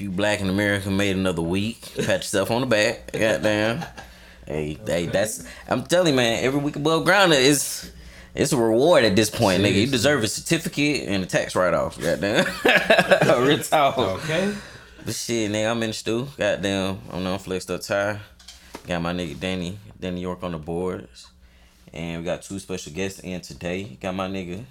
you black in America made another week, pat yourself on the back. Goddamn. Hey, hey, that's I'm telling you, man, every week above ground is it's a reward at this point, nigga. You deserve a certificate and a tax write off. Goddamn. Real talk. Okay. But shit, nigga, I'm in the stew. Goddamn. I'm on flexed up tire. Got my nigga Danni, Danni York on the boards. And we got two special guests in today. Got my nigga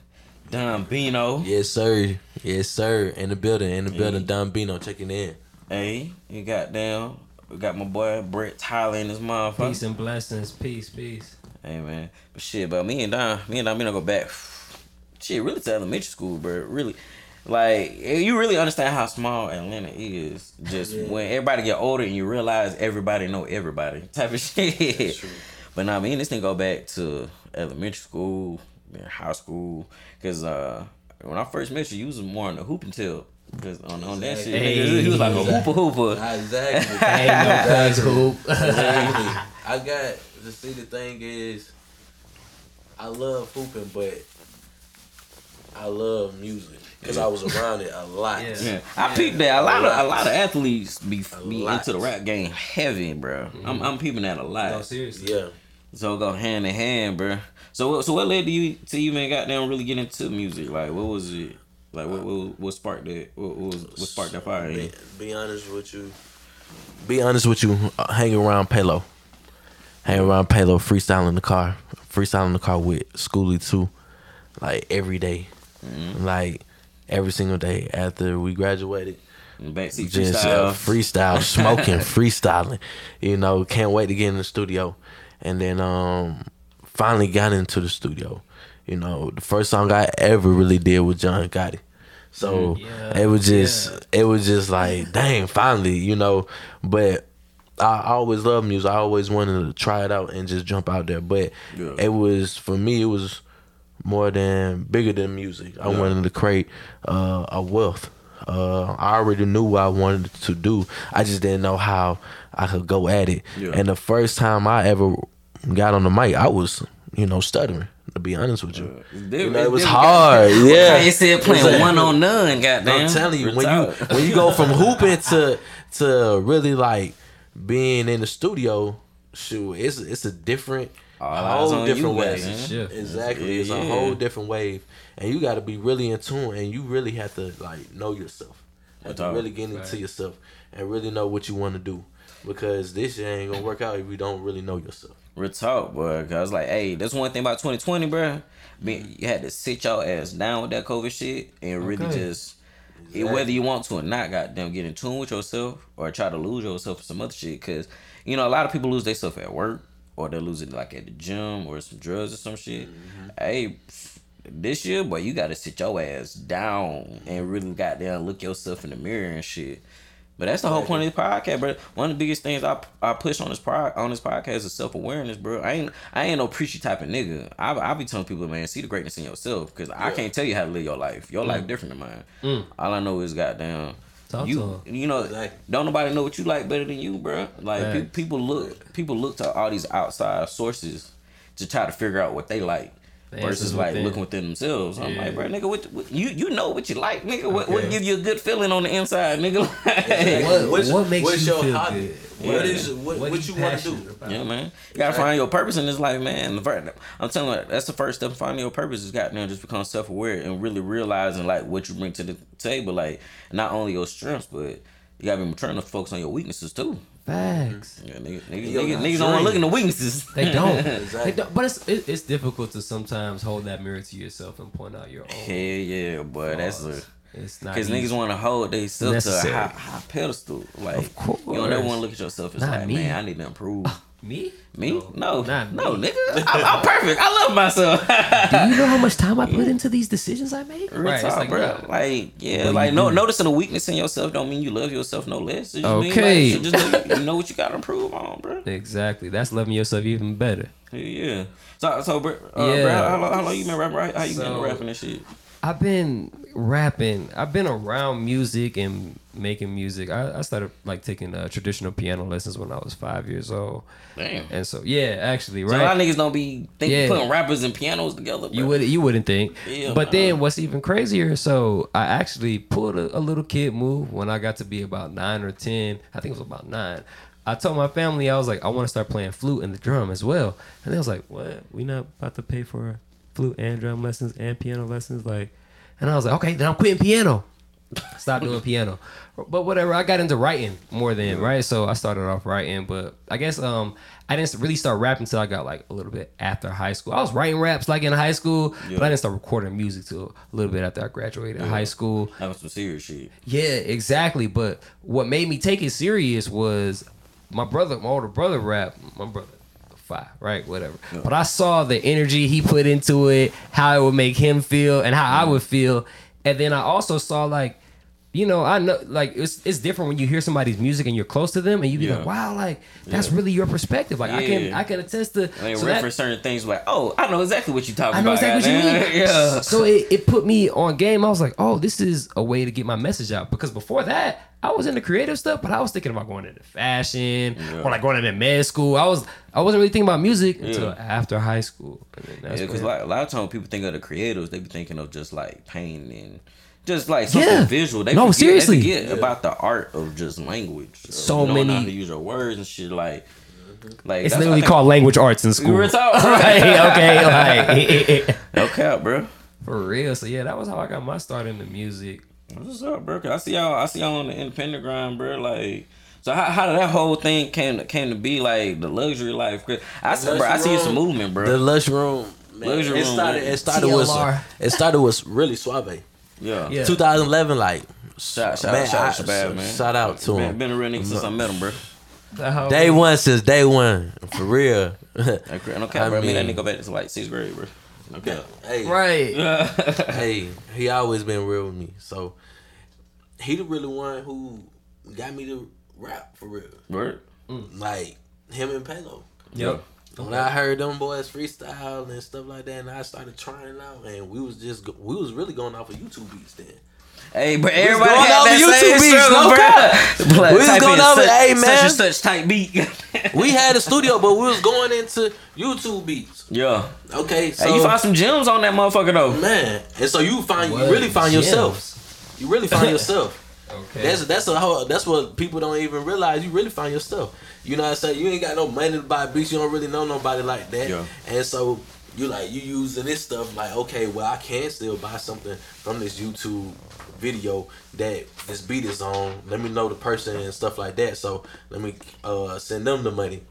Don Beno. Yes, sir. Yes, sir. In the building. In the building. Yeah. Don Beno checking in. Hey, you got down. We got my boy Brett Tyler in this motherfucker. Peace and blessings. Peace, peace. Hey man, but shit, but me and Don, me and Don, me don't go back. Shit, really to elementary school, bro. Really, like eh, you really understand how small Atlanta is. Just when everybody get older and you realize everybody know everybody type of shit. But nah, me and this thing go back to elementary school, then high school, cause uh when I first met you, you was more on the hoop and tail. Cause on, on that shit, Hey. nigga, you was like a hooper hooper. Exactly. Ain't no hoop. exactly. I got to see the thing is, I love hooping, but I love music because I was around it a lot. Yeah. Yeah, I peeped that. A lot of lot. a lot of athletes be, be into the rap game heavy, bro. I'm I'm peeping that a lot. No, seriously. Yeah. so go hand in hand, bro. So what so what led to you to you man goddamn really get into music? Like what was it? Like what what, what sparked that? What, what was what sparked that fire? Be, be honest with you. Be honest with you. Uh, hang around Palo. Hang around Palo. Freestyle in the car. Freestyle in the car with Schoolie too. Like every day. Like every single day after we graduated. Backseat just uh, freestyle. freestyle, smoking, freestyling. You know, can't wait to get in the studio. And then um finally got into the studio. You know, the first song I ever really did was John Gotti. So Yeah, it was just yeah. it was just like, dang, finally, you know. But I always loved music. I always wanted to try it out and just jump out there. But Yeah. it was for me it was more than bigger than music. I Yeah. wanted to create uh, a wealth. Uh, I already knew what I wanted to do. I just didn't know how I could go at it. Yeah. And the first time I ever got on the mic, I was, you know, stuttering. To be honest with you, you know, it was hard. Yeah, You said playing Exactly. one on none. Goddamn. I'm telling you, Real when you when you go from hooping to to really like being in the studio, shoot, it's it's a different, All whole different you, wave. man. Exactly, Yeah, it's a whole different wave, and you got to be really in tune, and you really have to like know yourself, have to really get into Right. yourself, and really know what you want to do, because this shit ain't gonna work out if you don't really know yourself. Real talk, bro. Cause I was like, hey, that's one thing about 2020, bro. Man, mm. you had to sit your ass down with that COVID shit and really Okay. just, it- whether you want to or not, goddamn, get in tune with yourself or try to lose yourself for some other shit. Cause you know a lot of people lose their stuff at work or they lose it like at the gym or some drugs or some shit. Mm-hmm. Hey. This year, boy, you gotta sit your ass down and really goddamn look yourself in the mirror and shit. But that's the whole point of this podcast, bro. One of the biggest things I I push on this pro, on this podcast is self awareness, bro. I ain't I ain't no preachy type of nigga. I I be telling people, man, see the greatness in yourself, because I can't tell you how to live your life. Your mm. life different than mine. Mm. All I know is goddamn. Talk to you you know Exactly. don't nobody know what you like better than you, bro. Like pe- people look people look to all these outside sources to try to figure out what they like. The Versus like within. looking within themselves. I'm Yeah. like, bro, nigga, what, what you you know what you like, nigga. What, what Okay. give you a good feeling on the inside, nigga? What- What's- what makes what's you your feel hobby? good? What Yeah. is what, what, you want to do? about? Yeah, man. You gotta find your purpose in this life, man. I'm telling you, that's the first step. Finding your purpose is goddamn just become self aware and really realizing like what you bring to the table. Like not only your strengths, but you gotta be trying to focus on your weaknesses too. Facts. Mm-hmm. Yeah, niggas, niggas, Yo, niggas, niggas don't want to look in the weaknesses. They don't. Exactly. They don't. But it's it, it's difficult to sometimes hold that mirror to yourself and point out your own. Hell yeah, boy. That's a. It's not because easy. niggas want to hold themselves to a high, high pedestal. Like Of course. you don't ever want to look at yourself as Not like, me. man, I need to improve. me. Me? No, not no, me. nigga. I'm, I'm perfect. I love myself. Do you know how much time I put into these decisions I make? Right, talk, like, bro. Like, yeah, like no, noticing a weakness in yourself don't mean you love yourself no less. It just Okay. mean, like, just know, you know what you gotta improve on, bro. Exactly. That's loving yourself even better. Yeah, yeah. So, so, bro, uh, Yeah. bro, how, how long you been rapping? Right? How you been rapping and shit? I've been rapping. I've been around music and making music. I, I started like taking uh, traditional piano lessons when I was five years old. Damn. And so yeah, actually, right. So a lot of niggas don't be think Yeah. putting rappers and pianos together. You bro. would you wouldn't think. Yeah, but nah. then what's even crazier? So I actually pulled a, a little kid move when I got to be about nine or ten. I think it was about nine. I told my family I was like I want to start playing flute and the drum as well, and they was like, "What? We not about to pay for flute and drum lessons and piano lessons?" Like, and I was like, "Okay, then I'm quitting piano." Stop doing piano, but whatever. I got into writing more than right, so I started off writing. But I guess um I didn't really start rapping until I got like a little bit after high school. I was writing raps like in high school, but I didn't start recording music till a little bit after I graduated high school. That was some serious shit. Yeah, exactly. But what made me take it serious was my brother, my older brother rap. My brother, five, right? Whatever. But I saw the energy he put into it, how it would make him feel, and how I would feel. And then I also saw like, you know, I know like it's it's different when you hear somebody's music and you're close to them and you be Yeah. like, wow, like that's really your perspective. Like I can I can attest to. Like so that- reference certain things like, oh, I know exactly what you're talking I know about. exactly what you mean. yeah. So it, it put me on game. I was like, oh, this is a way to get my message out. Because before that, I was into creative stuff, but I was thinking about going into fashion or like going into med school. I was I wasn't really thinking about music until Yeah. after high school. Yeah, because a lot of times people think of the creatives, they be thinking of just like pain and just like something Yeah. visual. They No, forget, seriously. they forget about the art of just language. of So knowing many- how to use your words and shit. Like, like it's literally called language arts in school. Real talk, right? Okay, like No cap, bro. for real. So yeah, that was how I got my start in the music. What's up, bro? 'Cause I see y'all. I see y'all on the independent grind, bro. Like, so how, how did that whole thing came to, came to be? Like the luxury life. 'Cause I see, bro. I see it's a movement, bro. The lush room. Man, Luxury it room, started. man. It started with. TLR. It started with really suave. Yeah. Yeah. 2011, like Shout, shout, man, shout, I- out Shabazz, man. Shout out to Man, him. been a real nigga since I met him, bro. The whole- Day one since day one, for real. Like, no cap, I bro. I mean, that mean- nigga back to like sixth grade, bro. Okay. hey, Right. hey, he always been real with me. So he the really one who got me to rap for real. Word. Like him and Palo. Yep. When I heard them boys freestyle and stuff like that, and I started trying it out, and we was just we was really going off of YouTube beats then. Hey, but everybody going had over that YouTube same beats, struggle, no bro. cap. We was going in over- such, hey, such and such type beat. We had a studio, but we was going into YouTube beats. yeah. Okay, so hey, you find some gems on that motherfucker though. man, and so you find What you really find gems? yourself. You really find yourself. Okay. That's that's a whole, that's what people don't even realize. You really find yourself. You know what I'm saying? You ain't got no money to buy beats. You don't really know nobody like that. Yeah. And so you like you using this stuff like okay, well I can still buy something from this YouTube video that this beat is on. Let me know the person and stuff like that. So let me uh send them the money.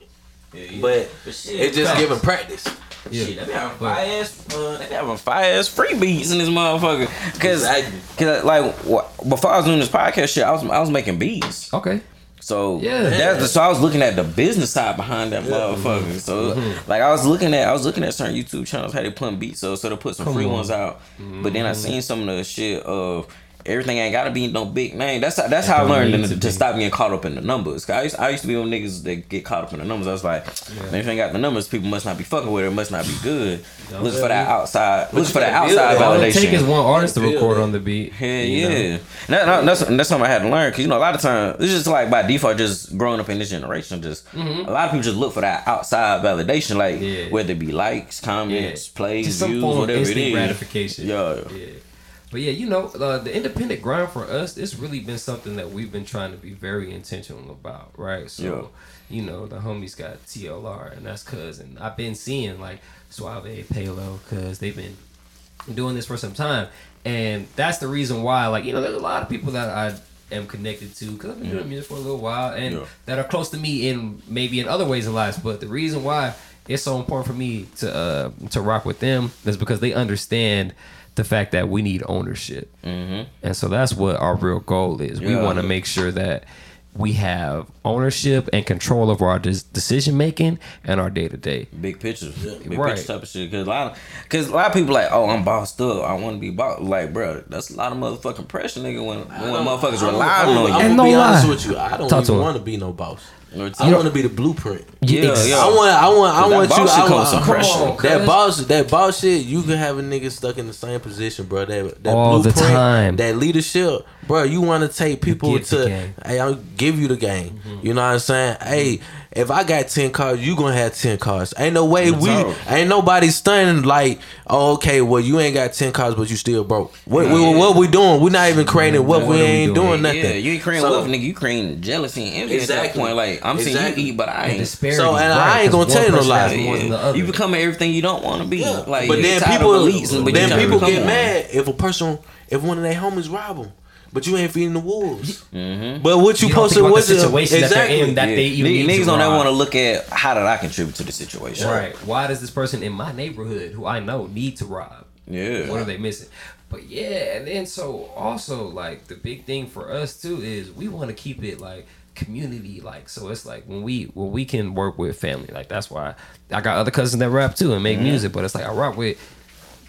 But it's just facts. giving practice. Yeah. Shit, they be having fire ass, uh, they be having fire ass free beats in this motherfucker. Cause, Exactly. 'cause, like, wh- before I was doing this podcast shit, I was I was making beats. Okay. So Yeah. that's the, so I was looking at the business side behind that motherfucker. So Mm-hmm. like I was looking at I was looking at certain YouTube channels how they putting beats so so they put some Come free on. ones out. But Mm-hmm. then I seen some of the shit of everything ain't gotta be no big name. That's how, that's how I learned to, to to stop getting caught up in the numbers. I used, I used to be on niggas that get caught up in the numbers. I was like, man, if they ain't got the numbers, people must not be fucking with it. It must not be good. Look for that outside. Look for that outside it. All it validation. take is one artist to record it. on the beat. Hell you know? yeah. That, that- that's that's something I had to learn because you know a lot of times it's just like by default just growing up in this generation just a lot of people just look for that outside validation like Mm-hmm. Yeah. whether it be likes comments Yeah. plays Just some views form whatever it instant gratification. yeah Yeah. But yeah, you know, uh, the independent grind for us, it's really been something that we've been trying to be very intentional about, right? So, you know, the homies got TLR, and that's cuz, and I've been seeing like Suave, Palo, cuz they've been doing this for some time, and that's the reason why, like, you know, there's a lot of people that I am connected to because I've been doing music for a little while, and Yeah. that are close to me in maybe in other ways in lives. But the reason why it's so important for me to uh, to rock with them is because they understand the fact that we need ownership, mm-hmm. and so that's what our real goal is. We want to make sure that we have ownership and control over our des- decision making and our day to day. Big picture, big Right. picture type of shit. Cause a lot, cause a lot of people like, oh, I'm bossed up. I want to be bossed. Like, bro, that's a lot of motherfucking pressure, nigga. When when motherfuckers I'm- relying I'm, on you. I'm And gonna no be honest with you. I don't Talk to even him. want to be no boss. Or I want to be the blueprint. Yeah, yeah. I want, I want, I That want you. boss shit I comes want, some come pressure. on, that boss, that boss shit. You can have a nigga stuck in the same position, bro. That that All the blueprint, time. that leadership, bro. You want to take people give to, hey, I'll give you the game. Mm-hmm. You know what I'm saying? Hey, mm-hmm. if I got ten cars, you gonna have ten cars. Ain't no way we, all. ain't nobody stunning like, oh, okay, well you ain't got ten cars, but you still broke. What, Yeah. we, what we doing? We not even creating mm-hmm. what What we we ain't doing? doing nothing. Yeah, you ain't creating So- wealth, nigga. You creating jealousy and envy at that Exactly. point. Like, I'm seeing you eat, but I ain't. disparity, So, and right, I ain't gonna tell you no one person lie. has more than the Yeah. You becoming everything you don't want to be. Like, but you then tired people, of elites, but you then trying people get one. mad if a person, if one of their homies rob them, but you ain't feeding the wolves. Mm-hmm. But what you, You don't supposed think What the situation that they're in, that Yeah. they even Niggas- need niggas to don't ever want to look at how did I contribute to the situation. Right. Why does this person in my neighborhood, who I know, need to rob? Yeah. What are they missing? But yeah, and then so also like the big thing for us too is we want to keep it like community like so it's like when we when we can work with family like that's why I got other cousins that rap too and make music but it's like I rock with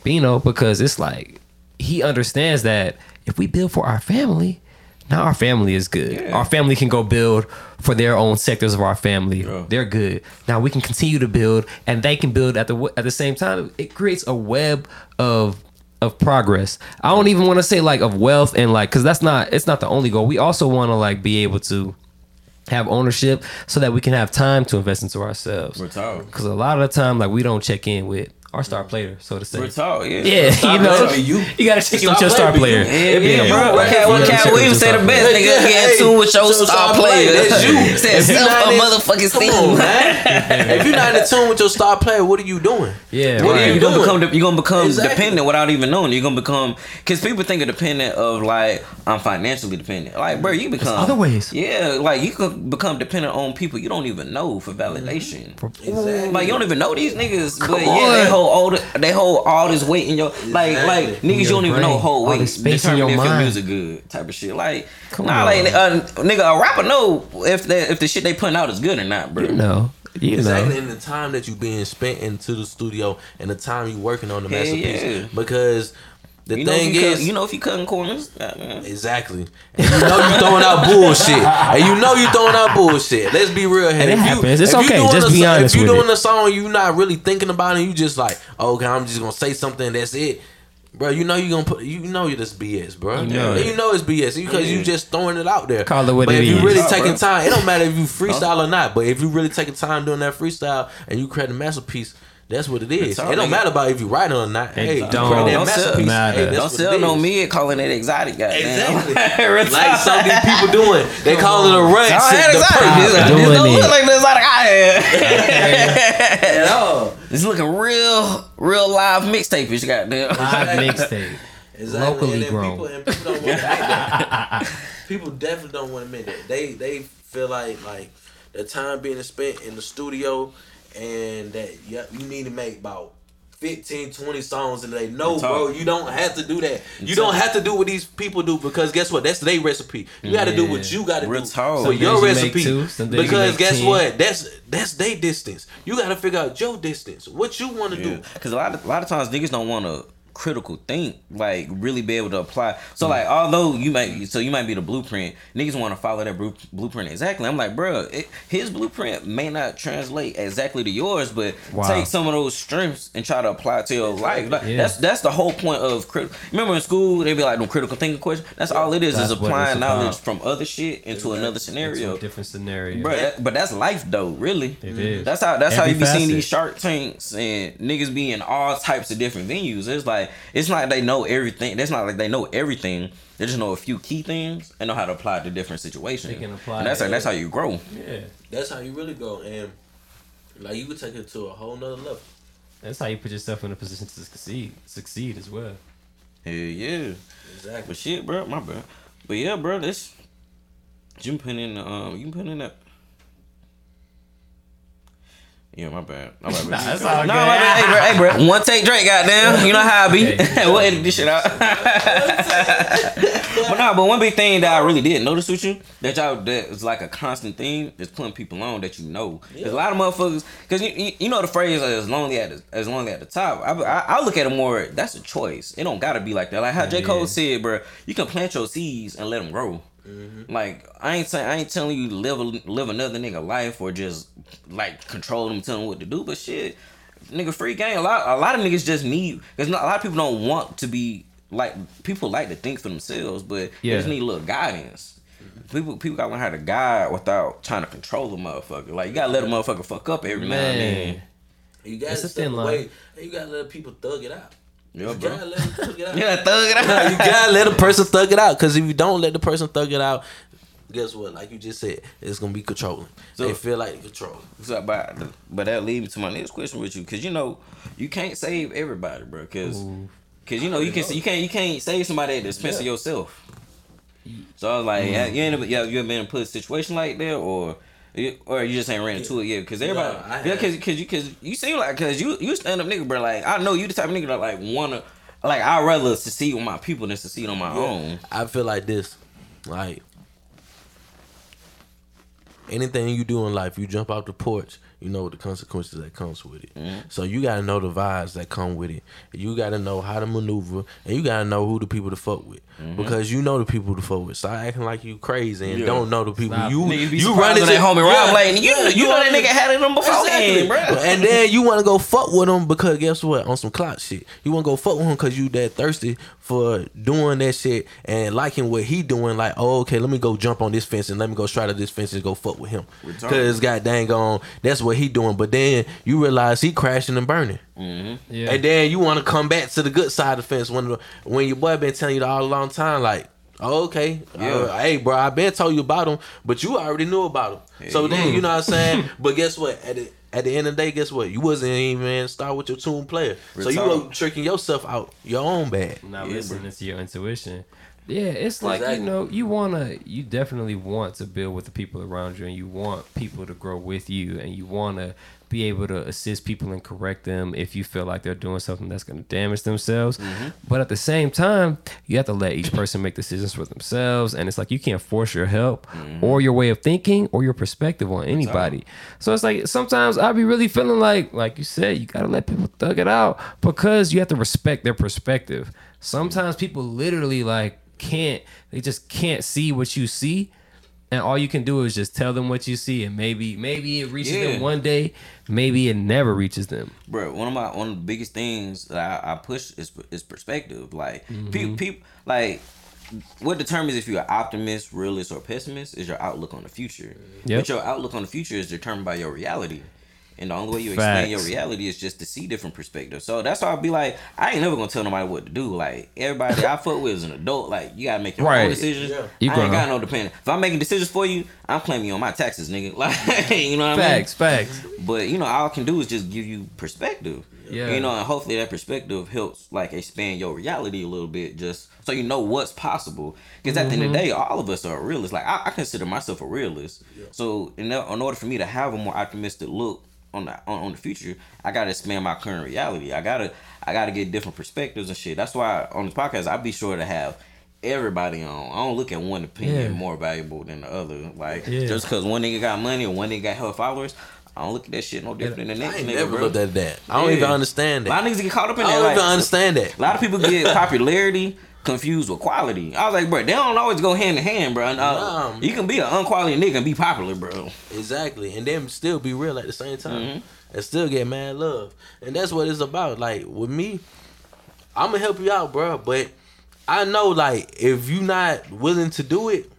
Beno because it's like he understands that if we build for our family now our family is good. Yeah. our family can go build for their own sectors of our family. Yeah. they're good. Now we can continue to build and they can build at the at the same time. It creates a web of of progress. I don't even want to say like of wealth and like because that's not it's not the only goal. We also want to like be able to have ownership so that we can have time to invest into ourselves. Because a lot of the time like we don't check in with our star player so to say Real talk, yeah. yeah, Star you know, player you. you gotta check in with Star your star player player. be you. Yeah, yeah, you. bro. What Right. Cat, what Yeah, Cat check Williams with say the best, nigga? player. Get in Hey, with your so star player. That's you. Said If you self not a in- motherfucking Come on, steam. man. if you're not in tune with your star player, what are you doing? Yeah, What right. are you You're gonna doing? become you're gonna become Exactly. dependent without even knowing. You're gonna become because people think of dependent of like I'm financially dependent. Like, bro, you become other ways. Yeah, like you could become dependent on people you don't even know for validation. Exactly. Like you don't even know these niggas, but Come yeah, they on. Hold all the, they hold all this weight in your like like Exactly. niggas you don't even know brain. hold All weight this space in your if your music good type of shit. Like Come nah, on. like uh, nigga a rapper know if the if the shit they putting out is good or not, bro. You know, you Exactly know. in the time that you being spent into the studio and the time you working on the Hell masterpiece. yeah. Because the You thing is, cut, you know if you cutting corners. Exactly. And you know you throwing out bullshit. And you know you throwing out bullshit. Let's be real here. And it If you- happens. It's okay. doing Just a be so- honest If you with doing it. a song you not really thinking about it, you just like, okay, I'm just gonna say something. That's it. Bro, you know you gonna put you know it's BS, bro. You know And it. you know it's BS because you Yeah. just throwing it out there. Call it what but it if you is. really Nah, taking bro. time, it don't matter if you freestyle or not. But if you really taking time doing that freestyle and you create a masterpiece, that's what it is. It don't nigga. matter about if you write it or not. It hey, you don't create that Don't sell- masterpiece. matter. Hey, Don't what sell no is. mid calling it exotic, goddamn. Exactly. Like talk. some of these people doing. They call it a ranch. I ain't the exotic. This, this don't look like the exotic I had. At all. It's looking real, real live mixtape-ish, goddamn. Live mixtape. Exactly. Locally and grown. People, and people don't want to admit that. People definitely don't want to admit that. They they feel like like the time being spent in the studio and that yeah, you need to make about 15, 20 songs and they no, bro, you don't have to do that. You don't have to do what these people do because guess what? That's their recipe. You got to do what you got to do talk. for your you recipe. two, you Because guess 10. what? That's that's their distance. You got to figure out your distance. What you want to do. Because a lot of a lot of times niggas don't want to critical think, like really be able to apply. So like, although you might, so you might be the blueprint. Niggas want to follow that blueprint exactly. I'm like, bro, it, his blueprint may not translate exactly to yours, but Wow. take some of those strengths and try to apply to your life. Like, Yeah. That's that's the whole point of critical. Remember in school they be like, no critical thinking question. That's all it is That's is applying knowledge from other shit into another Into scenario. different scenario. Bro, that- but that's life though, really. It is. That's how that's how you be seeing these Shark Tanks and niggas be in all types of different venues. It's like it's not like they know everything. It's not like they know everything. They just know a few key things and know how to apply it to different situations. They can apply And that's it. how, that's how you grow. Yeah. That's how you really go, and like you could take it to a whole nother level. That's how you put yourself in a position to succeed, succeed as well. Hell yeah. Exactly. But shit, bro, my bad. But yeah, bro, this you can put in the, um you can put in that. Yeah, my bad. My bad. Nah, that's no, all my bad. Hey, bro, hey, bro. One take Drake, goddamn. You know how I be. We'll edit this shit out. but nah, but one big thing that I really did notice with you that y'all that is like a constant theme is putting people on that you know. There's a lot of motherfuckers because you, you, you know the phrase uh, as lonely at the, as lonely at the top. I, I I look at it more. That's a choice. It don't gotta be like that. Like how J Cole Yeah. said, bro, you can plant your seeds and let them grow. Mm-hmm. Like I ain't saying I ain't telling you live a, live another nigga life or just like control them, tell them what to do. But shit, nigga, free game. A lot a lot of niggas just need because a lot of people don't want to be like people like to think for themselves, but they just need a little guidance. Mm-hmm. People people gotta learn how to guide without trying to control the motherfucker. Like you gotta let a motherfucker fuck up every now and then. Man. You gotta It's a step thin line. away. You gotta let people thug it out. Yeah, you bro. gotta let them thug it out. Yeah, thug it out. you gotta let a person thug it out. Cause if you don't let the person thug it out, guess what? Like you just said, it's gonna be controlling. So- they feel like controlling. So, but but that leads me to my next question with you, cause you know you can't save everybody, bro. Cause, cause you know you can you can't you can't save somebody at the expense of yourself. So I was like, mm. yeah, you ain't yeah, you ever been in a situation like that, or or you just ain't ran into it yet? Cause everybody, No, yeah, cause cause you cause you seem like cause you you stand up nigga, bro. Like I know you the type of nigga that like wanna. Like I'd rather succeed with my people than succeed on my own. I feel like this, like anything you do in life, you jump off the porch, you know the consequences that comes with it. Mm-hmm. So you gotta know the vibes that come with it. You gotta know how to maneuver, and you gotta know who the people to fuck with because you know the people to fuck with. Stop acting like you crazy and Mm-hmm. Yeah. don't know the people. Stop. You Niggas you surprised run into that homie Rob Yeah, Lane. You, yeah, you know that nigga had it on before Exactly. bro. and then you want to go fuck with him because guess what? On some clout shit, you want to go fuck with him because you that thirsty for doing that shit and liking what he doing. Like, oh, okay, let me go jump on this fence and let me go straddle this fence and go fuck with him Retarded. because god dang on that's what he doing. But then you realize he crashing and burning. Yeah. And then you want to come back to the good side of the fence when the, when your boy been telling you all a long time, like, oh, okay, Yeah. uh, hey, bro, I been told you about him, but you already knew about him. So then you know what I'm saying. but guess what? At the at the end of the day, guess what? You wasn't even start with your tune player, so you were tricking yourself out your own bad. not Yeah, listening to your intuition. Yeah, it's like Exactly. you know, you wanna, you definitely want to build with the people around you, and you want people to grow with you, and you wanna be able to assist people and correct them if you feel like they're doing something that's gonna damage themselves. Mm-hmm. But at the same time, you have to let each person make decisions for themselves, and it's like you can't force your help mm-hmm. or your way of thinking or your perspective on anybody. So it's like sometimes I be really feeling like, like you said, you gotta let people thug it out because you have to respect their perspective. Sometimes people literally like can't, they just can't see what you see. And all you can do is just tell them what you see, and maybe maybe it reaches Yeah. them one day, maybe it never reaches them. bro. One of my one of the biggest things that I, I push is is perspective. Like mm-hmm. people, people, like what determines if you're an optimist, realist, or pessimist is your outlook on the future. Yep. But your outlook on the future is determined by your reality. And the only way you explain your reality is just to see different perspectives. So that's why I'll be like, I ain't never gonna tell nobody what to do. Like everybody I fuck with is an adult. Like you gotta make your Right. own decisions. Yeah. You I grown. ain't got no dependent. If I'm making decisions for you, I'm claiming you on my taxes, nigga. Like you know what I mean? Facts, facts. But you know, all I can do is just give you perspective. Yeah. You know, and hopefully that perspective helps like expand your reality a little bit, just so you know what's possible. Because at the end of the mm-hmm. day, all of us are realists. Like I, I consider myself a realist. Yeah. So in, in order for me to have a more optimistic look on the on, on the future, I gotta expand my current reality. I gotta I gotta get different perspectives and shit. That's why on this podcast I be sure to have everybody on. I don't look at one opinion Yeah. more valuable than the other. Like Yeah. just because one nigga got money or one nigga got hell followers, I don't look at that shit no different than the I next ain't nigga, never bro. looked at that. I don't Yeah. even understand that. A lot of niggas get caught up in that. I don't Like, even understand that. a lot of people get popularity confused with quality. I was like, bro, they don't always go hand in hand, bro. Uh, Nah, you can be an unquality nigga and be popular, bro. Exactly, and then still be real at the same time, Mm-hmm. and still get mad love, and that's what it's about. Like with me, I'm gonna help you out, bro. But I know, like, if you're not willing to do it,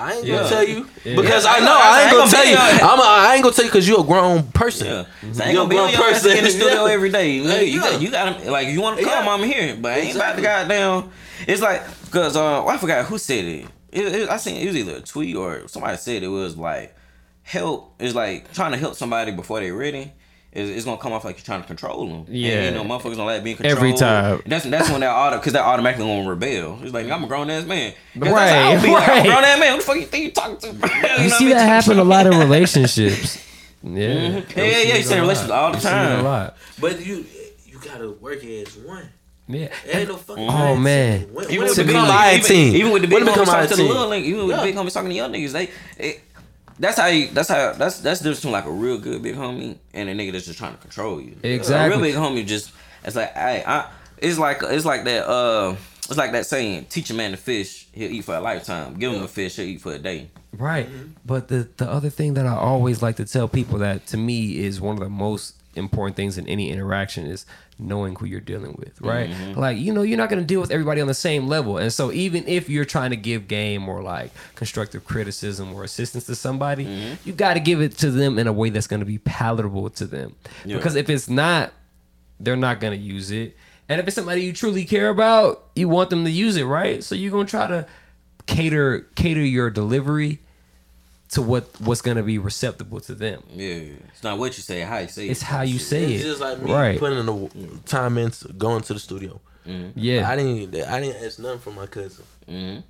I ain't gonna tell you Yeah. because Yeah, I I know know, I ain't I gonna tell gonna you. be I'm a, I ain't gonna tell you because you're a grown person. Yeah, so You're gonna be a on grown person ass in the person. studio Yeah. every day. Nigga, you got, you got like you want to come, Yeah. I'm here, but I ain't Exactly. about to goddamn. It's like because uh, I forgot who said it. It, it. I seen it was either a tweet or somebody said it was like help is like trying to help somebody before they're ready. It's, it's gonna come off like you're trying to control them. Yeah. and, you know, motherfuckers don't like being controlled Every time. That's that's when that auto because that automatically gonna rebel. It's like I'm a grown ass man. that's Right, how Like, I'm a right. grown ass man. Who the fuck you think you talking to? you You what I see mean? that happen a lot in relationships. Yeah, Yeah, yeah, You'll yeah, see you see a relationships all the You see time. A lot. But you you gotta work as one. Yeah. Ain't no fucking Oh, man. team. When, Even when with it the become big- lion even- team? Even with the big When homies talking to the little niggas, even with Yeah. the big homies talking to young niggas, they it, that's how you that's how that's that's the difference between like a real good big homie and a nigga that's just trying to control you. Exactly. A real big homie just it's like hey, I it's like it's like that uh it's like that saying, teach a man to fish, he'll eat for a lifetime. Give him a fish, he'll eat for a day. Right. Mm-hmm. But the the other thing that I always like to tell people that to me is one of the most important things in any interaction is knowing who you're dealing with, right? Mm-hmm. Like, you know, you're not going to deal with everybody on the same level. And so even if you're trying to give game or like constructive criticism or assistance to somebody, Mm-hmm. you got to give it to them in a way that's going to be palatable to them. Yeah. Because if it's not, they're not going to use it. And if it's somebody you truly care about, you want them to use it, right? So you're going to try to cater cater your delivery to what what's going to be receptible to them. Yeah. It's not what you say, how you say it. It's how you say it. It's just like me right. putting in the time in going to the studio. yeah. I didn't. I didn't ask nothing from my cousin. Mm-hmm.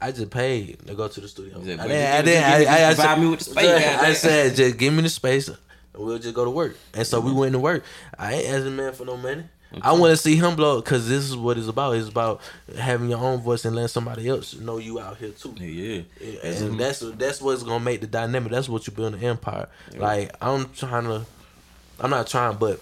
I just paid to go to the studio. Yeah, I didn't. you I just- didn't. you I, just I, I, provide said, me with the space, I goddamn. said, just give me the space, and we'll just go to work. And so we went to work. I ain't asking man for no money. I want to see him blow because this is what it's about. It's about having your own voice and letting somebody else know you out here too. Yeah, yeah. And that's that's what's gonna make the dynamic. That's what you build an empire. Like I'm trying to, I'm not trying, but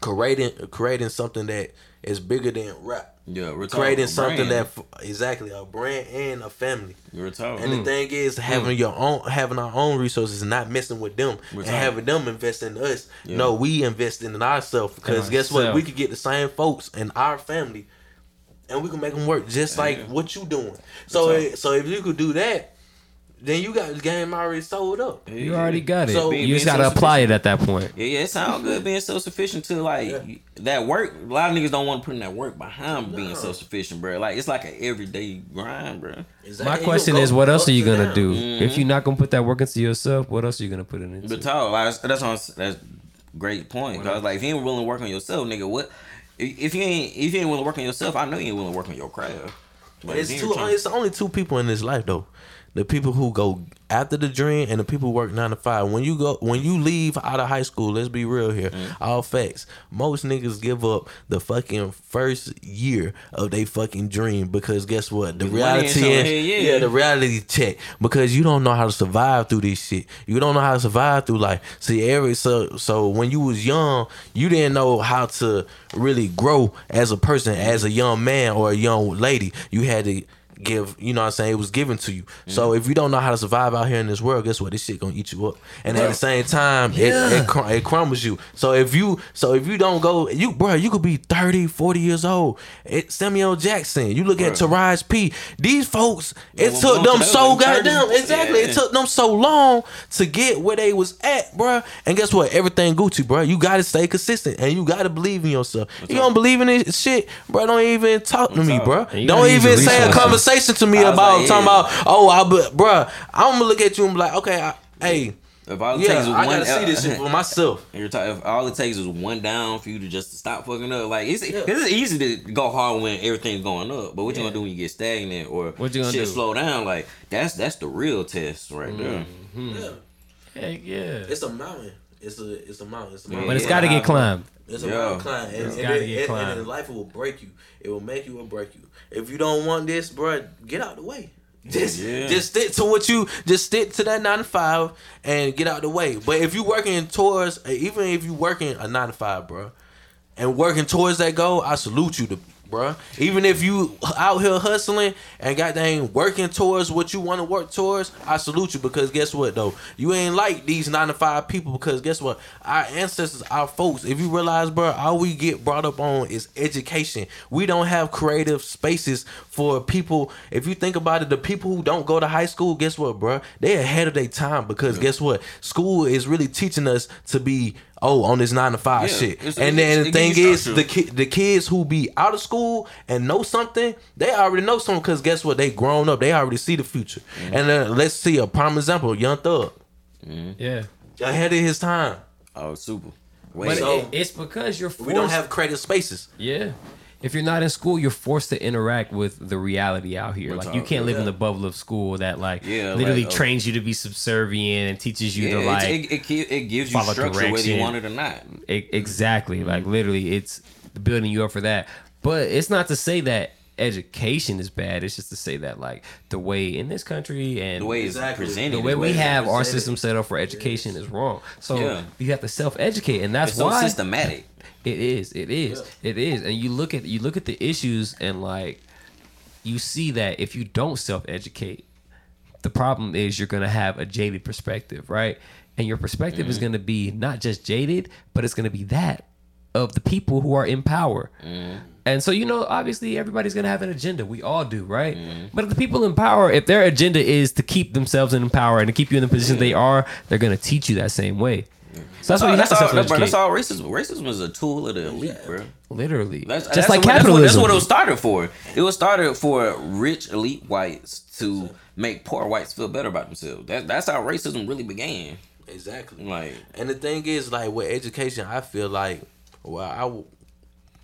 creating creating something that is bigger than rap. Yeah, we're Creating something brand. that exactly a brand and a family. We're talking. And the mm. thing is, mm. having your own, having our own resources, and not messing with them, We're and talking- having them invest in us. Yeah. No, we invest in ourselves because guess what? We could get the same folks in our family, and we can make them work just like Yeah. what you doing. So, talking. so if you could do that, then you got the game already sold up. you already got it. So- you just got to apply it at that point. Yeah, yeah, it sounds good being self sufficient to Like Yeah. that work, a lot of niggas don't want to put in that work behind being No. self sufficient, bro. Like it's like an everyday grind, bro. Exactly. My question go is, what else are you gonna downs. do Mm-hmm. if you're not gonna put that work into yourself? What else are you gonna put in it into? But talk, like, that's what I'm, that's great point. Cause like if you ain't willing to work on yourself, nigga, what? If you ain't if you ain't willing to work on yourself, I know you ain't willing to work on your craft. But It's if two. trying- It's only two people in this life though. The people who go after the dream and the people who work nine to five. When you go, when you leave out of high school, let's be real here. Mm-hmm. All facts. Most niggas give up the fucking first year of their fucking dream because guess what? The reality is, yeah, yeah. yeah. the reality check because you don't know how to survive through this shit. You don't know how to survive through life. See, every so so when you was young, you didn't know how to really grow as a person, as a young man or a young lady. You had to give, you know what I'm saying? It was given to you. So if you don't know how to survive out here in this world, guess what? This shit gonna eat you up. And at the same time, it, it, cr- it crumbles you. So if you so if you don't go, you bro, you could be 30, 40 years old. It, Samuel Jackson, you look at Taraji P. These folks, it well, took them so goddamn 30s. exactly. It took them so long to get where they was at, bro. And guess what? Everything Gucci, bro. You gotta stay consistent and you gotta believe in yourself. you don't believe in this shit, bro. Don't even talk to me, up? bro. Don't even say a resources. Conversation to me about like, talking yeah. about, oh, I, but, bro. I'm gonna look at you and be like, okay, I, hey, If all it yeah, takes is I one, gotta see this shit for myself. And you're talking, if all it takes is one down for you to just stop fucking up, like it's Yeah. it's easy to go hard when everything's going up, but what you gonna do when you get stagnant or What you gonna shit do? slow down? Like that's that's the real test right there. Mm-hmm. Yeah. Heck yeah. It's a mountain. It's a it's a mountain. It's a But mountain. But it's Yeah. got to get climbed. It's a Yeah. mountain climb, and, and, gotta it- and- and in life it will break you. It will make you or break you. If you don't want this, bro, get out the way. Just, Yeah. just stick to what you. Just stick to that nine to five and get out the way. But if you working towards, uh, even if you working a nine to five, bro, and working towards that goal, I salute you, to, bro. Even if you out here hustling and goddamn working towards what you want to work towards, I salute you because guess what though, you ain't like these nine to five people because guess what, our ancestors, our folks, if you realize, bro, all we get brought up on is education. We don't have creative spaces for people. If you think about it, the people who don't go to high school, guess what, bro, they ahead of their time because guess what, school is really teaching us to be. Oh, on this nine to five Yeah, shit, it's- and it then the thing is, the ki- the kids who be out of school and know something, they already know something because guess what? They grown up. They already see the future. Mm-hmm. And then let's see a prime example: Young Thug Yeah. ahead of his time. Oh, super. But So- it, it's because you're forced. We don't have creative spaces. Yeah. If you're not in school, you're forced to interact with the reality out here. What's Like you can't live in the bubble of school that like Yeah, literally like, oh. trains you to be subservient and teaches you yeah, to like it, it, it gives you structure whether you want it or not. E- exactly. Like literally, it's building you up for that. But it's not to say that education is bad. It's just to say that like the way in this country and The way it's Exactly. presented. the way is we what- have our system set up for education is wrong. So Yeah. you have to self educate, and that's It's so why systematic. it is. It is. It is. And you look at you look at the issues and like you see that if you don't self educate, the problem is you're gonna have a jaded perspective, right? And your perspective Mm-hmm. is gonna be not just jaded, but it's gonna be that of the people who are in power. Mm-hmm. And so you know, obviously everybody's gonna have an agenda. We all do, right? Mm-hmm. But if the people in power, if their agenda is to keep themselves in power and to keep you in the position they are, they're gonna teach you that same way. So that's why you have that's, to all, self that's, bro, that's all racism. Racism is a tool of the elite, bro. Literally, That's, just that's like what, that's what- That's what, it was started for. It was started for rich elite whites to make poor whites feel better about themselves. That, that's how racism really began. Exactly. Like, And the thing is, like with education, I feel like well, I w-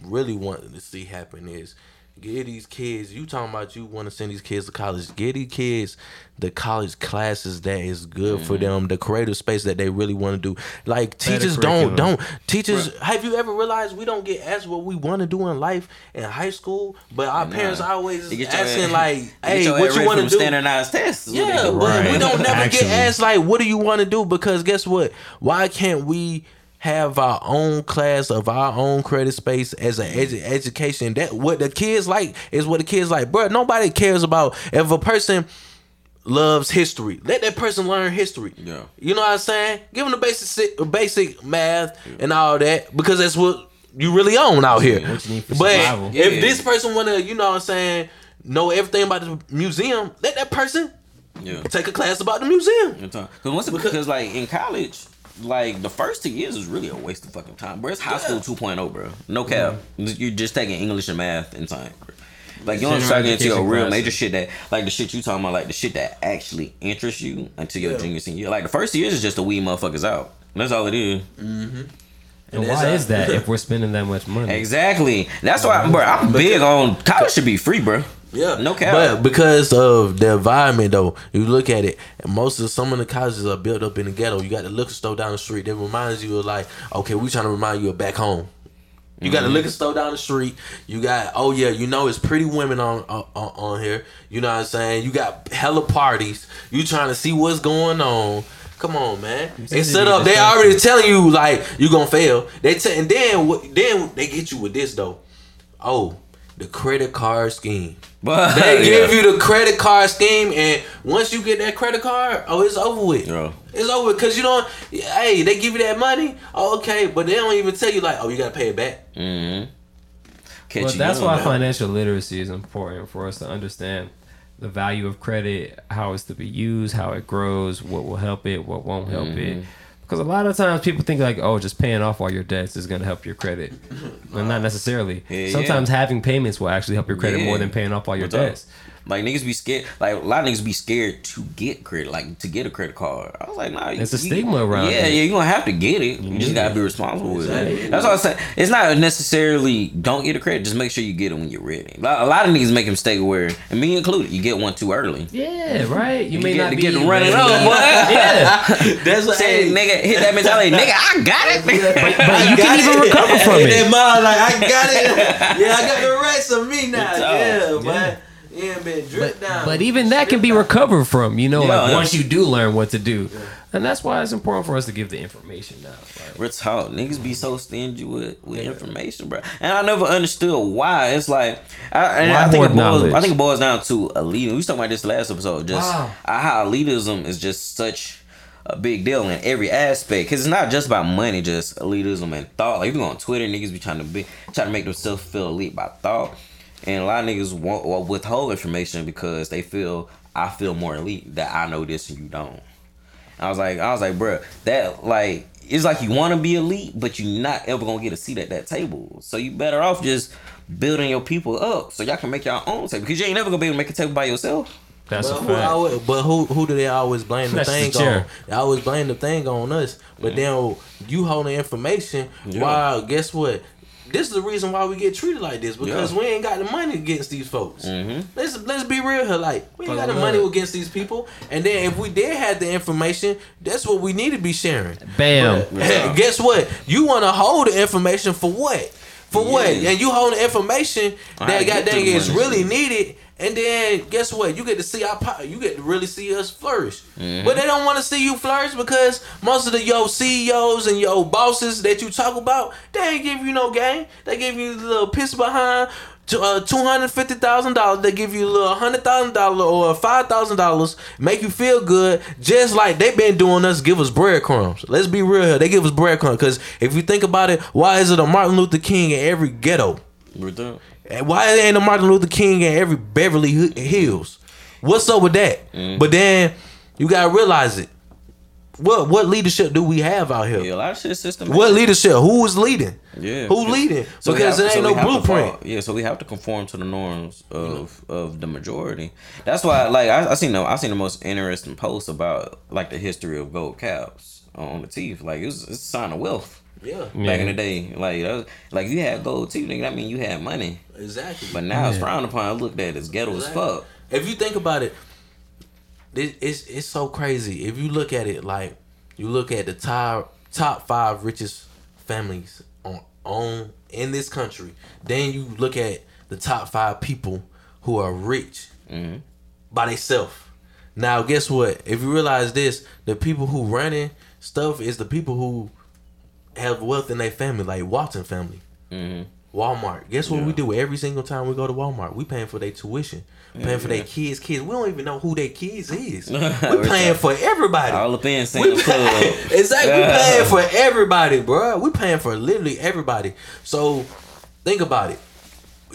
really wanting to see happen is get these kids. You talking about you want to send these kids to college? Get these kids the college classes that is good for mm-hmm. them, the creative space that they really want to do. Like teachers don't don't teachers. Have you ever realized we don't get asked what we want to do in life in high school, but our parents always you get your asking like, "Hey, what you want to do?" Standardized tests. Yeah, but we don't never Actually. get asked like, what do you want to do? Because guess what? Why can't we have our own class of our own credit space as an edu- education? That what the kids like is what the kids like, bro. Nobody cares about if a person loves history. Let that person learn history. Yeah. you know what I'm saying? Give them the basic basic math and all that because that's what you really own out here. what you need for but survival. if Yeah. this person wanna, you know what I'm saying, know everything about the museum, let that person Yeah. take a class about the museum. Because once because like in college, like the first two years is really a waste of fucking time, bro. It's high school 2.0, bro. No cap. You're just taking English and math and science. Bro. Like you don't General start getting into your education real major shit that like the shit you talking about, like the shit that actually interests you until your Yeah. junior senior year. Like the first years is just to weed motherfuckers out. That's all it is. and And why is that if we're spending that much money? Exactly. That's why, bro. I'm big on college should be free, bro. Yeah, No cap. But because of the environment, though, you look at it. Most of some of the colleges are built up in the ghetto. You got the liquor store down the street that reminds you of like, okay, we trying to remind you of back home. You got a liquor store down the street. You got oh yeah, you know it's pretty women on on, on here. You know what I'm saying? You got hella parties. You trying to see what's going on. Come on, man. They set up. They already telling you like you gonna fail. They t- and then then they get you with this though. Oh, the credit card scheme. But They yeah. give you the credit card scheme, and once you get that credit card, oh, it's over with. Yeah. It's over because you don't. Hey, they give you that money, oh, okay, but they don't even tell you like, oh, you gotta pay it back. Mm-hmm. Catch But you that's why man. financial literacy is important for us to understand the value of credit, how it's to be used, how it grows, what will help it, what won't help Mm-hmm. it. Because a lot of times people think like, oh, just paying off all your debts is going to help your credit. and not necessarily. Yeah, Sometimes yeah. having payments will actually help your credit Yeah. more than paying off all your What's up? Debts. Like niggas be scared. Like a lot of niggas be scared to get credit, like to get a credit card. I was like, nah. It's a you- stigma around Yeah, it. yeah, you gonna have to get it. You just gotta it. be responsible with Exactly. it. That's what I said. It's not necessarily don't get a credit. Just make sure you get it when you're ready. Like, a lot of niggas make a mistake where, and me included, you get one too early. Yeah, mm-hmm. right. You, may get, not to be get running up, boy. Yeah. That's what Say, hey, nigga, hit that mentality, nigga. I got it. But you got can even recover from In it. that mind, like I got it. yeah, I got the rest of me now. It's Yeah, all- but yeah, been dripped down. But even that can be recovered from, you know, Yeah, like once you do learn what to do. And that's why it's important for us to give the information now. Like, Real talk, niggas be so stingy with, with information, bro. And I never understood why. It's like, I, and Why I think hoard it boils, knowledge? I think it boils down to elitism. We was talking about this last episode, just Wow. uh, how elitism is just such a big deal in every aspect. Cause it's not just about money, just elitism and thought. Like if you go on Twitter, niggas be trying to be trying to make themselves feel elite by thought, and a lot of niggas won't or withhold information because they feel I feel more elite that I know this and you don't. I was like, I was like, bruh, that like it's like you want to be elite, but you're not ever gonna get a seat at that table. So you better off just building your people up so y'all can make your own table because you ain't never gonna be able to make a table by yourself. that's But a who, fact. but who who do they always blame the That's thing chair. on? They always blame the thing on us. But then you holding information. Yeah. Wow, guess what? This is the reason why we get treated like this because Yeah. we ain't got the money against these folks. Mhm. Let's let's be real here. Like we ain't got the money against these people. And then if we did have the information, that's what we need to be sharing. Bam. But, guess what? You want to hold the information for what? For what? And you hold the information that get goddamn the is really shit. needed. And then guess what? You get to see our po- you get to really see us flourish. Mm-hmm. But they don't want to see you flourish because most of the yo CEOs and yo bosses that you talk about, they ain't give you no game. They give you a little piss behind to uh, two hundred fifty thousand dollars. They give you a little hundred thousand dollar or five thousand dollars, make you feel good, just like they been doing us. Give us breadcrumbs. Let's be real here. They give us breadcrumbs because if you think about it, why is it a Martin Luther King in every ghetto? With that. And Why ain't a Martin Luther King in every Beverly Hills? What's up with that? Mm. But then you gotta realize it. What what leadership do we have out here? Yeah, a lot of shit system. What leadership? Who is leading? Yeah. Who leading? So because have- it so ain't we no blueprint. yeah, so we have to conform to the norms of of the majority. That's why, like, I, I seen the I seen the most interesting post about like the history of gold caps on the teeth. Like, it's a sign of wealth Yeah, back in the day. Like, that was, like you had gold teeth, nigga, that mean you had money. exactly. But now it's Yeah. frowned upon, looked at as ghetto as fuck. If you think about it, it, it's it's so crazy. If you look at it, like you look at the top top five richest families on on in this country, then you look at the top five people who are rich Mhm. by themselves. Now, guess what? If you realize this, the people who running stuff is the people who have wealth in their family, like Walton family. hmm Walmart. Guess what Yeah. we do every single time we go to Walmart? We paying for their tuition, paying for their kids' kids. We don't even know who their kids is. we We're paying for everybody. All up in Sam's Club. exactly. We paying for everybody, bro. We paying for literally everybody. So think about it.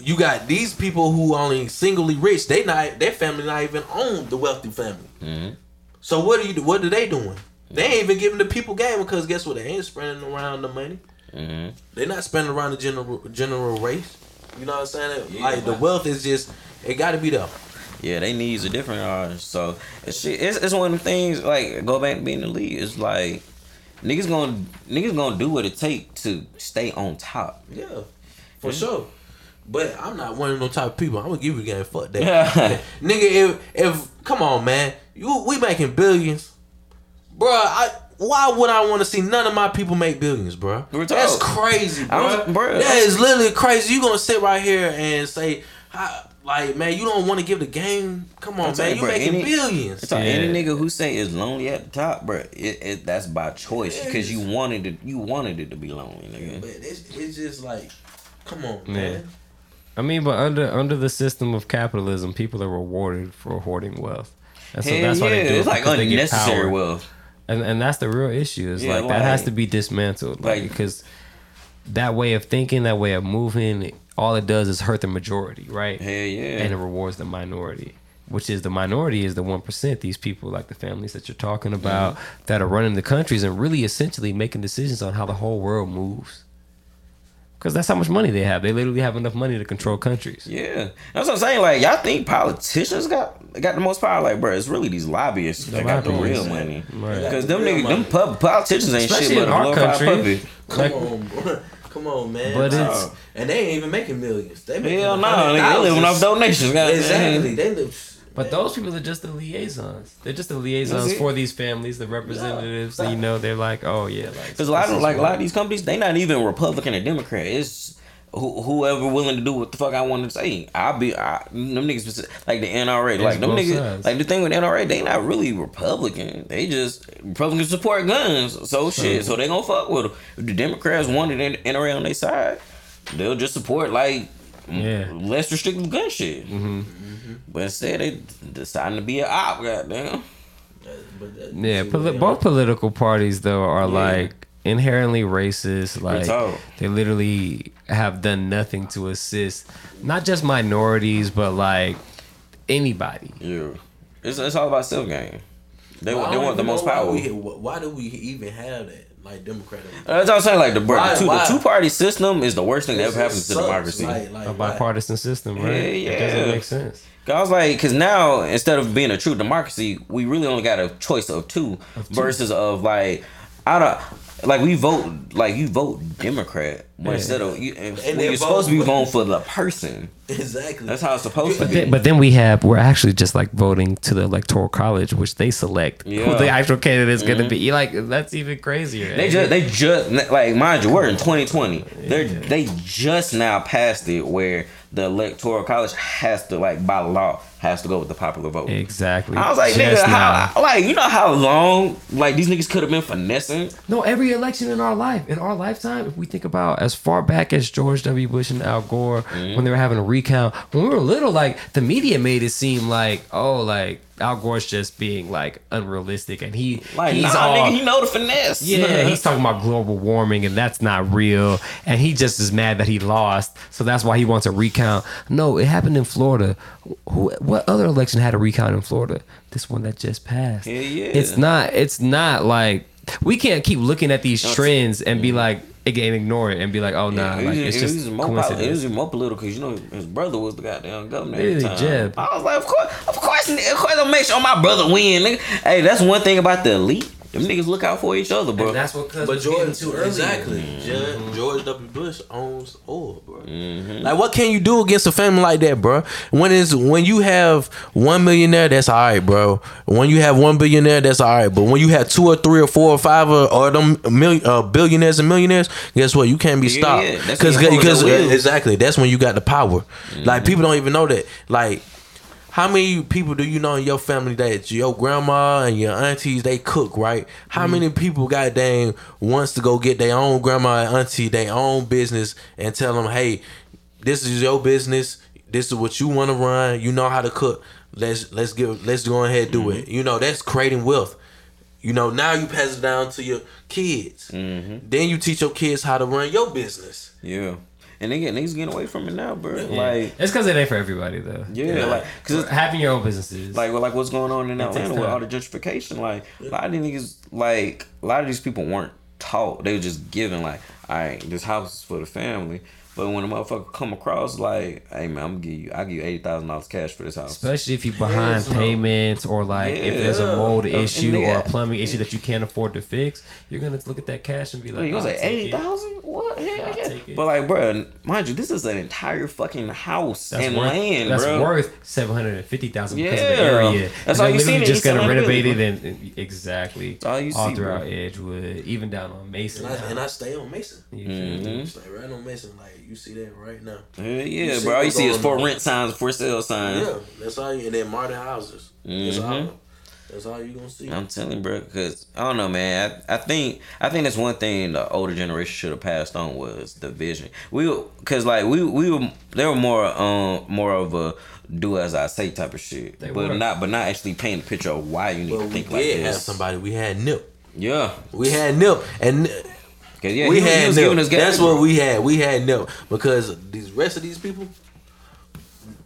You got these people who only singly rich. They not their family not even own the wealthy family. Mhm. So what do you? What are they doing? They ain't even giving the people game because guess what? They ain't spreading around the money. Mhm. They're not spending around the general general race. You know what I'm saying? Yeah. like the wealth is just it got to be there. Yeah, they needs are different ours. So it's. It's, it's one of the things. Like go back to being the lead. It's like niggas gonna niggas gonna do what it take to stay on top. Yeah, for sure. But I'm not one of those type of people. I'm gonna give you a game. Fuck that, Yeah. nigga. If if come on, man, you we making billions, bruh. I why would I want to see none of my people make billions, bro? That's crazy, I bruh. was- bruh, That is literally crazy. You gonna sit right here and say, like, man, you don't want to give the game? Come on, man, you, you making any- billions. It's Yeah. any nigga who say is lonely at the top, bro. It, it that's by choice because you wanted it. You wanted it to be lonely, nigga. But it's, it's just like, come on, Yeah. man. I mean, but under under the system of capitalism, people are rewarded for hoarding wealth. And so Hell that's yeah, why they do it it's like they get unnecessary power. wealth. And and that's the real issue. Is Yeah, like that has to be dismantled. Like like- because that way of thinking, that way of moving, all it does is hurt the majority, right? Hell yeah. And it rewards the minority. Which is the minority is the one percent. These people, like the families that you're talking about, Mm-hmm. that are running the countries and really essentially making decisions on how the whole world moves. Because that's how much money they have. They literally have enough money to control countries. Yeah, that's what I'm saying. Like y'all think politicians got got the most power? Like, bro, it's really these lobbyists that got the real money. Right. Because them niggas, them pub politicians ain't Especially shit in but a our glorified country. puppet. Come Like- on, bro. Come on, man. But Nah. it's- and they ain't even making millions. They making Hell no, hundred nigga, they living off donations. goddamn. Exactly. They live. But those people are just the liaisons. They're just the liaisons for these families, the representatives. You know, they're like, oh yeah, like Because a lot of like a lot of these companies, they not even Republican or Democrat. It's who, whoever willing to do what the fuck I want to say. I'll be I, them niggas like the NRA. Like them niggas. sides. Like the thing with NRA, they not really Republican. They just Republicans support guns. So shit. So they gonna fuck with them. If the Democrats wanted NRA on their side, they'll just support like Yeah. less restrictive gun shit. Mm-hmm. But instead, they deciding to be an op. Goddamn. But that- Yeah, poli- both are- political parties though are Yeah. like inherently racist. Like they literally have done nothing to assist not just minorities, but like anybody. Yeah. It's, it's all about self gain. They, Well, they want the most know power. we- Why do we even have that? Like Democrat. Uh, that's what I'm saying. Like the, Why- the two why? the two party system is the worst thing that ever It happens to democracy. Like, like, A why? bipartisan system, right? Yeah, It doesn't make sense. Cause I was like, cause now instead of being a true democracy, we really only got a choice of two, versus of like, I don't. Like we vote like you vote Democrat but Yeah. instead of you and when they you're supposed to be voting for the person. Exactly. That's how it's supposed to But be. then, but then we have we're actually just like voting to the electoral college, which they select who Yeah. Mm-hmm. the actual candidate is going to be. Like that's even crazier. They just they just like mind you, we're in 2020. They are they just now passed it where the electoral college has to like by law has to go with the popular vote. exactly. I was like, Just nigga, now. how like you know how long like these niggas could have been finessing? No, every election in our life, in our lifetime, if we think about as far back as George W. Bush and Al Gore, Mm-hmm. when they were having a recount, when we were little, like the media made it seem like, oh, like Al Gore's just being like unrealistic, and he Like he's nah, all nigga, he know the finesse. yeah, he's talking about global warming, and that's not real, and he just is mad that he lost, so that's why he wants a recount. No, it happened in Florida. Who? What other election had a recount in Florida? This one that just passed. Hell yeah. It's not. It's not like we can't keep looking at these trends and be mm-hmm. like again ignore it and be like oh nah Yeah, like it it's it just was more poli- it coincidence. was more political because you know his brother was the goddamn governor. Really, time. Jeb. I was like, of course, of course, of course, I'm make sure my brother win. Nigga. Hey, that's one thing about the elite. Them niggas look out for each other, bro. And that's what cuz But was getting George, to earlier. exactly. Mm-hmm. George, George W. Bush owns oil, bro. Like, what can you do against a family like that, bro? When is when you have one millionaire, that's all right, bro. When you have one billionaire, that's all right. But when you have two or three or four or five or, or them million, uh, billionaires and millionaires, guess what? You can't be stopped yeah. That's because when because your exactly that's when you got the power. Like people don't even know that. Like how many people do you know in your family that your grandma and your aunties they cook right? How Mm-hmm. many people goddamn wants to go get their own grandma and auntie their own business and tell them, hey, this is your business. This is what you want to run. You know how to cook. Let's let's give let's go ahead and do Mm-hmm. it. You know that's creating wealth. You know now you pass it down to your kids. Mm-hmm. Then you teach your kids how to run your business. yeah, and they get niggas getting away from it now, bro. Yeah. Like, it's because it ain't for everybody though yeah, like, cause it's, having your own businesses like, well, like what's going on in takes Atlanta with all the gentrification? Like, a lot of these niggas, like, a lot of these people weren't taught. They were just given, like, all right, this house is for the family. But when a motherfucker come across, like, hey man, I'm gonna give you, I give you eighty thousand dollars cash for this house. especially if you behind so. payments or like if there's a mold And issue or a plumbing issue that you can't afford to fix you're gonna look at that cash and be like Like, you gonna say take eighty it." thousand? What? Hell yeah. take it. But like, bro, mind you, this is an entire fucking house That's and worth, land, that's bro. worth seven hundred and fifty thousand because of the Yeah. area. That's And all you see just East gonna renovate it and, and- exactly That's all you see, throughout bro. Edgewood, even down on Mason. And I, and I stay on Mason. You Mm-hmm. Stay right on Mason. Like you see that right now. Hell yeah, see bro. All you see is for on. rent signs, for sale signs. Yeah, that's all. You, and then Martin houses. That's Mm-hmm. all. That's all you gonna see. I'm telling you, bro, because I don't know, man. I, I think I think that's one thing the older generation should have passed on was the vision. We, because like we we were they were more um more of a do as I say type of shit, They but were. not but not actually paint a picture of why you need But to we think did like have this. somebody. We had Nip. Yeah, We had Nip, and cause yeah, we he, was- he had was Nip. That's what we had. We had no because these rest of these people,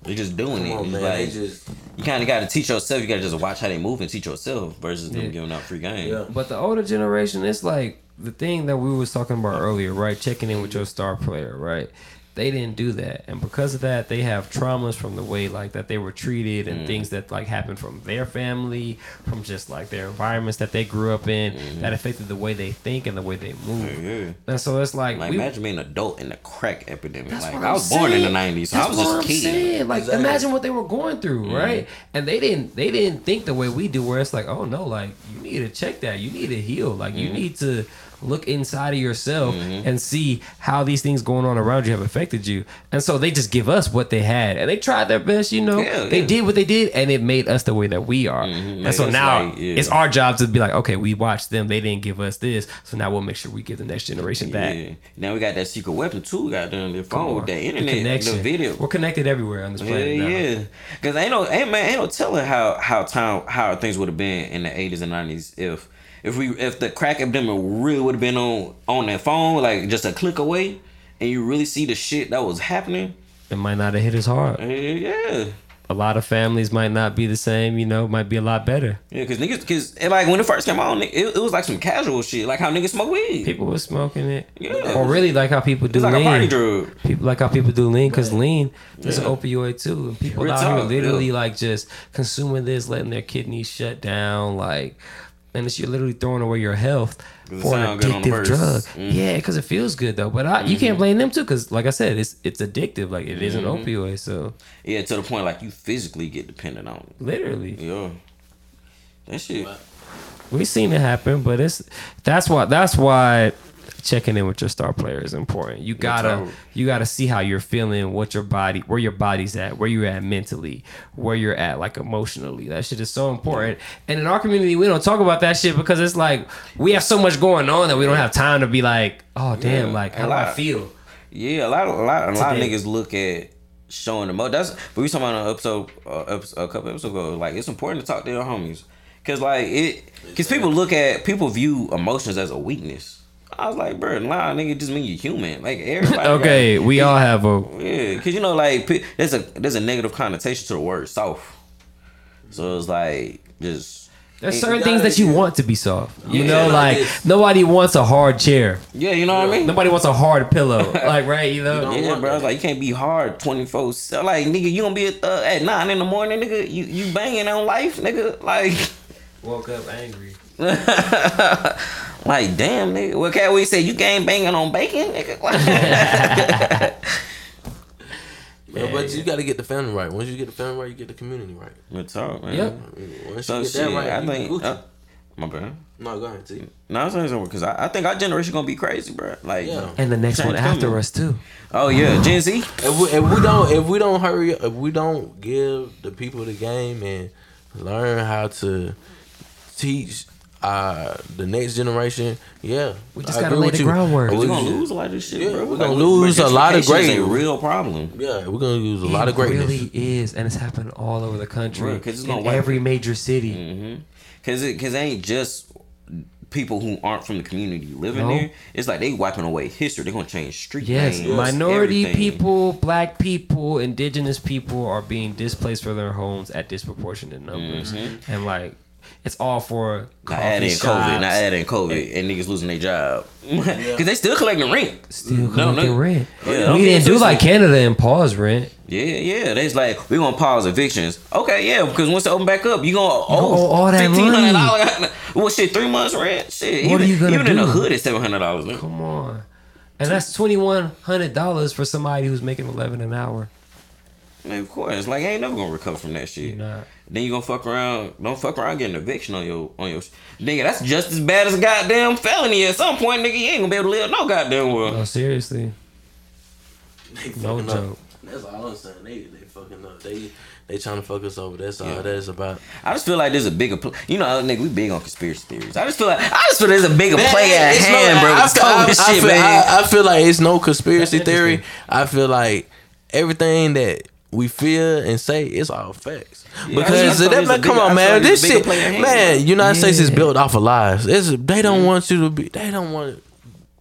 they're just doing come it. on, man, like, they just you kind of got to teach yourself. You got to just watch how they move and teach yourself versus them Yeah. giving out free game. yeah. But the older generation, it's like the thing that we was talking about earlier, right? Checking in with your star player, right? They didn't do that, and because of that, they have traumas from the way like that they were treated, Mm. and things that like happened from their family, from just like their environments that they grew up in, that affected the way they think and the way they move. Mm-hmm. And so it's like, Like we, imagine being an adult in the crack epidemic. That's like what I I'm was born in the saying. '90s, so That's I was what just a kid. saying. Like, Exactly. imagine what they were going through, Mm-hmm. right? And they didn't, they didn't think the way we do, where it's like, oh no, like you need to check that, you need to heal, like Mm-hmm. you need to look inside of yourself mm-hmm. and see how these things going on around you have affected you. And so they just give us what they had, and they tried their best, you know. Yeah, they yeah. did what they did, and it made us the way that we are. Mm-hmm. And so us now like, yeah. it's our job to be like, okay, we watched them, they didn't give us this, so now we'll make sure we give the next generation that. Now we got that secret weapon too. Got down their phone on. The internet, the, connection. video. We're connected everywhere on this Yeah, planet now. yeah. Cause ain't no, ain't man, ain't no telling how how time how things would have been in the eighties and nineties if if we if the crack epidemic really would have been on on that phone like just a click away, and you really see the shit that was happening. It might not have hit as hard. Yeah, yeah. a lot of families might not be the same, you know, might be a lot better. Yeah, cause niggas, cause like when it first came out, it, it was like some casual shit, like how niggas smoke weed. People were smoking it. Yeah. Or really like how people do like a lean. party drug. People like how people do lean because lean is an opioid too. And people Real out here literally yeah. like just consuming this, letting their kidneys shut down, like and it's you're literally throwing away your health for an sound good on the addictive verse. drug. Mhm. Yeah, because it feels good though. But I, you can't blame them too, because like I said, it's it's addictive. Like it is an opioid. So Yeah, to the point like you physically get dependent on it. literally, Yeah. That shit. we've seen it happen. But it's that's why that's why checking in with your star player is important. You gotta you gotta see how you're feeling, what your body, where your body's at, where you're at mentally, where you're at like emotionally. That shit is so important. And in our community, we don't talk about that shit because it's like we have so much going on that we don't have time to be like, oh damn, Yeah, like a how do I feel? Yeah, a lot of a lot, a lot of niggas look at showing the most. That's but we talking about an episode, uh, episode a couple episodes ago. Like it's important to talk to your homies, cause like it, cause people look at people view emotions as a weakness. I was like, bro, nah, nigga, just mean you're human. Like everybody. Okay, we all have a Yeah, cause you know, like there's a there's a negative connotation to the word soft. So it's like just There's certain things that you want to be soft. You Yeah, know, like like nobody wants a hard chair. yeah, you know what I mean. Nobody wants a hard pillow. like right, you know. don't Yeah, want bro. I that. was like, you can't be hard twenty four. So like, nigga, you gonna be at, uh, at nine in the morning, nigga. You you banging on life, nigga. Like, Woke up angry. like damn, nigga. What can we say? You gang banging on bacon, nigga. Like, Man, but you got to get the family right. Once you get the family right, you get the community right. Good talk, man. Yep. Once So you get shit, that right, I you think. Uh, my bad. no, go ahead, T. No, I'm saying something because I, I think our generation gonna be crazy, bro. Like, Yeah. And the next one after coming. us too. oh yeah, Gen Z. If we, if we don't if we don't hurry if we don't give the people the game and learn how to teach uh the next generation, yeah, We just I gotta agree lay the you. groundwork. We're gonna lose a lot of this shit, Yeah, bro. we're Like, gonna bro, lose a lot of gentrification is great- a real problem. Yeah, we're gonna use a lot of It greatness. really is, and it's happening all over the country. Right, 'cause it's in gonna every major city. Mm-hmm. Cause it, cause it ain't just people who aren't from the community living No. there. It's like they wiping away history. They're gonna change street Yes, names. minority everything. people, black people, indigenous people are being displaced from their homes at disproportionate numbers, and like it's all for Not coffee adding shops. COVID, not adding COVID, and niggas losing their job because they still collecting rent. Still collecting no. rent. Yeah, we didn't do it's like Canada and pause rent. Yeah, yeah. They's like, we gonna pause evictions. Okay, yeah, because once they open back up, you gonna gonna owe owe all that fifteen hundred money. dollars. Well, shit, three months rent. Shit, What even, are you gonna even in the hood, it's seven hundred dollars. Come on, and that's twenty one hundred dollars for somebody who's making eleven an hour. Man, of course, like I ain't never gonna recover from that shit. Nah. Then you gonna fuck around. Don't fuck around getting eviction on your on your nigga. That's just as bad as a goddamn felony. At some point, nigga, you ain't gonna be able to live no goddamn world. No, seriously, They no fucking up. joke. That's all I'm saying. They they fucking up. They they trying to fuck us over. That's all that is about. I just feel like there's a bigger, pl- you know, nigga, we big on conspiracy theories. I just feel like I just feel there's a bigger play at it's no- hand, bro. I With feel, I, I shit, feel, man. I, I feel like it's no conspiracy theory. I feel like everything that we feel and say is all facts. Yeah, I just because feel that, there's man, come bigger- I on, man, this shit, play hand, man. United States is built off of lies. It's, they don't mm-hmm. want you to be. They don't want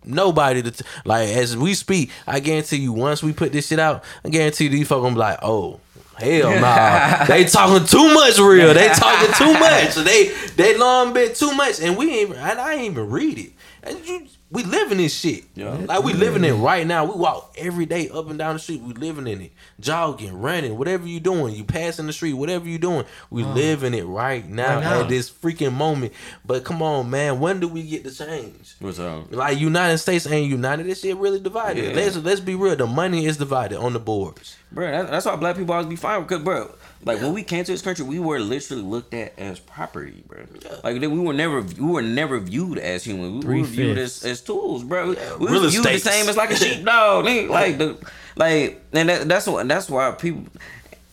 nobody to t- like. As we speak, I guarantee you, once we put this shit out, I guarantee you, these folk gonna be like, oh. Hell nah, they talking too much real. They talking too much. They they long bit too much, and we ain't. And I ain't even read it. And you, we living in this shit. Yeah. Like we living it right now. We walk every day up and down the street. We living in it. Jogging, running, whatever you doing. You passing the street, whatever you doing. We living in it right now, Right now. at this freaking moment. But come on, man. When do we get the change? What's up? Like United States ain't united. This shit really divided. Yeah. Let's let's be real. The money is divided on the boards. Bro, that's why black people always be fine. Because, bro, like when we came to this country, we were literally looked at as property, bro. Like we were never, we were never viewed as human. We were viewed as, Three-fifths. As tools, bro. we real were viewed the same as like a sheepdog, nigga. Like the, like, and that, that's what that's why people.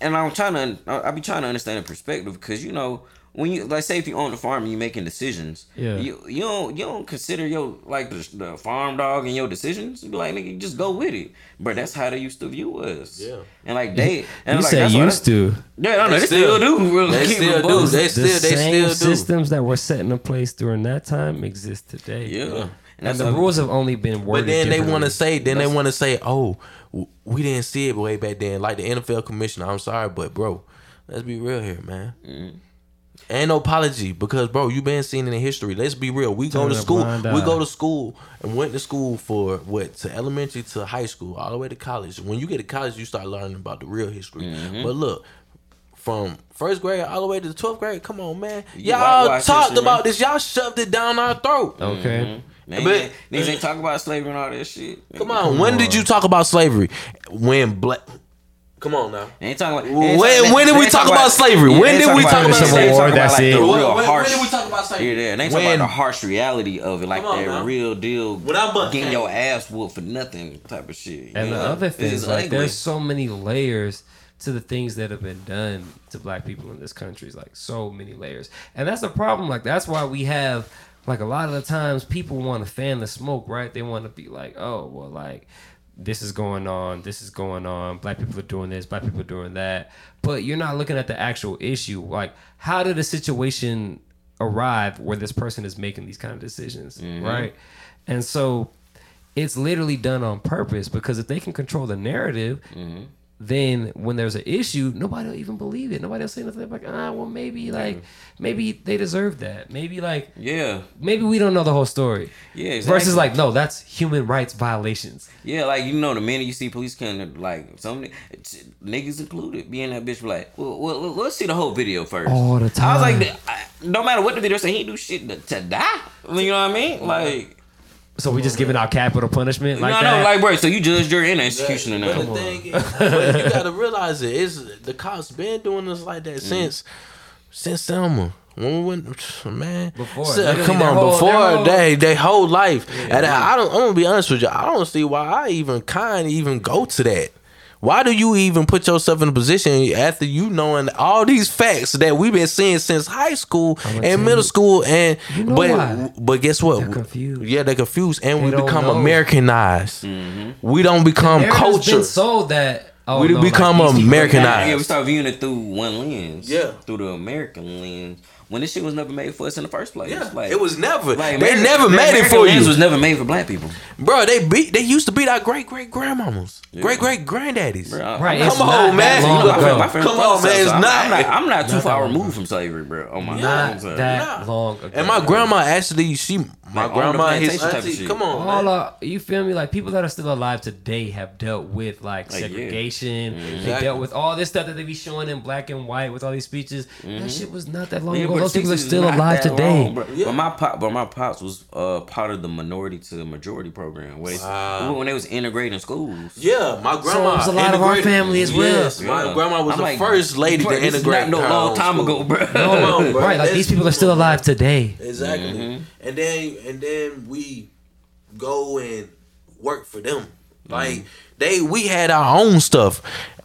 And I'm trying to, I I be trying to understand the perspective because you know when you like say if you own the farm and you're making decisions, Yeah. you you don't you don't consider your like the, the farm dog and your decisions. You be like nigga, just go with it. But that's how they used to view us. Yeah. And like they, and You like, say that's why- used to. Yeah, no, no, They they, still, still- do. Really they still do. buzzed. They the still- they same still do. systems that were set into place during that time exist today. yeah. And, that's the how- rules have only been worded. But then they want to say, then they want to say, oh, we didn't see it way back then. Like the NFL commissioner, I'm sorry, but bro, let's be real here, man. Mm-hmm. Ain't no apology because bro, you've been seen in the history. Let's be real. We go to school. We go to school and went to school for what to elementary to high school, all the way to college. When you get to college, you start learning about the real history. Mm-hmm. But look, from first grade all the way to the twelfth grade. Come on, man. You Y'all talked history, about man. this. Y'all shoved it down our throat. Okay. Niggas, But- ain't- niggas ain't talk about slavery and all that shit. Come on. when did you talk about slavery? When black. Come on now. They ain't talking about. When- talking- when did we talk talking about slavery? yeah, When did we talk about they slavery? War, that's like, it. The When- real when- when harsh. did we talk about slavery? Yeah, yeah. And they talking When- about the harsh reality of it, like Come on that now. real deal, When I bu- getting your ass whooped for nothing type of shit. And you the know? other thing It's is like there's so many layers to the things that have been done to black people in this country. It's like so many layers. And that's the problem. Like that's why we have like a lot of the times people want to fan the smoke, right? They want to be like, oh, well, like this is going on, this is going on, black people are doing this, black people are doing that. But you're not looking at the actual issue. Like, how did a situation arrive where this person is making these kind of decisions, mm-hmm. right? And so it's literally done on purpose because if they can control the narrative, mm-hmm. Then when there's an issue, nobody will even believe it. Nobody will say nothing They're like, ah, well, maybe like maybe they deserve that. Maybe like yeah, maybe we don't know the whole story. yeah. Exactly. Versus like, no, that's human rights violations. Yeah, like you know, the minute you see police coming, like some niggas included, being that bitch like, well, well, let's see the whole video first. All the time. I was like, time. the- I, no matter what the video say, he do shit to, to die. You know what I mean? Like, So we just giving out capital punishment like no, that. no, like, bro. So you judged your inner executioner But now. the thing is, but you gotta realize it is the cops been doing this like Mm. that since since Selma. When we went, man, Before, So, come on, whole- before their whole- they they whole life, and I, I don't. I'm gonna be honest with you. I don't see why I even kind of even go to that. Why do you even put yourself in a position after you knowing all these facts that we've been seeing since high school and middle you- school and You know but why. but guess what? They're confused. Yeah, they're confused and They we become know. Americanized. Mm-hmm. We don't become Narrative's culture. been sold that oh, We no, become like, Americanized. Yeah, we start viewing it through one lens. Yeah. through the American lens. When this shit was never made for us in the first place. Yeah, like it was never. Like, they Ameri- never the made it for lens you, Was never made for black people. bro. They beat. They used to beat our great great grandmamas, great great granddaddies. Bro, I'm- Right, Come not- not on, that man. long You My got- friend- ago. my friend Come on, man, it's not. I'm not, I'm not too Not far removed from slavery, bro. Oh my Not god, that Nah. long ago. And my grandma actually, she, my Like, grandma, his plantation type of auntie. shit. Come on, all man. uh, you feel me? Like people that are still alive today have dealt with like Like, yeah. segregation. They dealt with all this stuff that they be showing in black and white with all these speeches. That shit was not that long Yeah, ago. But Those people are still alive today. long, bro. Yeah. But my pop, but my pops was uh, part of the minority to majority program. Where Wow. when they was integrating schools. Yeah, my grandma. So was a lot of our family as well. Yes, my Yeah. grandma was I'm the like, first lady bro, to this is integrate. Not no long time school. ago, bro. Come on, bro. right, like That's- these people are still alive today. Exactly. Mm-hmm. And then and then we go and work for them. Mm-hmm. Like they we had our own stuff.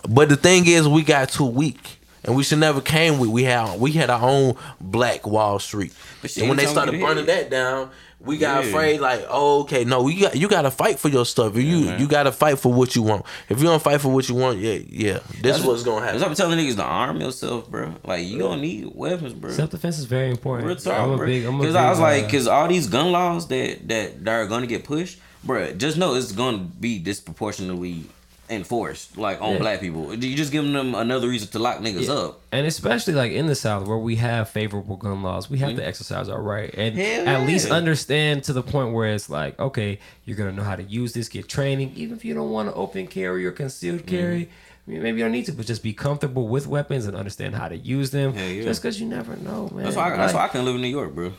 But the thing is we got too weak. And we should never came with we had we had our own black Wall Street. But and when they started burning that down, we got Yeah. afraid like, oh, okay, no, you got you gotta fight for your stuff. You you gotta fight for what you want. If you don't fight for what you want, yeah, yeah. This is what's gonna That's happen. what I'm telling niggas to arm yourself, bro. Like you don't need weapons, bro. Self defense is very important. Real talk, I'm a bro. big. Because I was like, uh, because all these gun laws that, that that are gonna get pushed, bro. Just know it's gonna be disproportionately enforced, like on Yeah. black people. You just giving them another reason to lock niggas Yeah. up. And especially like in the South where we have favorable gun laws, we have to mm-hmm. exercise our right and Hell at least understand to the point where it's like, okay, you're gonna know how to use this, get training, even if you don't want to open carry or concealed mm-hmm. carry. I mean, maybe you don't need to, but just be comfortable with weapons and understand how to use them. Just because you never know, man. That's why. I, that's Like, why I can live in New York, bro.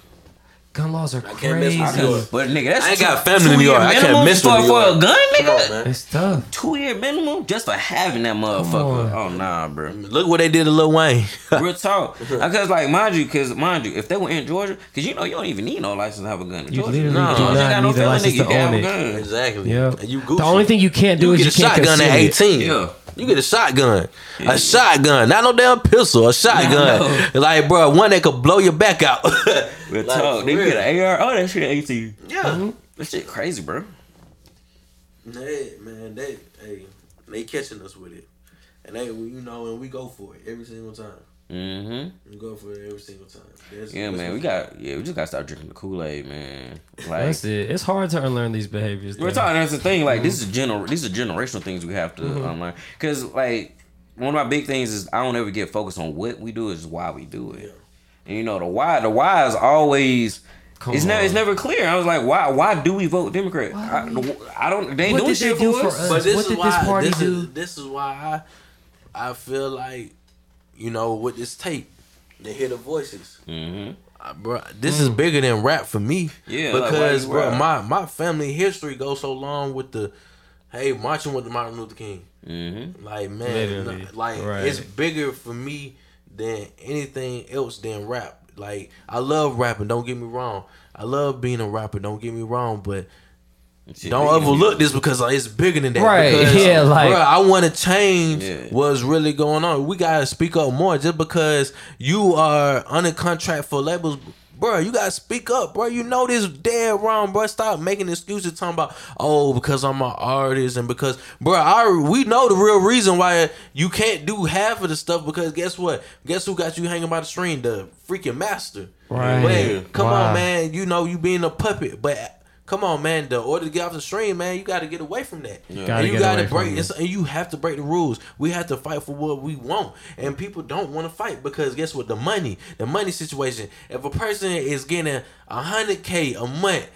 Gun laws are can't mess crazy. with New York. But nigga, that's I ain't two- got family in New York. I can't minimum miss for, with New for a gun, nigga. on, man. It's tough. Two year minimum just for having that motherfucker. Oh nah, bro. Look what they did to Lil Wayne. Real talk. Because like mind you, because mind you, if they were in Georgia, because you know you don't even need no license to have a gun in You Georgia. literally No. do Georgia not ain't got no need a license you to own a it. gun. exactly. Yeah. And you The only thing you can't do you is get you a can't shotgun at 18. Yeah. You get a shotgun. A shotgun. Not no damn pistol. A shotgun. like, bro, one that could blow your back out. Real Like, talk. They real. get an AR. Oh, that shit at 18. yeah. Mm-hmm. That shit crazy, bro. They, man, they, hey, they catching us with it. And they, you know, and we go for it every single time. Mm-hmm. We go for it every single time. That's- Yeah, that's man. We got yeah, we just gotta start drinking the Kool-Aid, man. Like That's it. It's hard to unlearn these behaviors. We're talking. That's the thing. Like this is gener. These are generational things we have to unlearn. Because like one of my big things is I don't ever get focused on what we do. Is why we do it. And you know the why. The why is always. Come it's never. It's never clear. I was like, why? Why do we vote Democrat? I, I don't. They ain't What doing shit do for for us. us? But this What is did why this party this do? Is, this is why I, I feel like you know, with this tape, they hear the voices. Mm-hmm. Uh, bro, this is bigger than rap for me. Yeah, because you bro, my my family history goes so long with the, hey, marching with the Martin Luther King. Mm-hmm. Like man, Literally. like Right. it's bigger for me than anything else than rap. Like I love rapping. Don't get me wrong. I love being a rapper. Don't get me wrong, but don't overlook this because like, it's bigger than that. Right, Because, yeah, like- bruh, I want to change Yeah. what's really going on. We gotta speak up more. Just because you are under contract for labels, bro, you gotta speak up, bro. You know this dead wrong, bro. Stop making excuses talking about oh because I'm an artist and because, bro, I we know the real reason why you can't do half of the stuff because guess what? Guess who got you hanging by the string? The freaking master. Right. But come Wow. on, man. You know you being a puppet, but. Come on, man. The order to get off the stream, man. You got to get away from that. Yeah. Gotta and you got to break. It's, and you have to break the rules. We have to fight for what we want, and people don't want to fight because guess what? The money, the money situation. If a person is getting a hundred k a month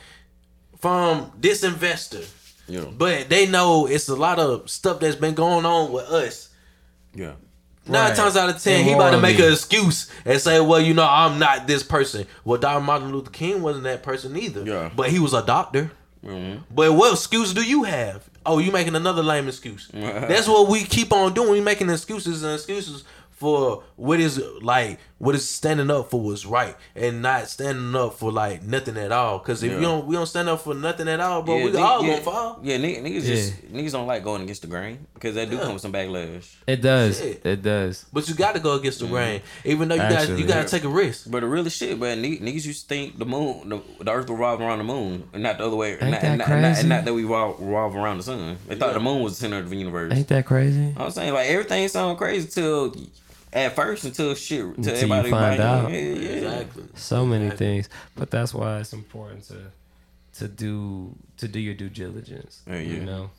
from this investor, Yeah. but they know it's a lot of stuff that's been going on with us. Yeah. Nine Right. times out of ten, he about to make an excuse and say, "Well, you know, I'm not this person." Well, Dr. Martin Luther King wasn't that person either. Yeah. But he was a doctor. Mm-hmm. But what excuse do you have? Oh, you making another lame excuse. That's what we keep on doing. We making excuses and excuses for what is like what is standing up for what's right and not standing up for like nothing at all. Cause if Yeah. you don't we don't stand up for nothing at all, bro, yeah, we nigg- all yeah, gonna fall. Yeah, nigg- niggas Yeah. just niggas don't like going against the grain because that do come with some backlash. It does. Shit. It does. But you gotta go against the grain. Even though you got you got to yeah. take a risk. But the real shit, but nigg- niggas used to think the moon, the, the Earth revolved around the moon, and not the other way, and Ain't not, that and, not, and, not, not that we revolve, revolve around the sun. They thought Yeah. the moon was the center of the universe. Ain't that crazy? I'm saying like everything sound crazy till at first until shit until, Until you everybody find out. Yeah, yeah. Exactly. So many Exactly. things, but that's why it's important to to do to do your due diligence. Yeah, yeah. You know.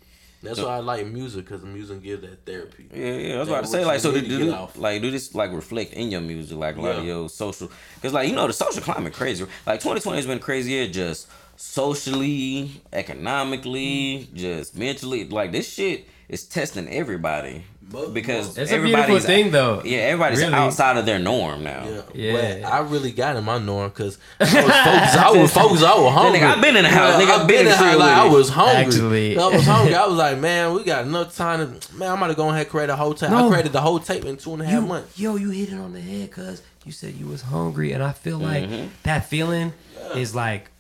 That's why I like music because music gives that therapy. Yeah, yeah, I was That about to say like so do, to do like do this like reflect in your music like a lot of your social because like you know the social climate crazy like 2020 has been a crazy year just socially economically just mentally like this shit is testing everybody But- because It's a beautiful everybody's thing, though. yeah everybody's Really. outside of their norm now. Yeah, Yeah. But I really got in my norm because I was focused. I was focused. I was hungry. nigga, I been in the house. Yeah, Nigga, I've been in the house. Like, I was hungry. Actually. I was hungry. I was like, man, we got enough time to. Man, I'm gonna go ahead and create a whole tape. I created the whole tape in two and a half You- months. Yo, you hit it on the head, cause you said you was hungry, and I feel like Mm-hmm. that feeling is like gotta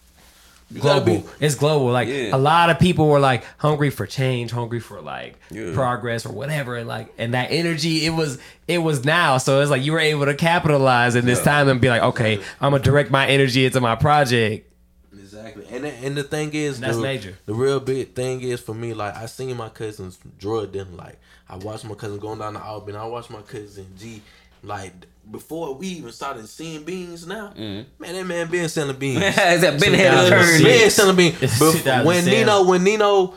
global. be- it's global. Like Yeah. a lot of people were like hungry for change, hungry for like Yeah. progress or whatever, and like and that energy, it was it was now. So it's like you were able to capitalize in this Yeah. time and be like, okay, I'm gonna direct my energy into my project. Exactly. And the- and the thing is, And that's the, major. The real big thing is for me, like I seen my cousins drug them. Like I watched my cousin going down to Albany. I watched my cousin G. Like before we even started seeing beans. Now, mm-hmm. man, that man been selling beans. Has that been head of 2006. turn? Man selling beans. It's Bef- when Nino, when Nino,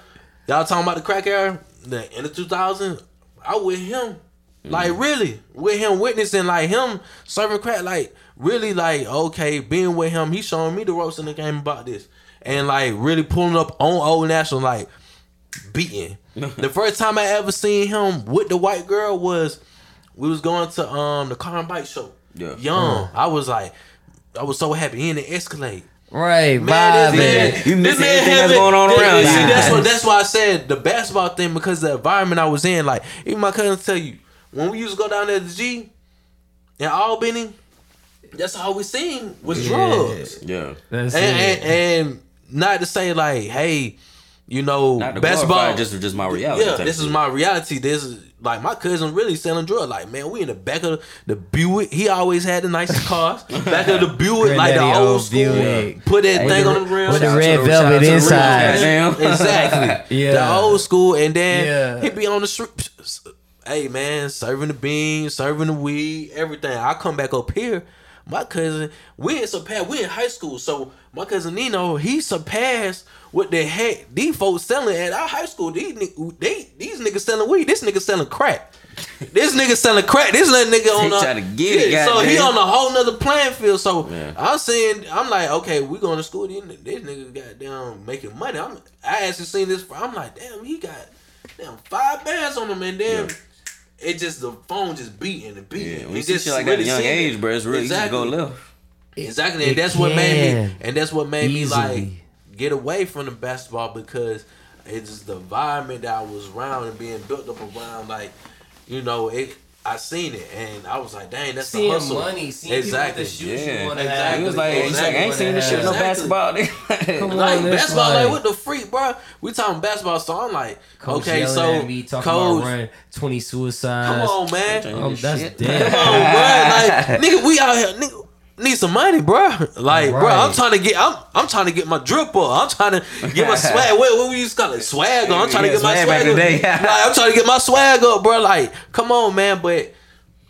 y'all talking about the crack era, the end of 2000s, I with him. Mm-hmm. Like really, with him witnessing like him serving crack, like really like okay, being with him, he showing me the ropes in the game about this, and like really pulling up on Old National, like beating. the first time I ever seen him with the white girl was we was going to um the car and bike show. Yeah. young. I was like, I was so happy he in the Escalade. Right, Man, vibing. this man, You this missing man everything that's going on Yeah, around See, you. that's what that's why I said the basketball thing because the environment I was in. Like even my cousins tell you when we used to go down there to the G in Albany, that's all we seen was Yeah. drugs. Yeah. That's And, it. and and not to say like, hey, you know, the basketball. basketball, just just my reality. Yeah, this is my reality. This is like my cousin really selling drugs. Like, man, we in the back of the Buick. He always had the nicest cars. back of the Buick, like the old old school. Buick. Put that With thing the- on the rim. with the red to velvet shout out to the rim. inside. Goddamn. Exactly. Yeah. The old school, and then Yeah. he be on the street. Hey man, serving the beans, serving the weed, everything. I come back up here. My cousin, we in surpassed. We in high school, so my cousin Nino, he surpassed what the heck these folks selling at our high school. These they these niggas selling weed. This nigga selling crack. This nigga selling crack. This little nigga on He the tryna get it, Yeah, So he on a whole nother playing field. So Yeah. I'm saying, I'm like, okay, we going to school. These, ni- these niggas goddamn making money. I'm, I actually seen this. I'm like, damn, he got damn five bands on him, and then it just the phone just beating and beating. Yeah, It when you see just shit like that at a young age, bro, it's really easy to go Exactly. left. Exactly, It and that's what made me, and that's what made me like get away from the basketball because it's just the environment that I was around and being built up around. Like, you know, it. I seen it, and I was like, "Dang, that's the Seeing hustle." money, seeing exactly. people with the shoes Yeah. you want to Exactly. have. It was like, it's like I ain't seen this shit with no Exactly. basketball. Come on. Like it's basketball, like, like- what the freak, bro? We talking basketball, so I'm like, Coach okay, yelling so at me, talking coach, about running twenty suicides. come on, man, Um, that's Shit. dead. Come on, bro. Like, nigga, we out here, nigga. Need some money, bro. Like, bro, I'm trying to get, I'm, I'm trying to get my drip up. I'm trying to get my swag. What, what we used to call it, swag on. I'm trying Yeah, to get my swag swag up. like, I'm trying to get my swag up, bro. Like, come on, man. But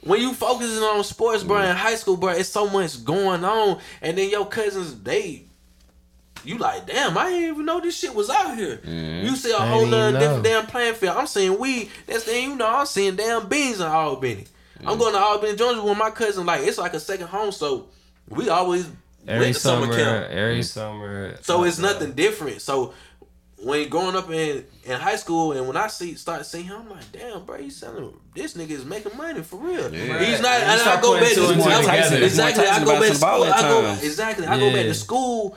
when you focusing on sports, bro, in high school, bro, it's so much going on, and then your cousins, they. You like, damn, I didn't even know this shit was out here. You see a whole didn't nother different damn playing field. I'm seeing weed. That's thing you know. I'm seeing damn beans in Albany. I'm going to Albany, Georgia with my cousin. Like it's like a second home. So we always Every went to summer summer, camp. every summer. So it's uh, nothing different. So when growing up in, in high school and when I see start seeing him, I'm like, damn, bro, he's selling this nigga is making money for real. Yeah. He's not. Right. You And I start go back two to school. Exactly. I go back to bouncing the ball school. I go exactly. I go back to school.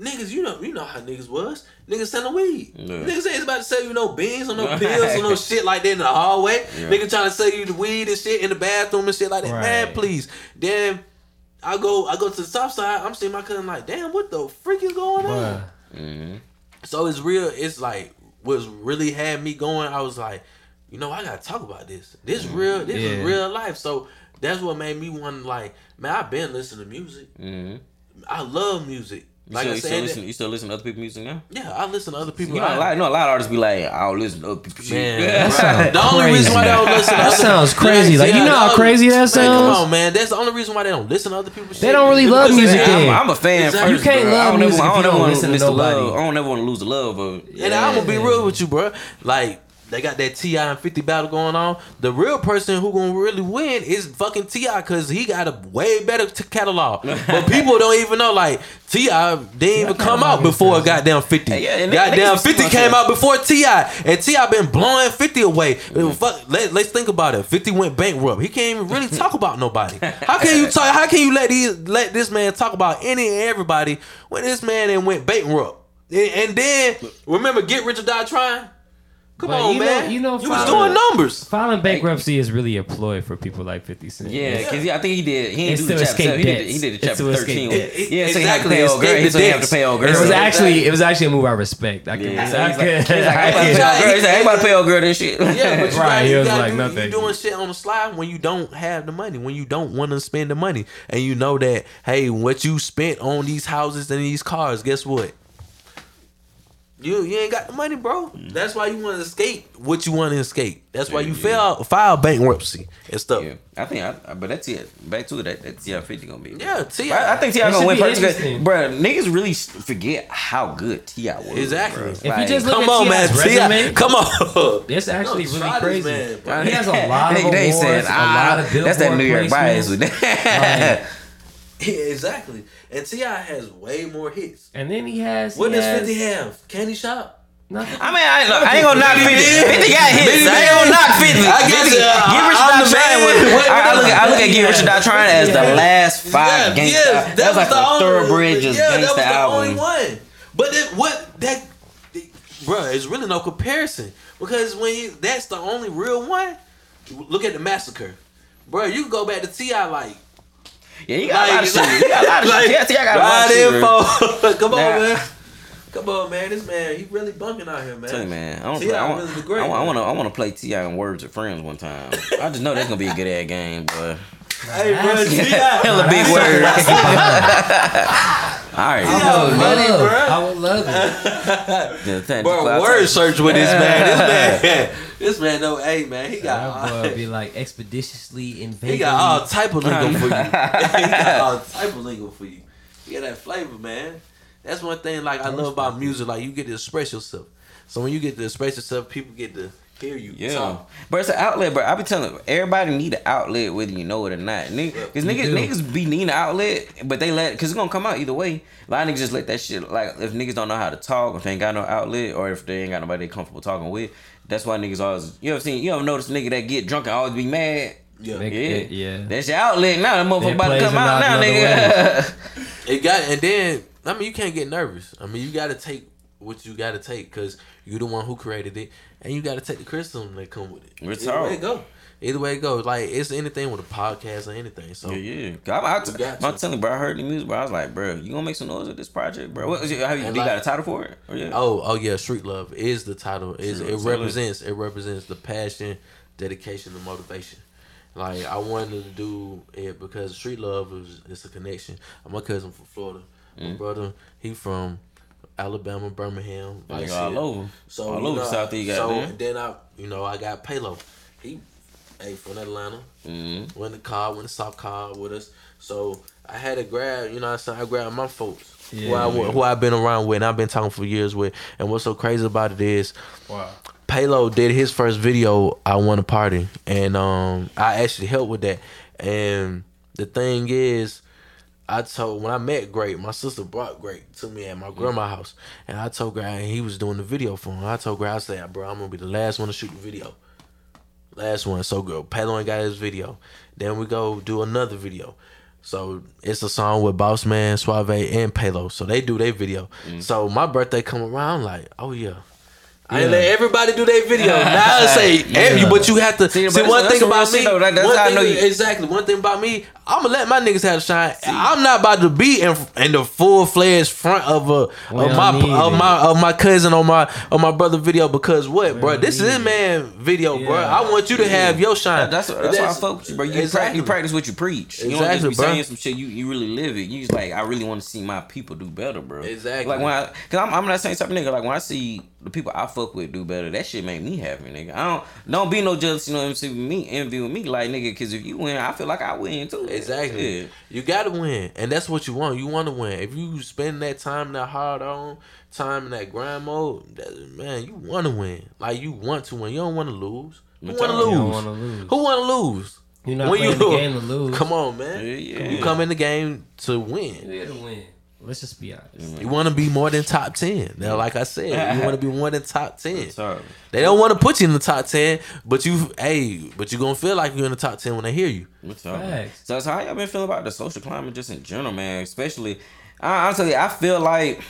Niggas, you know, you know how niggas was. Niggas selling weed. Yeah. Niggas ain't about to sell you no beans or no pills or no shit like that in the hallway. Yeah. Niggas trying to sell you the weed and shit in the bathroom and shit like that. Man, please. Then I go, I go to the south side. I'm seeing my cousin like, damn, what the freak is going on? Bruh. So it's real. It's like what's really had me going. I was like, you know, I gotta talk about this. This real. This Yeah. is real life. So that's what made me want to like, man. I've been listening to music. Mm-hmm. I love music. You, Like still, I you, still listen, you still listen to other people's music now? yeah, I listen to other people. You know, a I- lot, you know, a lot of artists be like, I don't listen to other people's shit. Man, That sounds the only reason why they don't listen to That other- sounds crazy. Like, you know how crazy that Man, sounds? come on, man. That's the only reason why they don't listen to other people's shit. They don't really love music then. I'm, I'm a fan Exactly. first. You can't bro. love I don't music ever, I don't ever don't want listen to to miss the love. nobody. I don't ever want to lose the love of it. And I'm gonna be real with you, bro. Like they got that T.I. and Fifty battle going on. The real person who gonna really win is fucking T.I. because he got a way better t- catalog. but people don't even know. Like T.I. didn't even come out before goddamn Fifty. Yeah, and goddamn Fifty came out before T.I., and T.I. been blowing Fifty away. Uh, fuck, let, let's think about it. Fifty went bankrupt. He can't even really talk about nobody. How can you talk? How can you let these let this man talk about any and everybody when this man then went bankrupt? And, and then remember, get rich or die trying. Come But on, you know- man. you know, was doing numbers. Filing bankruptcy is really a ploy for people like 50 Cent. Yeah, because I think he did. He didn't do the chapter. He did, he did the chapter to escape thirteen. debts. Yeah, so he had to Exactly, pay old escape girl. the So he have to pay old girl. It was actually it was actually a move I respect. I can, Yeah, I he's like, can- he's like, I I ain't about to pay old girl. He's like, I ain't about to pay old girl this shit. Yeah, but you Right, he you was gotta like, do, no, you thank doing shit on the slide when you don't have the money, when you don't want to spend the money, and you know that hey, what you spent on these houses and these cars, guess what? You you ain't got the money, bro. That's why you want to escape what you want to escape. That's why you Yeah. file file bankruptcy and stuff. Yeah, I think, I, but that's it. Back to it. That that's T.I. fifty gonna be. Yeah, Ti. I, I think T.I. gonna win be first. interesting. Bro, niggas really forget how good T.I. was. Exactly. bro. If you just look Come at on, T.I.'s man. T.I., resume, come on. It's actually No, really crazy. man, bro. he has a lot of They- awards, they said, a ah, lot of billboard That's that New York bias placements. with that. Like, Yeah, exactly. And T.I. has way more hits. and then he has. What he does has Fifty have? Candy Shop. Nothing. I mean, I, look, I ain't gonna knock 50. 50 got hits. I ain't gonna knock 50. I guess, 50 uh, Get Rich or I'm Die Trying man. was. What- I, I what look at, I look at Get Rich or Die Trying as the last five Yeah, gangsta. yes, that was like the a only- thoroughbred just yeah, that was gangsta the only one. But it, what that, bro, it's really no comparison because when you, that's the only real one. Look at the massacre, bro. You can go back to T.I. like. Yeah, you got a lot of like- shit. You got a lot of like, shit. Yeah, T.I. got a lot of shit. bro. ride info. Come on, Nah. man. Come on, man. This man, he really bunking out here, man. Tell you, man, I don't. T.I. I want. really great I want, I want to. I want to play T.I. in Words with Friends one time. I just know that's gonna be a good ass game, but Hey, bro, Ti. hella big words. All right, I would money, love. bruh. I would love it. The Bro, word search with this man. This man, this man, no, hey man, he That got boy would be like expeditiously invading. he got all type of lingo for you. he got all type of lingo for you. He got that flavor, man. That's one thing like I love about music. Like you get to express yourself. So when you get to express yourself, people get to hear you. Yeah, talk. but it's an outlet. But I be telling everybody need an outlet whether you know it or not. Because niggas, niggas be needing an outlet, but they let because it's gonna come out either way. A lot of niggas just let that shit like if niggas don't know how to talk, if they ain't got no outlet, or if they ain't got nobody they comfortable talking with, That's why niggas always. You ever seen? You ever notice a nigga that get drunk and always be mad? Yeah. Make- Yeah, it- yeah. That's your outlet now. That motherfucker about to come out now, another nigga. It got and then I mean you can't get nervous. I mean you got to take what you got to take because you the one who created it, and you got to take the criticism that come with it. It's Either way it go. Either way it goes. Like it's anything with a podcast or anything. So Yeah, yeah. 'Cause I, I, You got I'm to. telling you, bro. I heard the music, bro. I was like, bro, you gonna make some noise with this project, bro? What is it? How you, And you got a title for it? Or yeah. Oh, oh yeah, Street Love is the title. Is it represents it represents the passion, dedication, and motivation. Like I wanted to do it because Street Love is it's a connection. My cousin from Florida. Mm. My brother, he from Alabama, Birmingham, Nigga Vice all over. So all over know, South East, So goddamn. then I, you know, I got Palo. He, hey, from Atlanta. Mm-hmm. Went in the car, went to South car with us. So I had to grab, you know, I'm saying I grabbed my folks who Yeah, I yeah. who I've been around with, and I've been talking for years with. And what's so crazy about it is, Wow. Palo did his first video. I want a party, and um, I actually helped with that. And the thing is, I told when I met Great, my sister brought Great to me at my grandma's house, and I told Great and he was doing the video for him. I told Great, I said, "Bro, I'm gonna be the last one to shoot the video." Last one, so. Palo ain't got his video. Then we go do another video. So it's a song with Boss Man, Suave, and Palo. So they do their video. Mm. So my birthday come around, like, oh yeah. I Yeah. let everybody do their video. Now I say, every, but you have to See, see, one that's thing about shit, me. though. That- that's one how I know you- exactly. One thing about me, I'm gonna let my niggas have a shine. I'm not about to be in, in the full fledged front of a We of my of it. my of my cousin on my on my brother video because what, We bro? This is it. man video, bro. I want you to have your shine. That- that's that's, why I fuck with you, bro. You, practice, Exactly. you practice what you preach. You don't Exactly, just be bro. saying some shit. You you really live it. You just like I really want to see my people do better, bro. Exactly. Like when I, cause I'm, I'm that same type of nigga. Like when I see the people I fuck with do better, that shit make me happy, nigga. I don't don't be no jealous. You know what I'm saying? Me, envy with me, like nigga. Cause if you win, I feel like I win too. Exactly. Yeah. You gotta win, and that's what you want. You want to win. If you spend that time that hard on time in that grind mode, that, man, you want to win. Like you want to win. You don't want to lose. Who You want to don't lose? wanna lose. Who want to lose? You're not When playing you- the game to lose. Come on, man. Yeah, yeah. You come in the game to win. You here to win. Let's just be honest. You want to be more than top ten. Now, like I said, you want to be more than top ten. Sorry. They don't want to put you in the top ten, but you, hey, but you gonna feel like you're in the top ten when they hear you. What's up? Facts. So, so how y'all been feeling about the social climate just in general, man? Especially, I honestly, I feel like,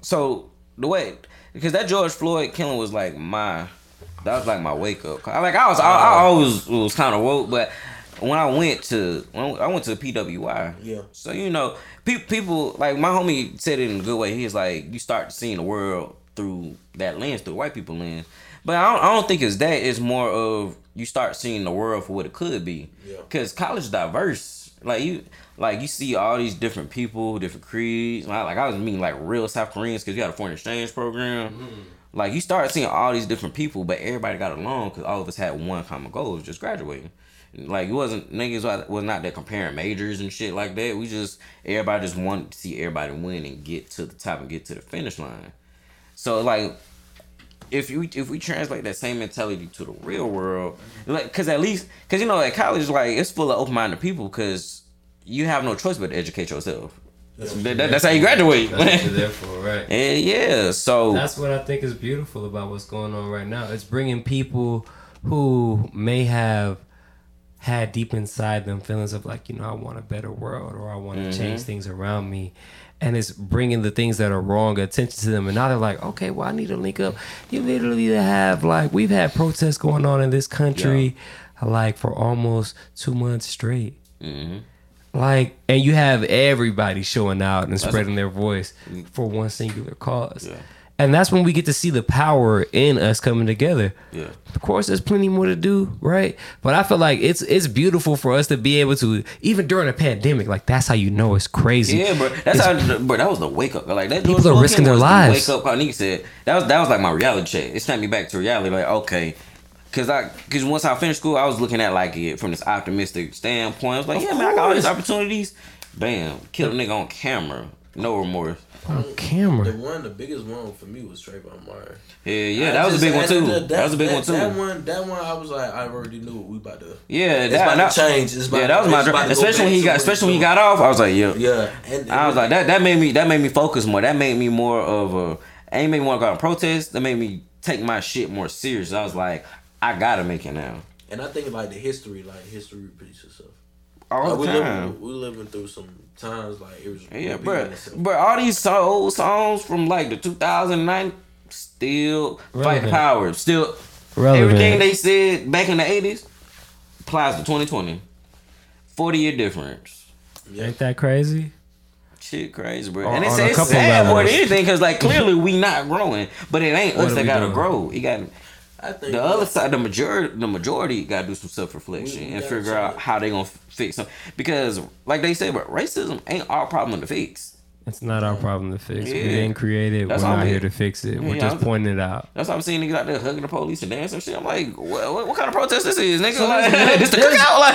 so the way because that George Floyd killing was like my, that was like my wake up. I like I was, I, I oh. always was kind of woke, but when I went to, when I went to PWI, Yeah. So you know, pe- people like my homie said it in a good way. He's like, you start seeing the world through that lens, through white people lens. But I don't, I don't think it's that. It's more of you start seeing the world for what it could be. Yeah. Cause college diverse. Like you, like you see all these different people, different creeds. Like, I was meeting like real South Koreans because you got a foreign exchange program. Mm-hmm. Like you start seeing all these different people, but everybody got along because all of us had one common goal, was just graduating. Like it wasn't niggas was not that comparing majors and shit like that. We just everybody just wanted to see everybody win and get to the top and get to the finish line. So like if you if we translate that same mentality to the real world, like because at least because you know at college like it's full of open minded people because you have no choice but to educate yourself. That- that- that's how you graduate. That's what you're there for, right? And yeah, so That's what I think is beautiful about what's going on right now. It's bringing people who may have had deep inside them feelings of like, you know, I want a better world or I want to mm-hmm. change things around me. And it's bringing the things that are wrong attention to them. And now they're like, okay, well, I need to link up. You literally have, like, we've had protests going on in this country, like, for almost two months straight. Mm-hmm. Like, and you have everybody showing out and spreading their voice mm. for one singular cause. Yeah. And that's when we get to see the power in us coming together. Yeah. Of course, there's plenty more to do, right? But I feel like it's it's beautiful for us to be able to, even during a pandemic, like that's how you know it's crazy. Yeah, bro. That's how, bro. That was the wake up. Like that. People are risking their was the lives. Wake up call. Nigga said that was that was like my reality check. It snapped me back to reality. Like okay, cause I cause once I finished school, I was looking at like it from this optimistic standpoint. I was like, yeah, man, I got all these opportunities. Bam, kill a nigga on camera, no remorse. On camera. The one, the biggest one for me was Trayvon Martin. Yeah, yeah, I that was a just- big one too. That, That was a big that- one too. That one, that one, I was like, I already knew what we about to. Yeah, It's that, about to change. It's about yeah, that was my it's dream. Especially when he got, especially when he got off. I was like, yeah. Yeah, and I was like, that. That made me. That made me focus more. That made me more of a. Ain't made me want to go out and protest. That made me take my shit more serious. I was like, I gotta make it now. And I think like the history, like history repeats itself. All Like, the we time. living, we living through some times like it was. Yeah, repeating bro. But all these so- old songs from like the 2009 still fight power. Still Relevant. everything they said back in the 80s applies to 2020. 40 year difference. Ain't that crazy? Shit crazy, bro. On- and it's, on a it's couple sad more than levels. anything because like clearly we not growing, but it ain't What us are that we gotta doing? grow. You got I think the other side, the majority, the majority got to do some self reflection We- we and figure out it. how they gonna fix them. Because like they say, but racism ain't our problem to fix. It's not our problem to fix. Yeah. We didn't create it. That's We're all not we- here to fix it. We're just I'm- pointing it out. That's why I'm seeing niggas out there hugging the police and dancing shit. I'm like, what, what, what kind of protest this is, nigga? So like, there's- this the cookout? Like,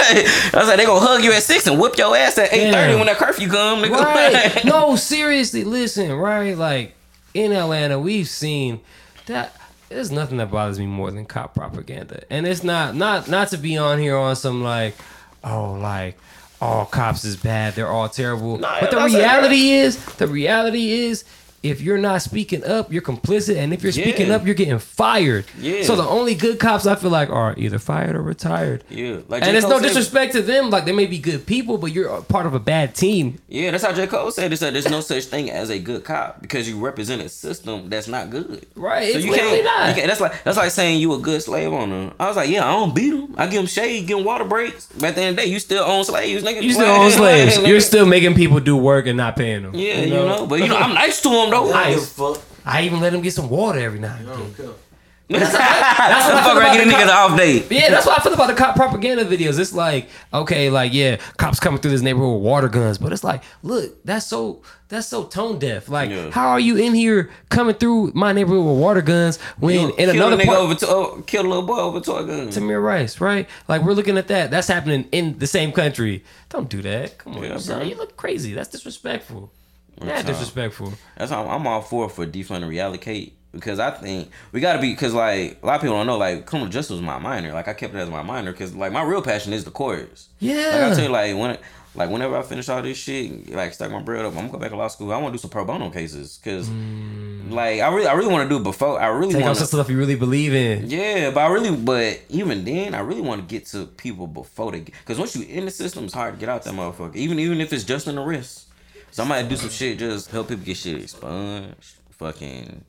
I was like, they gonna hug you at six and whip your ass at eight thirty when that curfew come, nigga. Right. no, seriously, listen, right? Like in Atlanta, we've seen that there's nothing that bothers me more than cop propaganda. And it's not not not to be on here on some like, oh, like all cops is bad, they're all terrible. But the reality is, the reality is if you're not speaking up, you're complicit, and if you're speaking Yeah. up, you're getting fired. Yeah. So the only good cops I feel like are either fired or retired. Yeah, like And J. it's Cole no said- disrespect to them. Like they may be good people, but you're a part of a bad team. Yeah, that's how J. Cole said it. Said there's no such thing as a good cop because you represent a system that's not good. Right, So you can't, not. you can't- That's like that's like saying you a good slave owner. I was like, yeah, I don't beat them. I give them shade, give them water breaks. But at the end of the day, you still own slaves, nigga. You still own slaves. You're still making people do work and not paying them. yeah, you know? But you know, I'm nice to them though. I don't Nice. I even let him get some water every now and then. don't. That's what I feel about get a the nigga the cop- off day. Yeah, that's what I feel about the cop propaganda videos. It's like, okay, like yeah, cops coming through this neighborhood with water guns, but it's like, look, that's so that's so tone deaf. Like, Yeah. how are you in here coming through my neighborhood with water guns when in kill another a nigga part? over to, oh, kill a little boy over toy gun. Tamir Rice, right? Like we're looking at that. That's happening in the same country. Don't do that. Come on, Yeah, son, bro. you look crazy. That's disrespectful. Yeah, disrespectful. That's how I'm, I'm all for for defund and reallocate because I think we got to be because like a lot of people don't know like criminal justice was my minor. Like I kept it as my minor because like my real passion is the courts. Yeah. Like I tell you, like when like whenever I finish all this shit, like stack my bread up, I'm gonna go back to law school. I want to do some pro bono cases because mm. like I really I really want to do it before I really want some to. stuff you really believe in. Yeah, but I really, but even then, I really want to get to people before they, because once you in the system, it's hard to get out that motherfucker. Even even if it's just an arrest, somebody do some shit, just help people get shit expunged, fucking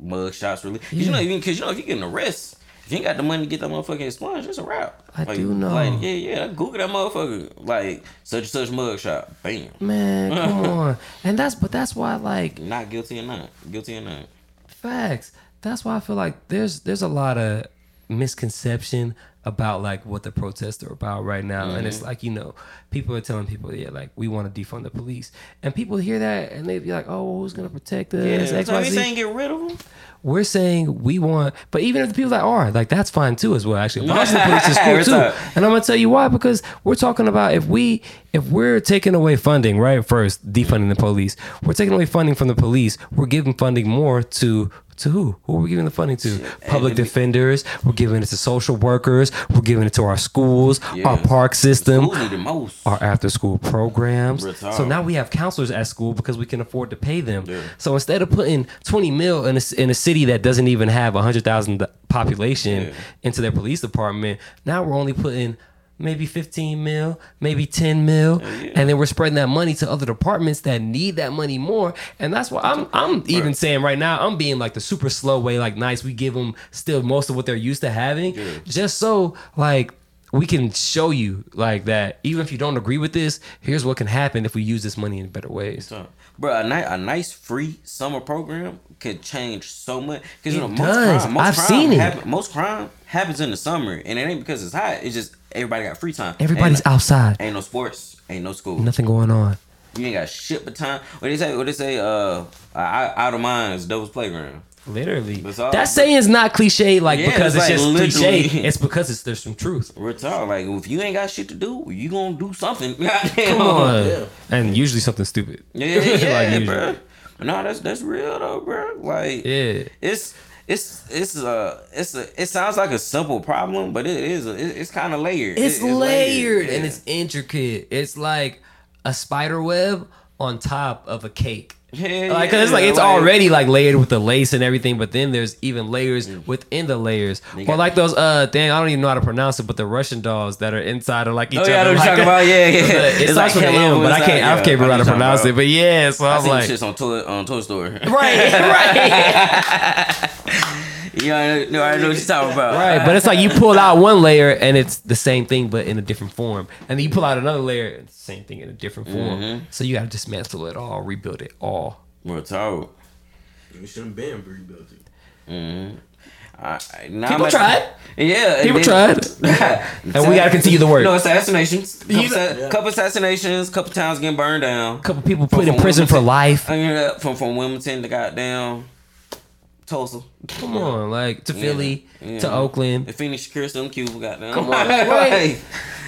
mug shots really. Cause you know, even because you know, if you get an arrest, if you ain't got the money to get that motherfucker expunged, it's a wrap. I Like- do know. Like yeah, yeah, Google that motherfucker, like such and such mug shot, bam. Man, come on. And that's but that's why like Not guilty or not, guilty or not. facts. That's why I feel like there's there's a lot of misconception about like what the protests are about right now. And Mm-hmm. it's like, you know, people are telling people, yeah, like we want to defund the police. And people hear that and they be like, Oh, who's gonna protect us? Yeah, so we saying get rid of them. We're saying we want, but even if the people that are like, that's fine too as well. Actually, abolishing the police is cool too. up? And I'm gonna tell you why because we're talking about if we if we're taking away funding, right? First, defunding the police. We're taking away funding from the police. We're giving funding more to to who? Who are we giving the funding to? Public defenders. We're giving it to social workers. We're giving it to our schools, Yeah. our park system, the most? our after school programs. Real So now we have counselors at school because we can afford to pay them. Yeah. So instead of putting 20 mil in a, in a city that doesn't even have 100,000 population Yeah. into their police department, now we're only putting maybe 15 mil, maybe 10 mil, oh, yeah. and then we're spreading that money to other departments that need that money more. And that's why I'm I'm even saying right now I'm being like the super slow way like nice we give them still most of what they're used to having just so like we can show you like that even if you don't agree with this, here's what can happen if we use this money in better ways. So, bro, a, ni- a nice free summer program could change so much. Because you know, most does. crime, most I've crime seen it. happen- most crime happens in the summer, and it ain't because it's hot. It's just everybody got free time. Everybody's ain't, outside. Ain't no sports. Ain't no school. Nothing going on. You ain't got shit but time. What they say? What they say? Uh, uh, out of mind is devil's playground. Literally. All. That saying's not cliche like Yeah, because it's it's, like just cliche. It's because it's there's some truth. Real talk. Like if you ain't got shit to do, you gonna do something. Come on. Yeah. And usually something stupid. Yeah, yeah, Like usually. bro. No, that's that's real though, bro. Like Yeah. it's it's it's uh it's a it sounds like a simple problem, but it is a, it, it's kind of layered. It's, It- layered and yeah. it's intricate. It's like a spider web on top of a cake. Hell Like, cause it's yeah, like it's already like layered with the lace and everything, but then there's even layers within the layers. Or like those uh, dang, I don't even know how to pronounce it, but the Russian dolls that are inside of like each Oh other. yeah, I know what like you're talking about. Yeah, yeah. It It's an hello M, but I can't. yeah. I can't remember how to know what you're pronounce talking it. But yeah, so. I seen like, shits on Toy on Toy Story. right, right. Yeah, I know, I know what you're talking about. Right, but it's like you pull out one layer and it's the same thing but in a different form, and then you pull out another layer, it's the same thing in a different form. Mm-hmm. So you got to dismantle it all, rebuild it all. Real talk. We shouldn't been rebuilt it. I, I, now People I'm tried. Yeah, People and tried, and we got to continue the work. No assassinations. Couple, You- sa- couple assassinations. Couple towns getting burned down. A couple people put in From prison for life. I mean, uh, from from Wilmington to goddamn Tulsa. Come on, like to Yeah. Philly, Yeah. to Oakland. The Phoenix Secure them Cuba goddamn. Come on, right.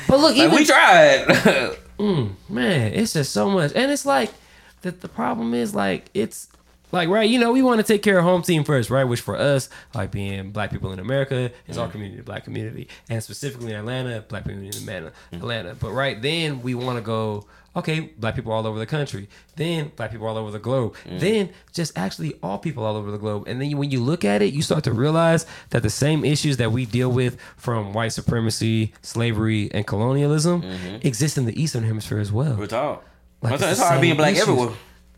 But look, like, even we tried. Mm, man, it's just so much, and it's like that. The problem is like it's like right. You know, we want to take care of home team first, right? Which for us, like being black people in America, is our community, the black community, and specifically in Atlanta, black people in Atlanta, mm. Atlanta. But right then, we want to go. Okay, black people all over the country. Then black people all over the globe. Mm. Then just actually all people all over the globe. And then you, when you look at it, you start to realize that the same issues that we deal with from white supremacy, slavery, and colonialism mm-hmm. exist in the Eastern Hemisphere as well. we talk. Like, it's, it's it's hard being black issues. everywhere.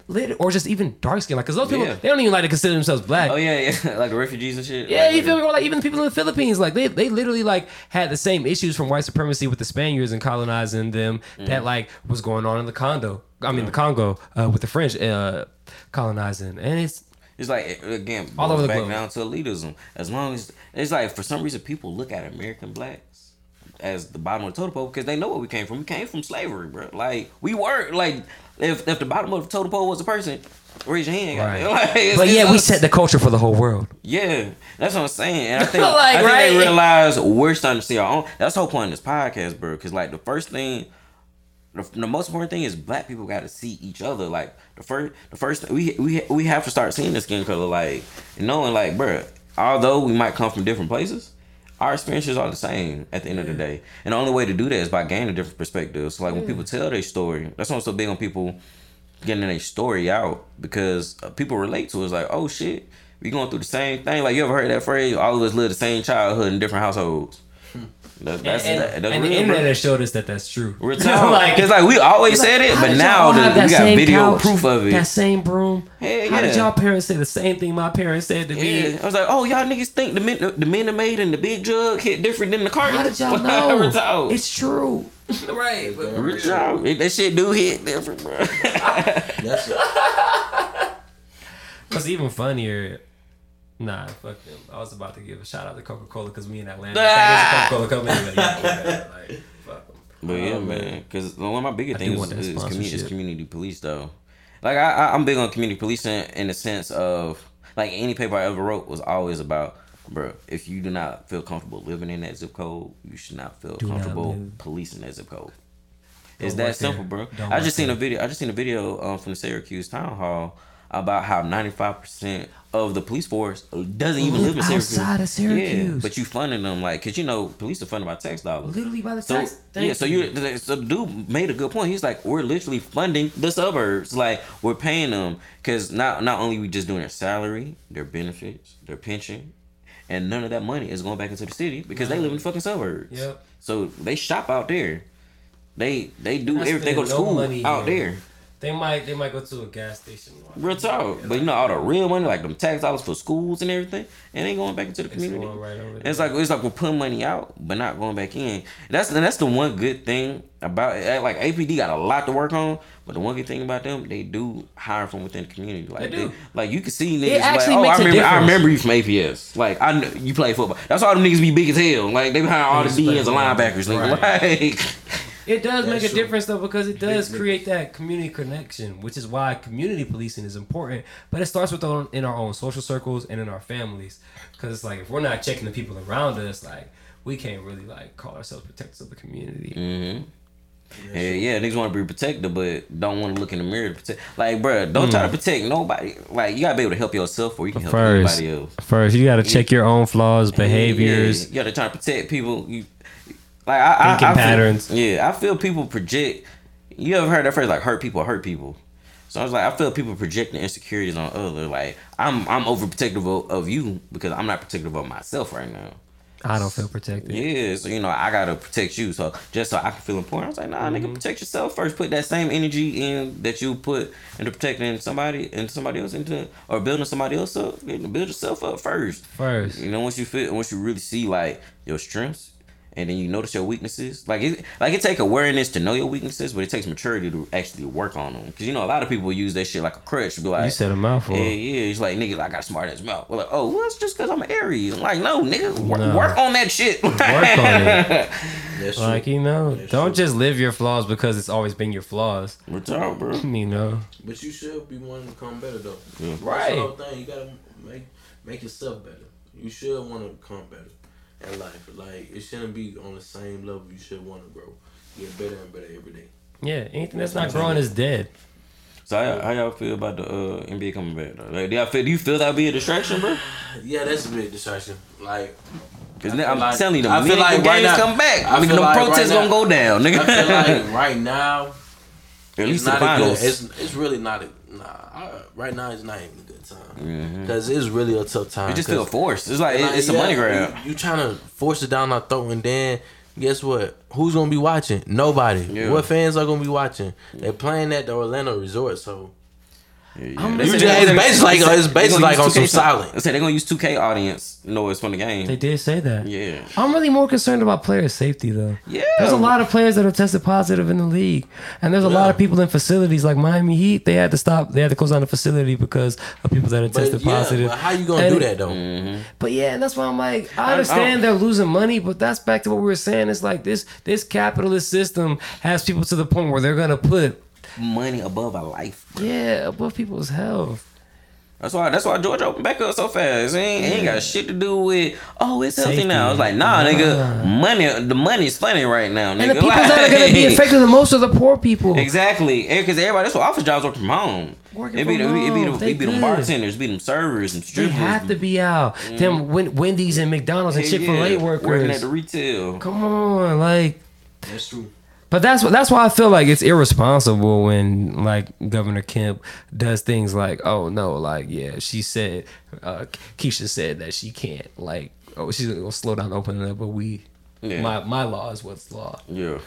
Lit- or just even dark skin, like because those people Yeah. they don't even like to consider themselves black. Oh yeah, yeah, like refugees and shit. Yeah, Like, you feel me? Or like even the people in the Philippines, like they, they literally like had the same issues from white supremacy with the Spaniards and colonizing them Mm. that like was going on in the Congo. I mean the Congo uh, with the French uh, colonizing, and it's It's like again, All all over the back globe. down to elitism. As long as it's like for some reason people look at American blacks as the bottom of the totem pole because they know where we came from. We came from slavery, bro. Like we were like if if the bottom of the totem pole was a person, raise your hand. Right. Like, it's- but it's yeah, we set the culture for the whole world. Yeah, that's what I'm saying. And I think, Like, I think right? they realize we're starting to see our own. That's the whole point of this podcast, bro. Because like the first thing, the, the most important thing is black people got to see each other. Like the first, the first we we we have to start seeing the skin color, like knowing, like, bro. Although we might come from different places, our experiences are the same at the end of the day. And the only way to do that is by gaining a different perspective. So like when people tell their story, that's why I'm so big on people getting their story out because uh, people relate to it. It's like, oh shit, we going through the same thing. Like you ever heard that phrase? All of us live the same childhood in different households. That, that's and that, that's and the internet has showed us that that's true. Real talk. Like- Cause like we always said it, but now the, we got video couch, proof of it. That same broom. Hell How did y'all parents say the same thing my parents said to me? Yeah, I was like, oh y'all niggas think the men the men that made in the big jug hit different than the carton? How did y'all know? It's true. right. But Real talk. That shit do hit different, bro. That's it. What's even funnier? Nah, fuck them. I was about to give a shout out to Coca Cola because we in Atlanta. That is a Coca Cola company. But yeah, yeah, like, fuck 'em. But yeah, man, because one of my biggest do things want that is, is, community, is community police, though. Like I, I, I'm big on community policing in the sense of like any paper I ever wrote was always about, bro. If you do not feel comfortable living in that zip code, you should not feel Do comfortable live. policing that zip code. Don't It's that simple, there. bro. Don't I work just seen there. a video. I just seen a video um, from the Syracuse town hall about how 95 percent of the police force doesn't even Live live in Syracuse. outside of Yeah, Syracuse. but you funding them like, cause you know police are funded by tax dollars. Literally by the So tax. yeah, so you so the dude made a good point. He's like, we're literally funding the suburbs. Like we're paying them because not not only we just doing their salary, their benefits, their pension, and none of that money is going back into the city because they live in the fucking suburbs. Yep. So they shop out there. They they do everything. They go to no school out here. there. They might they might go to a gas station. Real talk. But you know all the real money, like them tax dollars for schools and everything, and ain't going back into the community. going right It's like it's like we're putting money out, but not going back in. That's and that's the one good thing about it. Like APD got a lot to work on, but the one good thing about them, they do hire from within the community. Like They do. like you can see niggas actually like, oh, makes I a remember, I remember you from APS. Like I know you play football. That's why them niggas be big as hell. Like they hire all the just DNs and linebackers. Nigga. Like It does make a true. difference though because it does Big- big- create that community connection, which is why community policing is important. But it starts with our, in our own social circles and in our families, because it's like if we're not checking the people around us, like we can't really like call ourselves protectors of the community. Mm. Yeah, yeah, niggas want to be protected, but don't want to look in the mirror to protect. Like, bro, don't try to protect nobody. Like, you gotta be able to help yourself, or you can help First, anybody else. first you got to check your own flaws, Yeah, behaviors. you gotta try to protect people. You like, I, I, Thinking I feel- patterns. yeah, I feel people project. You ever heard that phrase like "hurt people hurt people"? So I was like, I feel people projecting insecurities on other. Like I'm I'm overprotective of, of you because I'm not protective of myself right now. I don't feel protected. Yeah, so you know I gotta protect you. So just so I can feel important, I was like, nah, nigga, mm-hmm. protect yourself first. Put that same energy in that you put into protecting somebody and somebody else into or building somebody else up. you know, Build yourself up first. First. You know, once you feel, once you really see like your strengths, and then you notice your weaknesses. Like it, like it take awareness to know your weaknesses, but it takes maturity to actually work on them. Because you know a lot of people use that shit like a crutch. Be like, You said a mouthful. yeah, yeah. It's like nigga, I got a smart ass mouth. We're like, oh, well, it's just because I'm an Aries. I'm like, no, nigga, work, No. work on that shit. Work on it. That's Like, true. you know, That's don't true. just live your flaws because it's always been your flaws. Retard, bro. You know. But you should be wanting to become better though. Yeah. That's Right. the whole thing. You gotta make make yourself better. You should want to become better in life. Like it shouldn't be on the same level. You should want to grow, get better and better every day. Yeah, anything that's not growing is dead. So how, how y'all feel about the uh, NBA coming back? Though? Like, do y'all feel? Do you feel that'll be a distraction, bro? Yeah, that's a big distraction. Like Because I feel I'm like- telling you, the I feel like the right games now- come back, I nigga, feel the like protests right gonna go down, nigga. I feel like right now, At it's least the not a good. It's it's really not a nah. I, right now, it's not even a good time mm-hmm. because it's really a tough time. You just feel forced. It's like, Like, it's a money grab. You, you trying to force it down our throat, and then guess what? Who's gonna be watching? Nobody. Yeah. What fans are gonna be watching? They're playing at the Orlando Resort, so Yeah, yeah. I'm- They You say just- it's they- basically like- it's they basically like on some 2K silent. They say they're gonna use 2K audience. No, it's from the game. They did say that. Yeah. I'm really more concerned about player safety though. Yeah. There's a lot of players that are tested positive in the league, and there's a lot of people in facilities like Miami Heat. They had to stop. They had to close down the facility because of people that are but tested yeah, positive. but how you gonna And do that though? Mm-hmm. But yeah, and that's why I'm like, I I- I understand they're losing money, but that's back to what we were saying. It's like this this capitalist system has people to the point where they're gonna put Money above a life. yeah above people's health. That's why. That's why Georgia opened back up so fast. It ain't, it ain't got shit to do with. Oh, it's healthy Safety. now. It's like nah, Nah. nigga. Money. The money's funny right now, nigga. And the people that are gonna be affected the most are the poor people. Exactly, because everybody. That's what office jobs work from home. Working It be, from the, it be, the, it be them bartenders, be them servers, them They strippers. have to be out. Mm-hmm. Them Wen- Wendy's and McDonald's and Hell Chick Fil A yeah, workers. working at the retail. Come on, like. That's true. But that's that's why I feel like it's irresponsible when like Governor Kemp does things like, oh no, like yeah, she said, uh, Keisha said that she can't like, oh she's gonna slow down opening up, but we, Yeah. my my law is what's law. Yeah.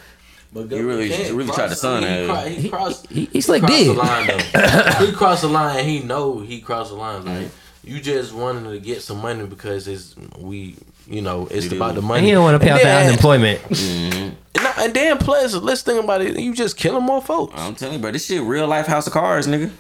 But You really- can't really cross- tried to son I mean, he, her. he He, crossed. he, he's like crossed the did. line though. he crossed the line. He know he crossed the line. Like you just wanted to get some money because it's we. You know, it's You about do. the And money. he don't want to pay out And the unemployment. Mm-hmm. And, and then plus, let's think about it. You just killing more folks. I'm telling you, bro, this shit real life House of Cards, nigga.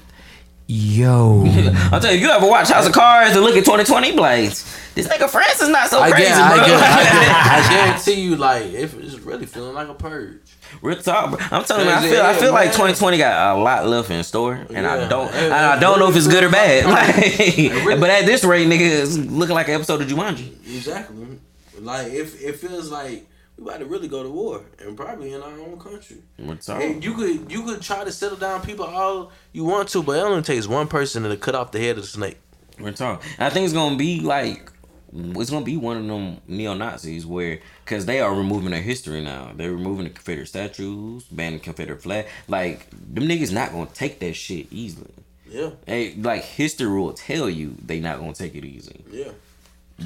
Yo, I'm telling you, you ever watch House of Cards and look at 2020, blades? this nigga France is not so I, crazy, guess, bro. I, guess, I, guess, I guarantee you, like, if it's really feeling like a purge. Real talk. I'm telling you, I Yeah, feel, I feel like 2020 got a lot left in store, and I don't, and I don't know if it's good or bad. like- but at this rate, nigga, it's looking like an episode of Jumanji. Exactly. Like, if it feels like we about to really go to war, and probably in our own country. Real talk. And you could you could try to settle down people all you want to, but it only takes one person to cut off the head of the snake. Real talk. And I think it's gonna be like it's gonna be one of them neo Nazis where because they are removing their history now. They're removing the Confederate statues, banning Confederate flag. Like them niggas not gonna take that shit easily. Yeah, Hey, like history will tell you they not gonna take it easy. yeah.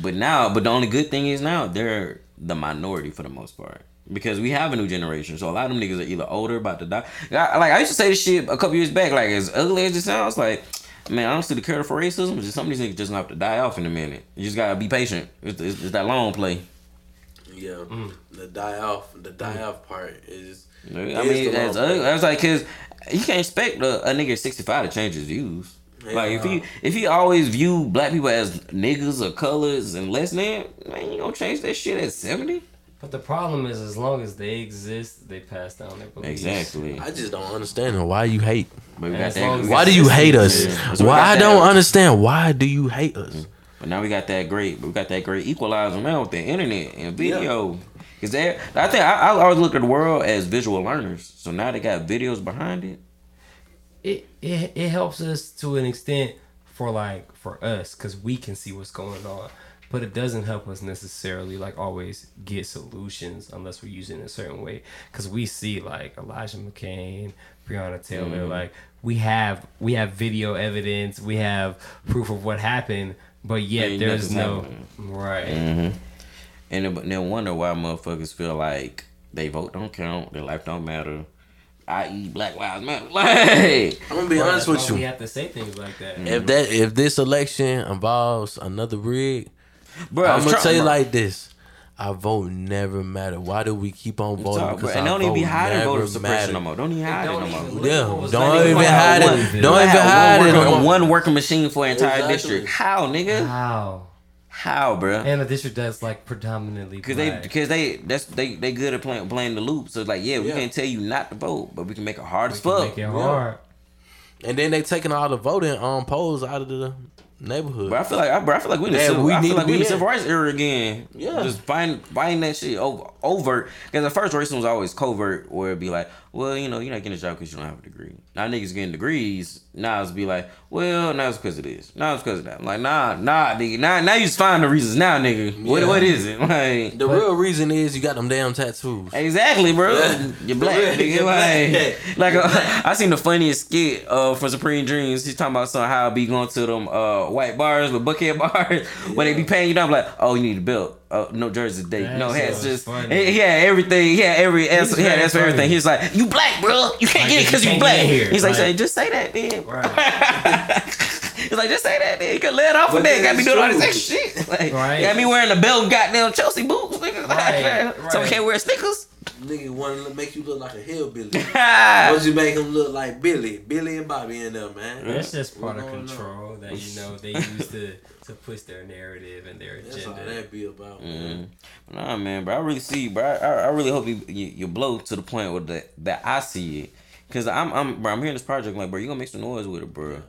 But now, but the only good thing is now they're the minority for the most part. Because we have a new generation, so a lot of them niggas are either older, about to die. Like I used to say this shit a couple years back. Like as ugly as it sounds, like man, honestly, the cure for racism is just some of these niggas just gonna have to die off in a minute. You just gotta be patient. It's, it's, it's that long play. Yeah, Mm. the die off, the die off part is. I mean, the as ugly. I was like, cause you can't expect a, a nigga sixty five to change his views. like if he if he always view black people as niggas or colors and less than, man, you gonna change that shit at seventy? But the problem is, as long as they exist, they pass down their beliefs. Exactly. I just don't understand why you hate. But As got long that. as Why do you hate us? Yeah. Why we Why got I don't understand. Why do you hate us? Mm-hmm. But now we got that great. We got that great equalizer now with the internet and video. Cause they, I think I, I always look at the world as visual learners. So now they got videos behind it. it, it it helps us to an extent for like for us because we can see what's going on but it doesn't help us necessarily like always get solutions unless we're using it in a certain way. Because we see like Elijah McClain, Breonna Taylor, mm-hmm. like we have we have video evidence, we have proof of what happened, but yet Ain't there's no happening. right. Mm-hmm. and then, but then wonder why motherfuckers feel like they vote don't count, their life don't matter. I.e. Black Lives Matter. Like, I'm gonna be Well, honest with you. We have to say things like that. Mm-hmm. If that if this election involves another rig, bro, I'm gonna tell you like this. Our vote never matter. Why do we keep on voting? Talk. Because And our don't even be vote hiding voter never suppression matter. no more. Don't even hide it don't no even more. Yeah, what was don't like- even hide one it. video. Don't even hide one it. working, no one working machine for an entire Exactly. district. How, nigga? How? How, bro? And the district that's like predominantly Because they, because they, that's they, they good at playing, playing the loop. So it's like, yeah, we Yeah. can't tell you not to vote, but we can make it hard as can fuck. make it hard. And then they taking all the voting um polls out of the neighborhood. But I feel like, I, bro, I feel like we in the Yeah, civil, we I need feel like we in the civil rights era again. Yeah. just find find that shit over overt. Because the first racism was always covert, where it'd be like, well, you know, you're not getting a job because you don't have a degree. Now niggas getting degrees. Now it's be like, well, now it's because of this. Now it's because of that. I'm like, nah, nah, nigga. Now, now you just find the reasons. Now, nigga, what, Yeah. what is it? Like, the real reason is you got them damn tattoos. Exactly, bro. You're black, nigga. you're Like, black. like uh, I seen the funniest skit uh, from Supreme Dreams. He's talking about some how I be going to them uh, white bars with buckhead bars where they be paying you down. Like, oh, you need a belt. Oh, no jersey date. That no hats. Just funny. he, he had everything. He had every answer. He had answer for everything. He's like, you black, bro. You can't Like, get it because you can't black. here. He's like, Like- say, just say that, then. Right. He's like, just say that, then. You can let off with that. Got me doing all this extra shit. Like, Right. got me wearing the belt, goddamn Chelsea boots. Nigga. Right, Like, Some right. can't wear sneakers. Nigga want to make you look like a hillbilly. What you make him look like Billy, Billy and Bobby in there, man. That's just part of What's going on? control that you know they use to to push their narrative and their That's all agenda. that be about. Mm-hmm. Man. Nah, man, bro. I really see, bro. I, I I really hope you, you you blow to the point where that that I see it, cause I'm I'm bro. I'm hearing this project like, bro. You gonna make some noise with it, bro.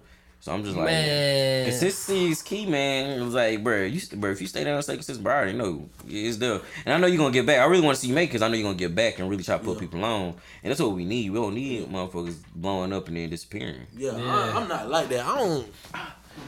So I'm just like, Man. consistency is key, man. It was like, bro, you bro. If you stay down and stay consistent, bro, I already know it's there. And I know you're gonna get back. I really want to see you make, cause I know you're gonna get back and really try to put people on. And that's what we need. We don't need motherfuckers blowing up and then disappearing. Yeah, Yeah. I, I'm not like that. I don't.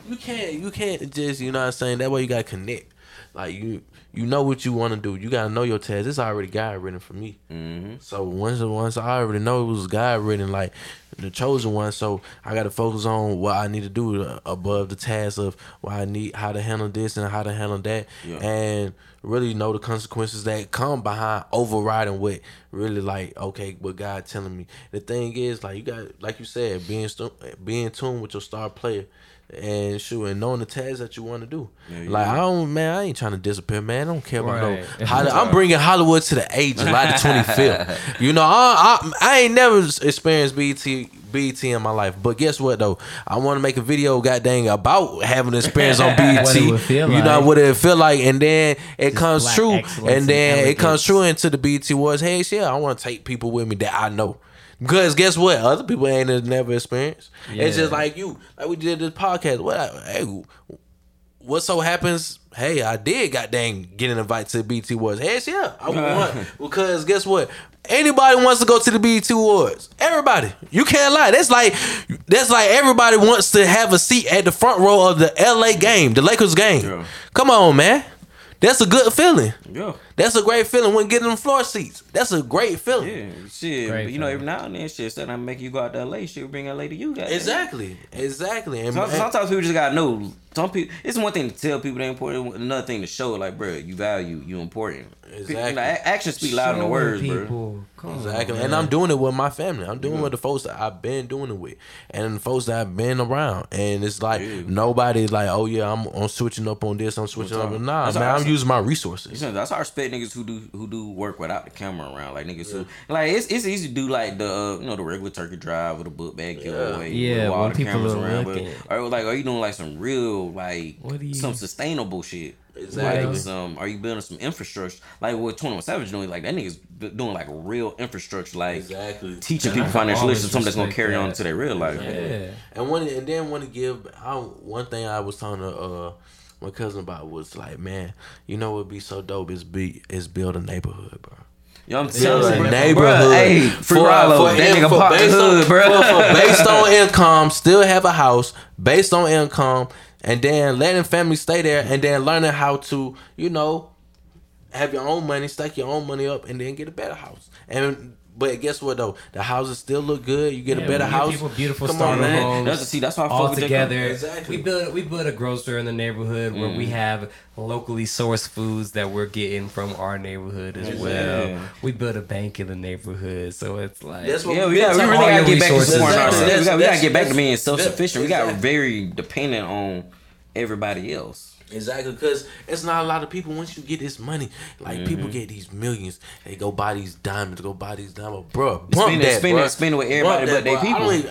You can't. You can't just. You know what I'm saying. That way you gotta connect. Like you. You know what you want to do. You gotta know your task. It's already God written for me. Mm-hmm. So once the once I already know it was God written, like the chosen one. So I got to focus on what I need to do uh, above the task of what I need, how to handle this and how to handle that, Yeah. and really know the consequences that come behind overriding what really like okay what God telling me. The thing is like you got like you said being stu- being in tune with your star player. And shoot, and knowing the tasks that you want to do, Yeah, like yeah. I don't, man, I ain't trying to disappear, man. I don't care about Right. no. Holly- I'm bringing Hollywood to the age, July the 25th. You know, I, I I ain't never experienced BT BT in my life, but guess what though? I want to make a video, god dang, about having an experience on BT. What it you know like. what it feel like, and then it comes true, excellence and and then it comes true into the BT was, hey, yeah, I want to take people with me that I know. Because guess what? Other people ain't never experienced. It's just like you, like we did this podcast. What? Hey, what so happens? Hey, I did got dang get an invite to the BET Awards. Yes, yeah, I want because guess what? Anybody wants to go to the BET Awards. Everybody, you can't lie. That's like that's like everybody wants to have a seat at the front row of the LA game, the Lakers game. Yeah. Come on, man. That's a good feeling. Yeah. That's a great feeling when getting them floor seats. That's a great feeling. Yeah, shit. Great but you know, every now and then, shit, instead of making you go out to LA, shit, bring LA to you, guys. Exactly. Exactly. And, Some, and- sometimes people just gotta know. Some people, it's one thing to tell people they're important. Another thing to show, like, bro, you value, you important. Exactly. You know, actions speak louder than Showing words, bro. Come Exactly. on, and. I'm doing it with my family. I'm doing it with the folks that I've been doing it with. And the folks that I've been around. And it's like Yeah. nobody's like, oh yeah, I'm, I'm switching up on this, I'm switching up. talking- Nah, that's man, I I'm using my resources. that's how I respect niggas who do who do work without the camera around. Like niggas who like it's it's easy to do like the uh, you know the regular turkey drive with a book bag giveaway. Yeah, with all the people cameras around. But, or like are you doing like some real like What do you- some sustainable shit? Exactly. Like some are you building some infrastructure like what Twenty One Savage doing? Like that niggas doing like real infrastructure, like Exactly. teaching And people financial always literacy, something that's gonna respect carry on to their real life. Yeah. And one and then want to give I, one thing I was telling uh my cousin about was like, man, you know what would be so dope is be is build a neighborhood, bro. You know what I'm saying? like Bruh, neighborhood. Hey, free Ralo, that nigga pop based on- hood, bro. for- for based on income, still have a house based on income, and then letting family stay there, and then learning how to, you know, have your own money, stack your own money up, and then get a better house. And but guess what though, the houses still look good. You get Yeah, a better house. People beautiful Come starter on, man. homes. That's- see, that's why I all together. Exactly. We built we built a grocer in the neighborhood where we mm. have locally sourced foods that we're getting from our neighborhood as well. Yeah. We built a bank in the neighborhood, so it's like That's what Yeah, we, we got, we really gotta get back to supporting ourselves. We gotta, we gotta get back to being self sufficient. We got very dependent on everybody else. Exactly, because it's not a lot of people. Once you get this money, like Mm-hmm. people get these millions, they go buy these diamonds, go buy these diamonds, bro. Bump Spend that, spend it- spend it with everybody Bump but they bruh. I people. don't even,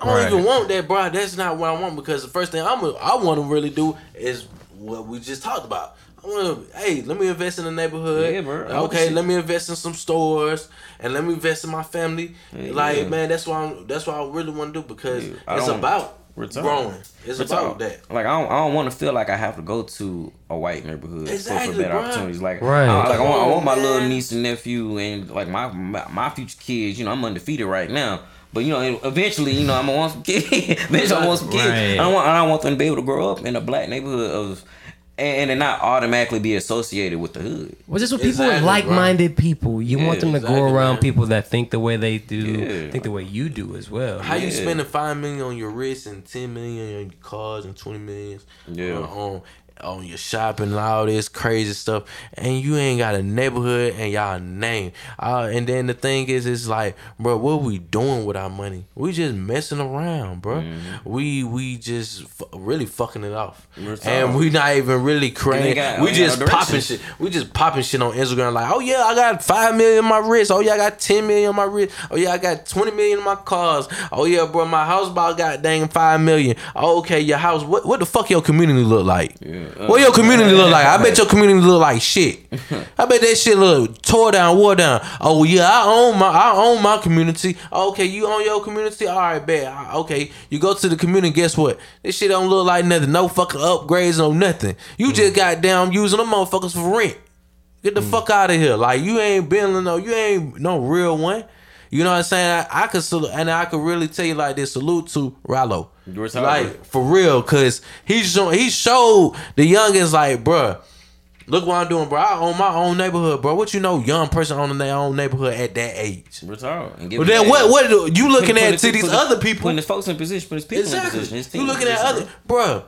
I don't Right. even want that, bro. That's not what I want because the first thing I'm, I want to really do is what we just talked about. I want to, hey, let me invest in the neighborhood. Yeah, bro. Okay, let me invest in some stores and let me invest in my family. Yeah, like, man, that's why I'm, that's what I really want to do because Yeah, it's about Retire. growing. It's Retire. about that. Like I don't, I don't want to feel like I have to go to a white neighborhood for- for, better bruh. opportunities. Like, Right. I, like I want, I want my little man. niece and nephew and like my, my my future kids. You know, I'm undefeated right now. But you know, eventually, you know, I'm gonna want some kids. eventually, I want some kids. Right. I don't want, I don't want them to be able to grow up in a black neighborhood of, and, and not automatically be associated with the hood. Well, just with people Exactly, with like-minded people. You want them to exactly, go around man. people that think the way they do, Yeah. think the way you do as well. How you Yeah. spending five million on your wrist and ten million on your cars and twenty millions Yeah. on, on on your shopping and all this crazy stuff, and you ain't got a neighborhood and y'all name. Uh, and then the thing is, it's like, bro, what we doing with our money? We just messing around, bro. Mm-hmm. We we just f- really fucking it off, and we not even really creating. we just popping shit. We just popping shit on Instagram like, oh yeah, I got five million on my wrist. Oh yeah, I got ten million on my wrist. Oh yeah, I got twenty million in my cars. Oh yeah, bro, my house about got dang five million. Oh okay, your house. What what the fuck your community look like? Yeah. What your community look like? I bet your community look like shit. I bet that shit look tore down, wore down. Oh yeah, I own my I own my community. Okay, you own your community. All right, bet. Okay, you go to the community. Guess what? This shit don't look like nothing. No fucking upgrades, no nothing. You mm. just got down using them motherfuckers for rent. Get the mm. fuck out of here. Like you ain't been no, you ain't no real one. You know what I'm saying? I, I could salute, and I could really tell you like this. Salute to Ralo, like for real, cause he show, he showed the youngest like, bruh, look what I'm doing, bro. I own my own neighborhood, bro. What you know, young person owning their own neighborhood at that age. Retire and give But then back. what? What do- you looking Put- at put to it- these put it- other people? Putting his folks in position, put his people in position. You team in looking at position, other, bruh.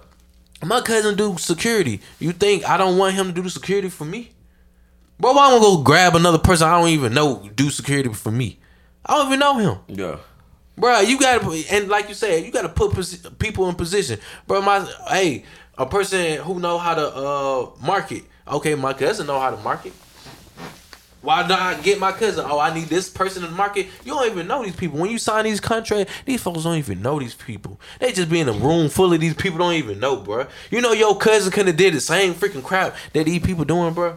My cousin do security. You think I don't want him to do the security for me? Bro, why I'm gonna go grab another person I don't even know do security for me? I don't even know him. Yeah. Bro, you gotta put- and like you said, you gotta put posi- people in position. Bro, my hey, a person who know how to uh market. Okay, my cousin know how to market. Why not I get my cousin? Oh, I need this person in the market. You don't even know these people. When you sign these contracts, these folks don't even know these people. They just be in a room full of these people don't even know, bro. You know your cousin could have did the same freaking crap that these people doing, bro.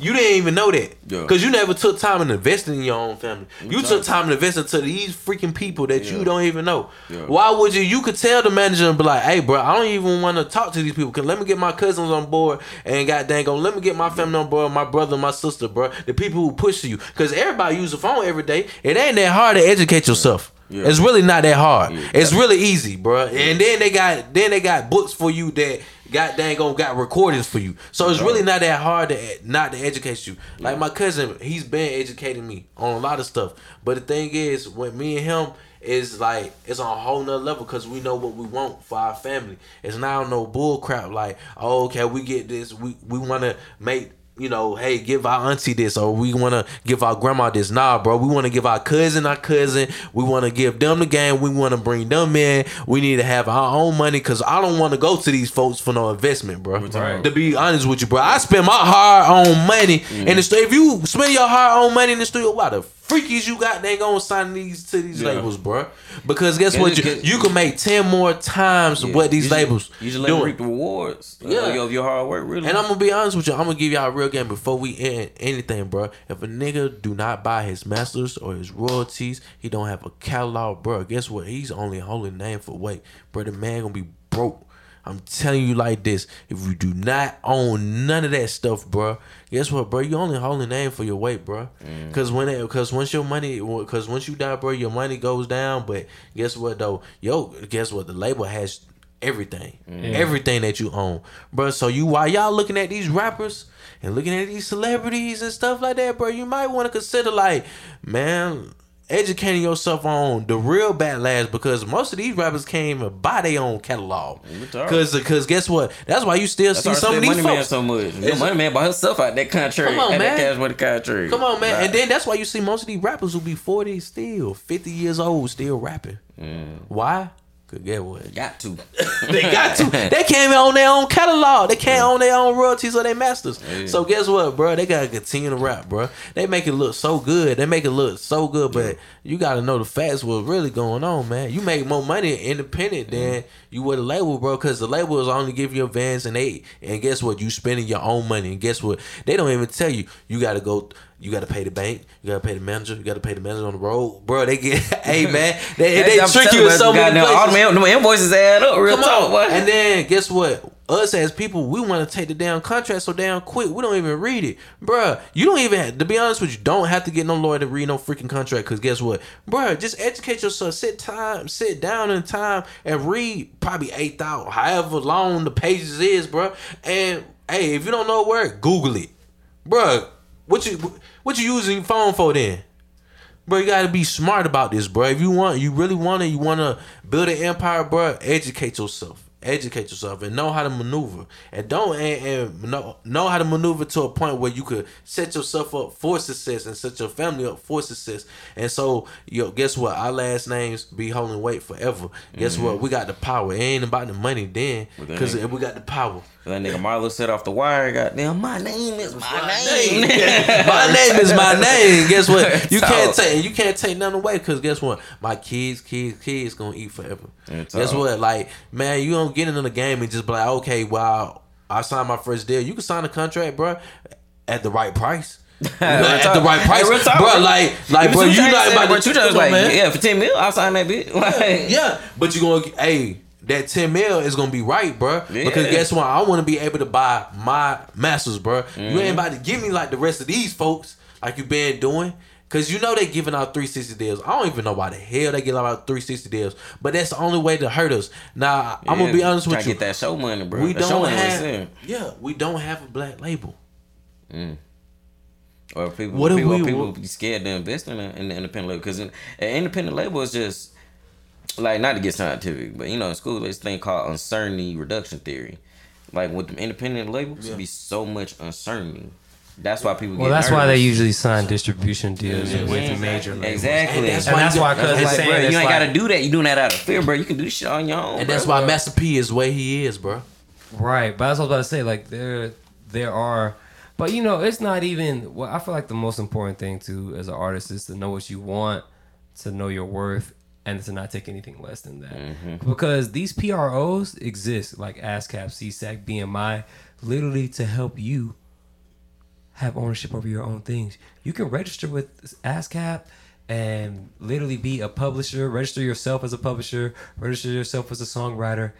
You didn't even know that. Yeah. Cause you never took time and invested in your own family. You Exactly. took time and invested to these freaking people that you don't even know. Yeah. Why would you? You could tell the manager and be like, "Hey, bro, I don't even want to talk to these people. Cause let me get my cousins on board and god dang on, let me get my family on board, my brother, my sister, bro, the people who push you. Cause everybody use the phone every day. It ain't that hard to educate yourself. Yeah. It's really not that hard. Yeah. It's really easy, bro. And then they got then they got books for you that got dang on got recordings for you. So it's really not that hard to not to educate you. Like my cousin, he's been educating me on a lot of stuff. But the thing is, when me and him is like it's on a whole nother level because we know what we want for our family. It's not no bull crap like, oh, okay, we get this. We we want to make you know, hey, give our auntie this, or we want to give our grandma this. Nah, bro, we want to give our cousin our cousin. We want to give them the game. We want to bring them in. We need to have our own money because I don't want to go to these folks for no investment, bro. Right. To be honest with you, bro, I spend my hard on money in the studio. If you spend your hard on money in the studio, why the freakies you got? They gonna sign these to these Yeah. labels, bro. Because guess Yeah, what? You, get- you can make ten more times Yeah. what these You labels You just let reap the rewards. Yeah. Of your hard work, really. And I'm gonna be honest with you. I'm gonna give y'all a real game before we end anything, bro. If a nigga do not buy his masters or his royalties, he don't have a catalog, bro. Guess what? He's only holding name for weight, bro. The man gonna be broke. I'm telling you like this. If you do not own none of that stuff, bro, guess what, bro? You only holding name for your weight, bro. Mm. Cause when it, cause once your money, cause once you die, bro, your money goes down. But guess what though? Yo, guess what? The label has everything, mm. everything that you own, bro. So you while y'all looking at these rappers and looking at these celebrities and stuff like that, bro, you might want to consider like, man, educating yourself on the real backlash because most of these rappers came buy their own catalog. Mm, because because guess what? That's why you still That's see some of Money these Man so much. Your Money Man by herself out that country. Come on, man. That cash money country. Come on, man. Right. And then that's why you see most of these rappers who be 40 still, 50 years old, still rapping. Mm. Why? Cause get what? got to. They got to. They can't even own their own catalog. They can't own their own royalties or their masters. Yeah. So guess what, bro? They gotta continue to rap, bro. They make it look so good. They make it look so good, but you gotta know the facts. What's really going on, man? You make more money independent than mm-hmm. you would a label, bro. Because the label is only give you advance and eight. And guess what? You spending your own money. And guess what? They don't even tell you. You gotta go. You gotta pay the bank. You gotta pay the manager. You gotta pay the manager on the road, bro. They get, hey man, they, they trick you in so many places. All them, them invoices add up. Real Come talk, on. boy. And then guess what? Us as people, we want to take the damn contract so damn quick. We don't even read it, Bruh, You don't even, have, to be honest with you, don't have to get no lawyer to read no freaking contract. Cause guess what, Bruh, Just educate yourself. Sit time, sit down in time and read probably eight thousand, however long the pages is, bruh. And hey, if you don't know where, Google it, Bruh, What you what you using your phone for then? Bro, you gotta be smart about this, bro. If you want, you really want to, you want to build an empire, bro. Educate yourself, educate yourself, and know how to maneuver. And don't and, and know know how to maneuver to a point where you could set yourself up for success and set your family up for success. And so, yo, guess what? Our last names be holding weight forever. Guess what? We got the power. It ain't about the money then, because we got the power. That nigga Marlo said off the wire, goddamn, my name is my, name. name. my name is my name. Guess what? You can't take you can't take nothing away because guess what? My kids, kids, kids gonna eat forever. It's Guess all. what? Like man, you don't get into the game and just be like, okay, well, I signed my first deal. You can sign a contract, bro, at the right price. at the right price, Hey, real talk, bro. bro. Like, like, bro, Two you Chainz not said, about bro, to Two Chainz Come like, man. yeah, for 10 mil, I'll sign that bitch. Like, Yeah, but you gonna hey that ten mil is gonna be right, bro. Because guess what? I want to be able to buy my masters, bro. You Mm-hmm. ain't about to give me like the rest of these folks, like you been doing. Cause you know they giving out 360 deals. I don't even know why the hell they give out 360 deals, but that's the only way to hurt us. Now I'm gonna be honest with you. get that show money, bro. we The don't have, yeah, we don't have a black label. Or people, What people, we- people be scared to invest in, an in independent label because an independent label is just like not to get scientific, but you know, in school there's this thing called uncertainty reduction theory. Like with the independent labels, Yeah. be so much uncertainty. That's why people. Well, get that's why they usually sign distribution deals with major labels. Exactly. And that's And why that's you why cuz that's Like, saying bro, you ain't like- gotta do that. You doing that out of fear, bro. You can do this shit on your own. And bro. that's why Master P is the way he is, bro. Right, but that's what I was about to say. Like there, there are, but you know, it's not even. Well, I feel like the most important thing too, as an artist, is to know what you want, to know your worth, and to not take anything less than that. Mm-hmm. Because these PROs exist, like ASCAP, SESAC, BMI, literally to help you have ownership over your own things. You can register with ASCAP and literally be a publisher, register yourself as a publisher, register yourself as a songwriter,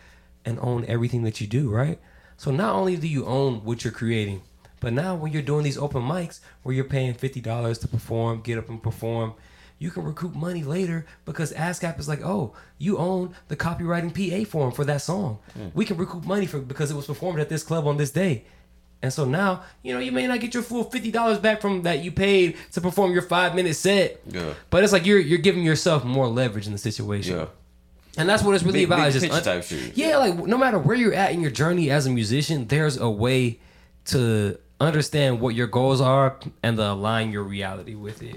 and own everything that you do, right? So not only do you own what you're creating, but now when you're doing these open mics where you're paying fifty dollars to perform, get up and perform, you can recoup money later because ASCAP is like, oh, you own the copywriting PA form for that song. We can recoup money for because it was performed at this club on this day. And so now, you know, you may not get your full fifty dollars back from that you paid to perform your five minute set. Yeah. But it's like you're you're giving yourself more leverage in the situation. yeah. And that's what it's really Big- about. big is just un-. Yeah, like no matter where you're at in your journey as a musician, there's a way to understand what your goals are and to align your reality with it.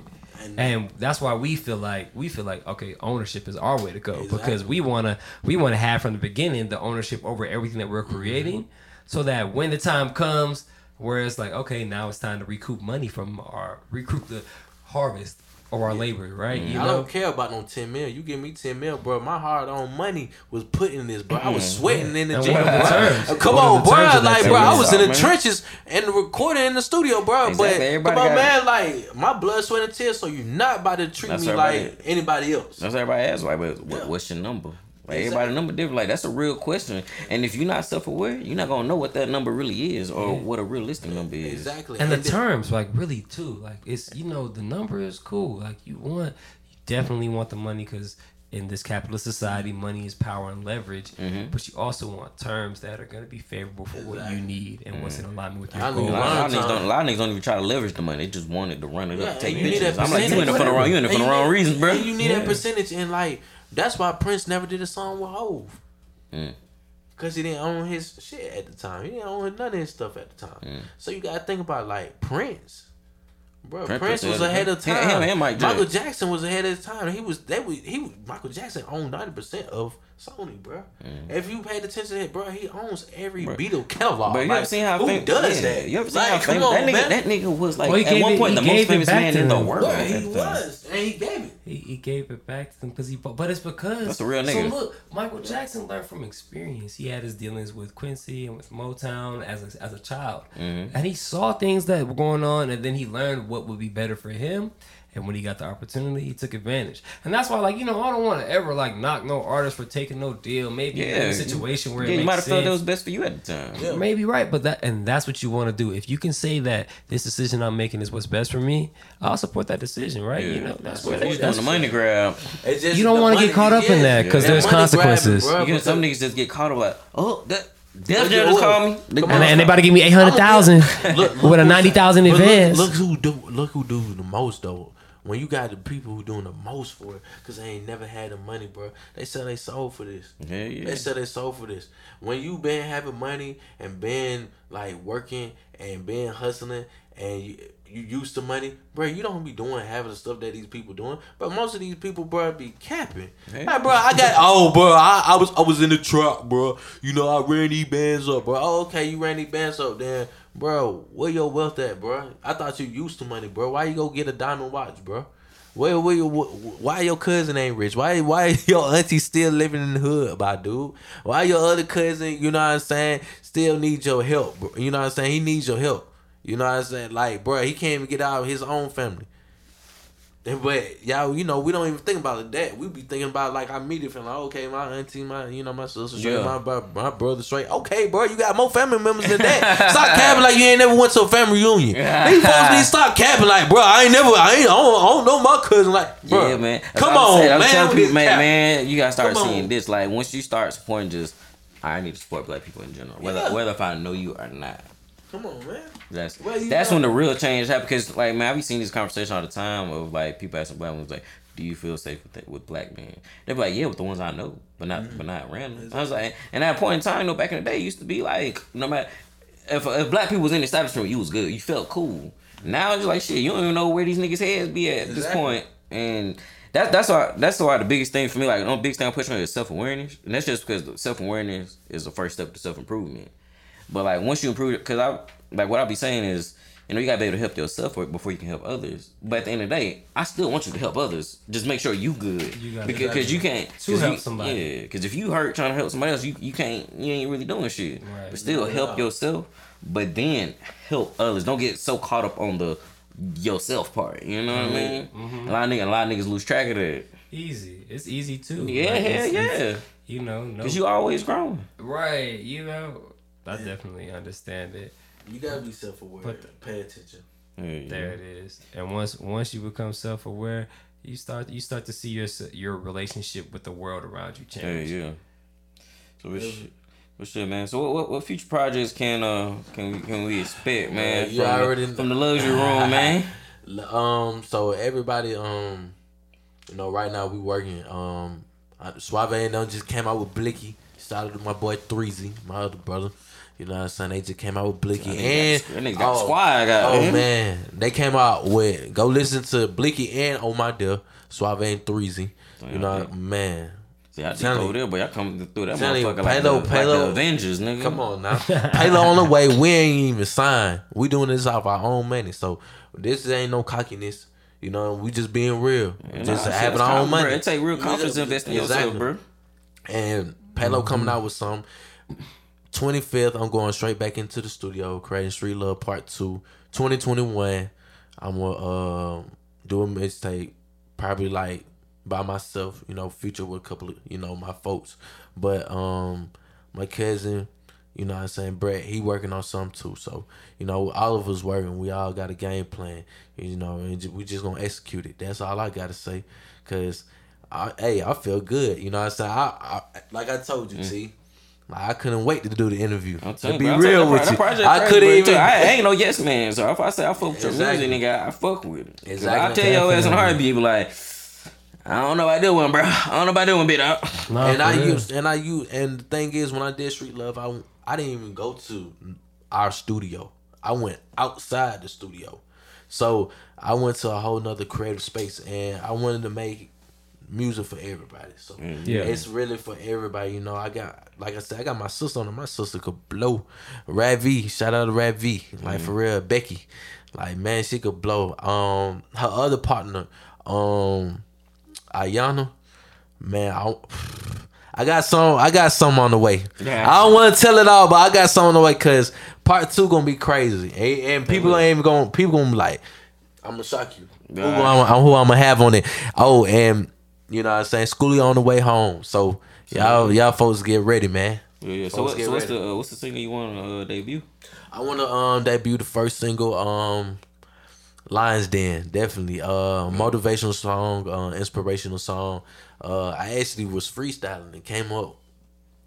And that's why we feel like we feel like okay, ownership is our way to go. Because we wanna we wanna have from the beginning the ownership over everything that we're mm-hmm. creating, so that when the time comes where it's like okay, now it's time to recoup money from our recoup the harvest of our labor, right? You I know, don't care about no 10 mil. You give me 10 mil, bro. My hard on money was put in this, bro. I was mm-hmm. sweating in the And gym, the bro. Come What on, bro. terms of that Like, bro, I was in the Man. trenches and recording in the studio, bro. Exactly. But Everybody come on, got man. Like, my blood, sweat, and tears. So you're not about to treat That's me everybody. like anybody else. That's everybody asks. Like, what, Yeah. what's your number? Like Exactly. everybody number different. Like that's a real question. And if you're not self aware, you're not gonna know what that number really is or what a realistic number is. Exactly. and the terms like really too like it's you know the number is cool like you want you definitely want the money because in this capitalist society, money is power and leverage, Mm-hmm. but you also want terms that are going to be favorable for what you need and what's in alignment with your goals. need A lot, a lot of niggas don't. A lot of niggas don't even try to leverage the money. They just wanted to run it Yeah, up, take and you need pictures. that I'm like, you in it for the wrong. You in it for the wrong you- reasons, bro. and you need Yeah. that percentage, and like that's why Prince never did a song with Hove. Mm. Cause he didn't own his shit at the time. He didn't own none of his stuff at the time. So you gotta think about like Prince. Bro, Prince Prince, was ahead of- him- time. him and Mike Michael Jackson. Was ahead of his time. He was they was, he was, Michael Jackson owned ninety percent of Sony, bro. If you paid attention to it, bro, he owns every Bro. Beatle catalog. But you like, ever seen how who fam- does yeah, that? You ever seen like, how come famous that nigga? man. That nigga was like Well, he at one it- point the most famous man to in the world. Bro, he was, and he gave it. He, he gave it back to them because he, but it's because That's a real nigga. So look, Michael Jackson learned from experience. He had his dealings with Quincy and with Motown as a, as a child, Mm-hmm. and he saw things that were going on, and then he learned what would be better for him. And when he got the opportunity, he took advantage. And that's why, like you know, I don't want to ever like knock no artist for taking no deal. Maybe you're in Yeah, a situation where yeah, it you might have sense. felt that was best for you at the time. Yeah. Maybe right, but that and that's what you want to do. If you can say that this decision I'm making is what's best for me, I'll support that decision, right? Yeah. You know, that's But what you is. doing the money grab. It's just You don't wanna get caught up in that, 'cause That there's money grabbing, consequences. bro, Because but some niggas just get caught up like, oh, that Look Def at Jam just what- called me. They Come called and, me. and they about to give me eight hundred thousand with a ninety thousand ninety who's- thousand but look- advance. Look, who do look who do the most though. When you got the people who doing the most for it, cause they ain't never had the money, bro. They sell they soul for this. Yeah, yeah. They sell they soul for this. When you been having money and been like working and been hustling and you, you used to money, bro, you don't be doing having the stuff that these people doing. But most of these people, bro, be capping. Like, bro, I got oh, bro, I, I was I was in the truck, bro. You know, I ran these bands up, bro. Oh, okay, you ran these bands up, then, bro. Where your wealth at, bro? I thought you used to money, bro. Why you go get a diamond watch, bro? Where, where, your- wh- why your cousin ain't rich? Why, why your auntie still living in the hood, my dude? Why your other cousin, you know what I'm saying, still needs your help, bro? You know what I'm saying? He needs your help. You know what I'm saying? Like, bro, he can't even get out of his own family. And but y'all, you know, we don't even think about that. We be thinking about like I our immediate family. Like, okay, my auntie, my you know, my sister straight, Yeah. my bro- my brother straight. Okay, bro, you got more family members than that. stop capping like you ain't never went to a family reunion. These folks need to stop capping like, bro, I ain't never, I ain't, I don't, I don't know my cousin. Like, bro, yeah, man. Come on, saying. Man, telling people, man, man, you gotta start Come on. seeing this. Like once you start supporting, just I need to support black people in general, whether Yeah. whether if I know you or not. Come on, man. That's Well, that's know- when the real change happened. Because like man, I be seeing this conversation all the time of like people asking black ones like, "Do you feel safe with with black men?" They be like, "Yeah, with the ones I know, but not Mm-hmm. but not random." I was like, and at that point in time, you know, back in the day, it used to be like no matter if if black people was in the establishment, you was good, you felt cool. Now it's like shit, you don't even know where these niggas heads be at this point, and. That, that's why that's why the biggest thing for me, like the biggest thing I'm pushing is self awareness, and that's just because self awareness is the first step to self improvement. But like once you improve it, because I like what I'll be saying is, you know, you gotta be able to help yourself before you can help others. But at the end of the day, I still want you to help others. Just make sure you good, You gotta- because cause you can't To help you- somebody. Yeah, because if you hurt trying to help somebody else, you you can't you ain't really doing shit. Right. But still help Yeah. yourself, but then help others. Don't get so caught up on the yourself part. You know what I mean? Mm-hmm. A lot of niggas, a lot of niggas lose track of that. Easy. It's easy too. Yeah, Like, hell yeah. You know, no. Cause you always growing. right. You know, I definitely understand it. You gotta be self aware. But- Pay attention. Yeah, yeah. There it is. And once once you become self aware, you start you start to see your your relationship with the world around you Yeah, change. yeah. So what shit, what shit, man? So what, what what future projects can uh can we can we expect, man? you from, already the, from the luxury room, man. Um, so everybody, um, you know, right now we working. Um, I- Suave and them just came out with Blicky. Started with my boy Threezy, my other brother. You know what I'm saying? They just came out with Blicky and That nigga got oh, squad got Oh man, they came out with go listen to Blicky and Oh My Dear, Suave and Threezy. Oh, you know, yeah. man. See, I Telling over there, but y'all come through that Telling you, motherfucker like, the, Palo- like the Avengers, nigga. Come on now. Payla on the way. We ain't even signed. We doing this off our own money. So this ain't no cockiness. You know, we just being real. Yeah, just nah, having our own money. bro. It take real confidence just- to invest in Exactly. yourself, bro. And Palo coming mm-hmm. out with some. 25th, I'm going straight back into the studio, creating Street Love Part 2. 2021, I'm going to uh, do a mixtape, probably like by myself, you know, feature with a couple of, you know, my folks. But um my cousin, you know what I'm saying, Brett, he working on something too. So, you know, all of us working, we all got a game plan, you know, and we just going to execute it. That's all I got to say. Because I, hey, I feel good. You know what I'm saying? I, I like I told you, see. Like, I couldn't wait to do the interview. I'm to telling be bro, I'm real with you, I couldn't even. I, I ain't no yes man. So if I say I fuck with your music, nigga, I fuck with it. 'Cause Exactly. I tell your ass in a Definitely. heartbeat, be like, I don't know about that one, bro. I don't know about that one, bit out. Nah, and I real. used and I used and the thing is when I did Street Love, I I didn't even go to our studio. I went outside the studio. So I went to a whole nother creative space and I wanted to make music for everybody. So Yeah. it's really for everybody. You know, I got like I said, I got my sister on it. My sister could blow. Rad V, shout out to Rad V. Like for real, Becky. Like man, she could blow. Um her other partner, um Ayana, man, I I got some I got some on the way. Yeah. I don't want to tell it all, but I got some on the way cause part two gonna be crazy. And, and people ain't even gonna people gonna be like, I'm gonna shock you. Who, I'm, who I'm gonna have on it. Oh, and you know what I'm saying? Schoolie on the way home. So y'all y'all folks get ready, man. Yeah, yeah. So, what, so what's ready. the uh, what's the single you want to uh, debut? I wanna um debut the first single, um Lions Den, definitely. Uh motivational song, uh inspirational song. Uh I actually was freestyling and came up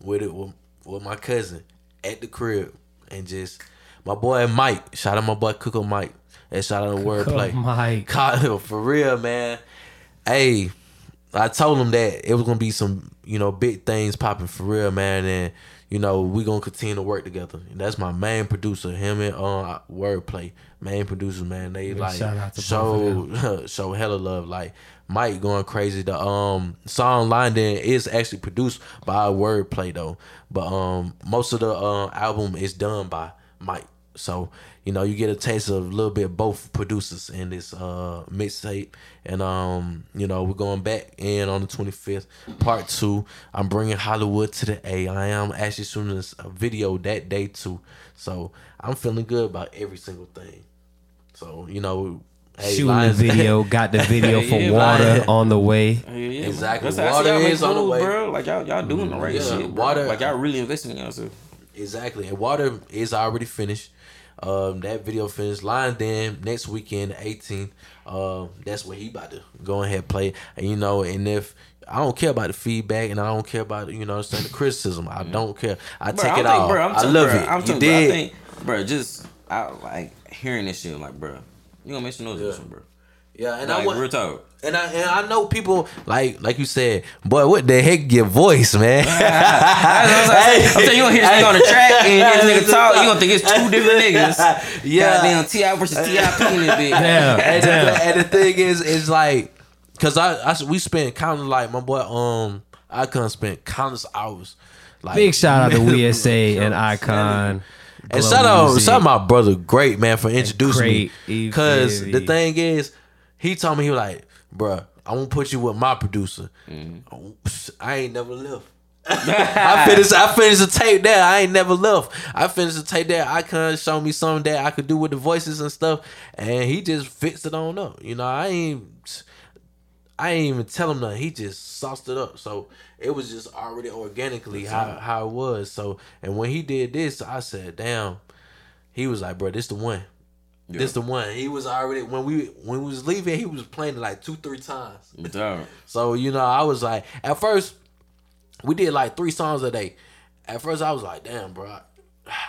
with it with, with my cousin at the crib and just my boy Mike. Shout out my boy Cooko Mike. And shout out to Wordplay. Mike. Kyle, for real, man. Hey, I told him that it was gonna be some, you know, big things popping for real, man. And you know, we gonna continue to work together. And that's my main producer, him and uh Wordplay, main producers, man. They Big like shout out to show show hella love. Like Mike going crazy. The um song Lion Den is actually produced by Wordplay though, but um most of the uh, album is done by Mike. So you know you get a taste of a little bit of both producers in this uh mixtape, and um you know we're going back in on the 25th, part two. I'm bringing Hollywood to the A. I am actually shooting this a video that day too, so I'm feeling good about every single thing. So you know, hey, Shooting Lions- the video, got the video for Yeah, water man. on the way. Yeah, yeah. Exactly. That's how I see Water y'all is on the way. bro. Like y'all, y'all doing the right Yeah, shit. Bro. water- like y'all really investing in yourself. Exactly. And Water is already finished. Um, that video finished. Lion Den next weekend, the 18th. Um, that's what he about to go ahead and play. And you know, and if I don't care about the feedback and I don't care about you know I'm saying the criticism. I don't care. I Bro, take I'm it all. Bro, I'm I love bro, it. I'm you telling, bro, I did. think, bro, just I like hearing this shit. I'm Like, bro, you gonna make some noise, with this one, bro. yeah, and Like, I want. real talk. And I and I know people like like you said, boy, what the heck your voice, man? I'm saying. You gonna hear this nigga on the track and hear this nigga talk. You gonna think it's two different niggas. Yeah. Goddamn T.I versus Tip in this bitch. Damn, and, the, damn. and the thing is, is like, cause I, I we spent countless like my boy um Icon spent countless hours. Like Big shout out to We SA and Icon. And shout out, Music. shout out my brother, great man for introducing Great, me. Cause the thing is, he told me he was like, bruh, I won't put you with my producer. Psh, I ain't never left. I finished. I finished the tape there. I ain't never left. I finished the tape there. I Icon showed me something that I could do with the voices and stuff, and he just fixed it on up. You know, I ain't. I ain't even tell him nothing. He just sauced it up. So it was just already organically how, how it was. So and when he did this, I said, damn. He was like, bro, this the one. This the one. He was already when we when we was leaving, he was playing it like two, three times. Dog. So, you know, I was like, at first, we did like three songs a day. At first I was like, damn, bro. I-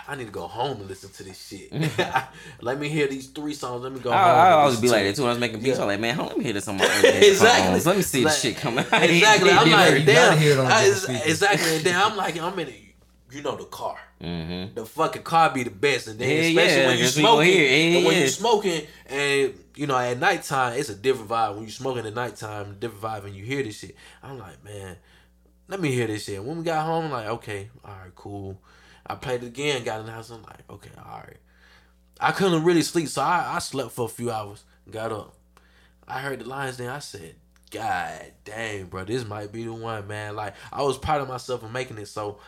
I need to go home and listen to this shit. let me hear these three songs. Let me go I, home. I always be like it. that too. When I was making beats, Yeah. I'm like, man, let me hear this on my exactly. exactly. Let me see Like, this shit coming. Exactly. I'm like, damn. hear I- different speakers. exactly. And then I'm like, I'm in a, you know, the car. Mm-hmm. The fucking car be the best, and then Yeah, especially yeah, when you that's what you gonna smoking. Yeah, when you smoking, and you know at nighttime, it's a different vibe. When you smoking at nighttime, different vibe, and you hear this shit. I'm like, man, let me hear this shit. When we got home, I'm like, okay, all right, cool. I played it again, got in the house. I'm like, okay, all right. I couldn't really sleep, so I, I slept for a few hours. Got up. I heard the lines. Then I said, God dang, bro, this might be the one, man. Like I was proud of myself for making it. So,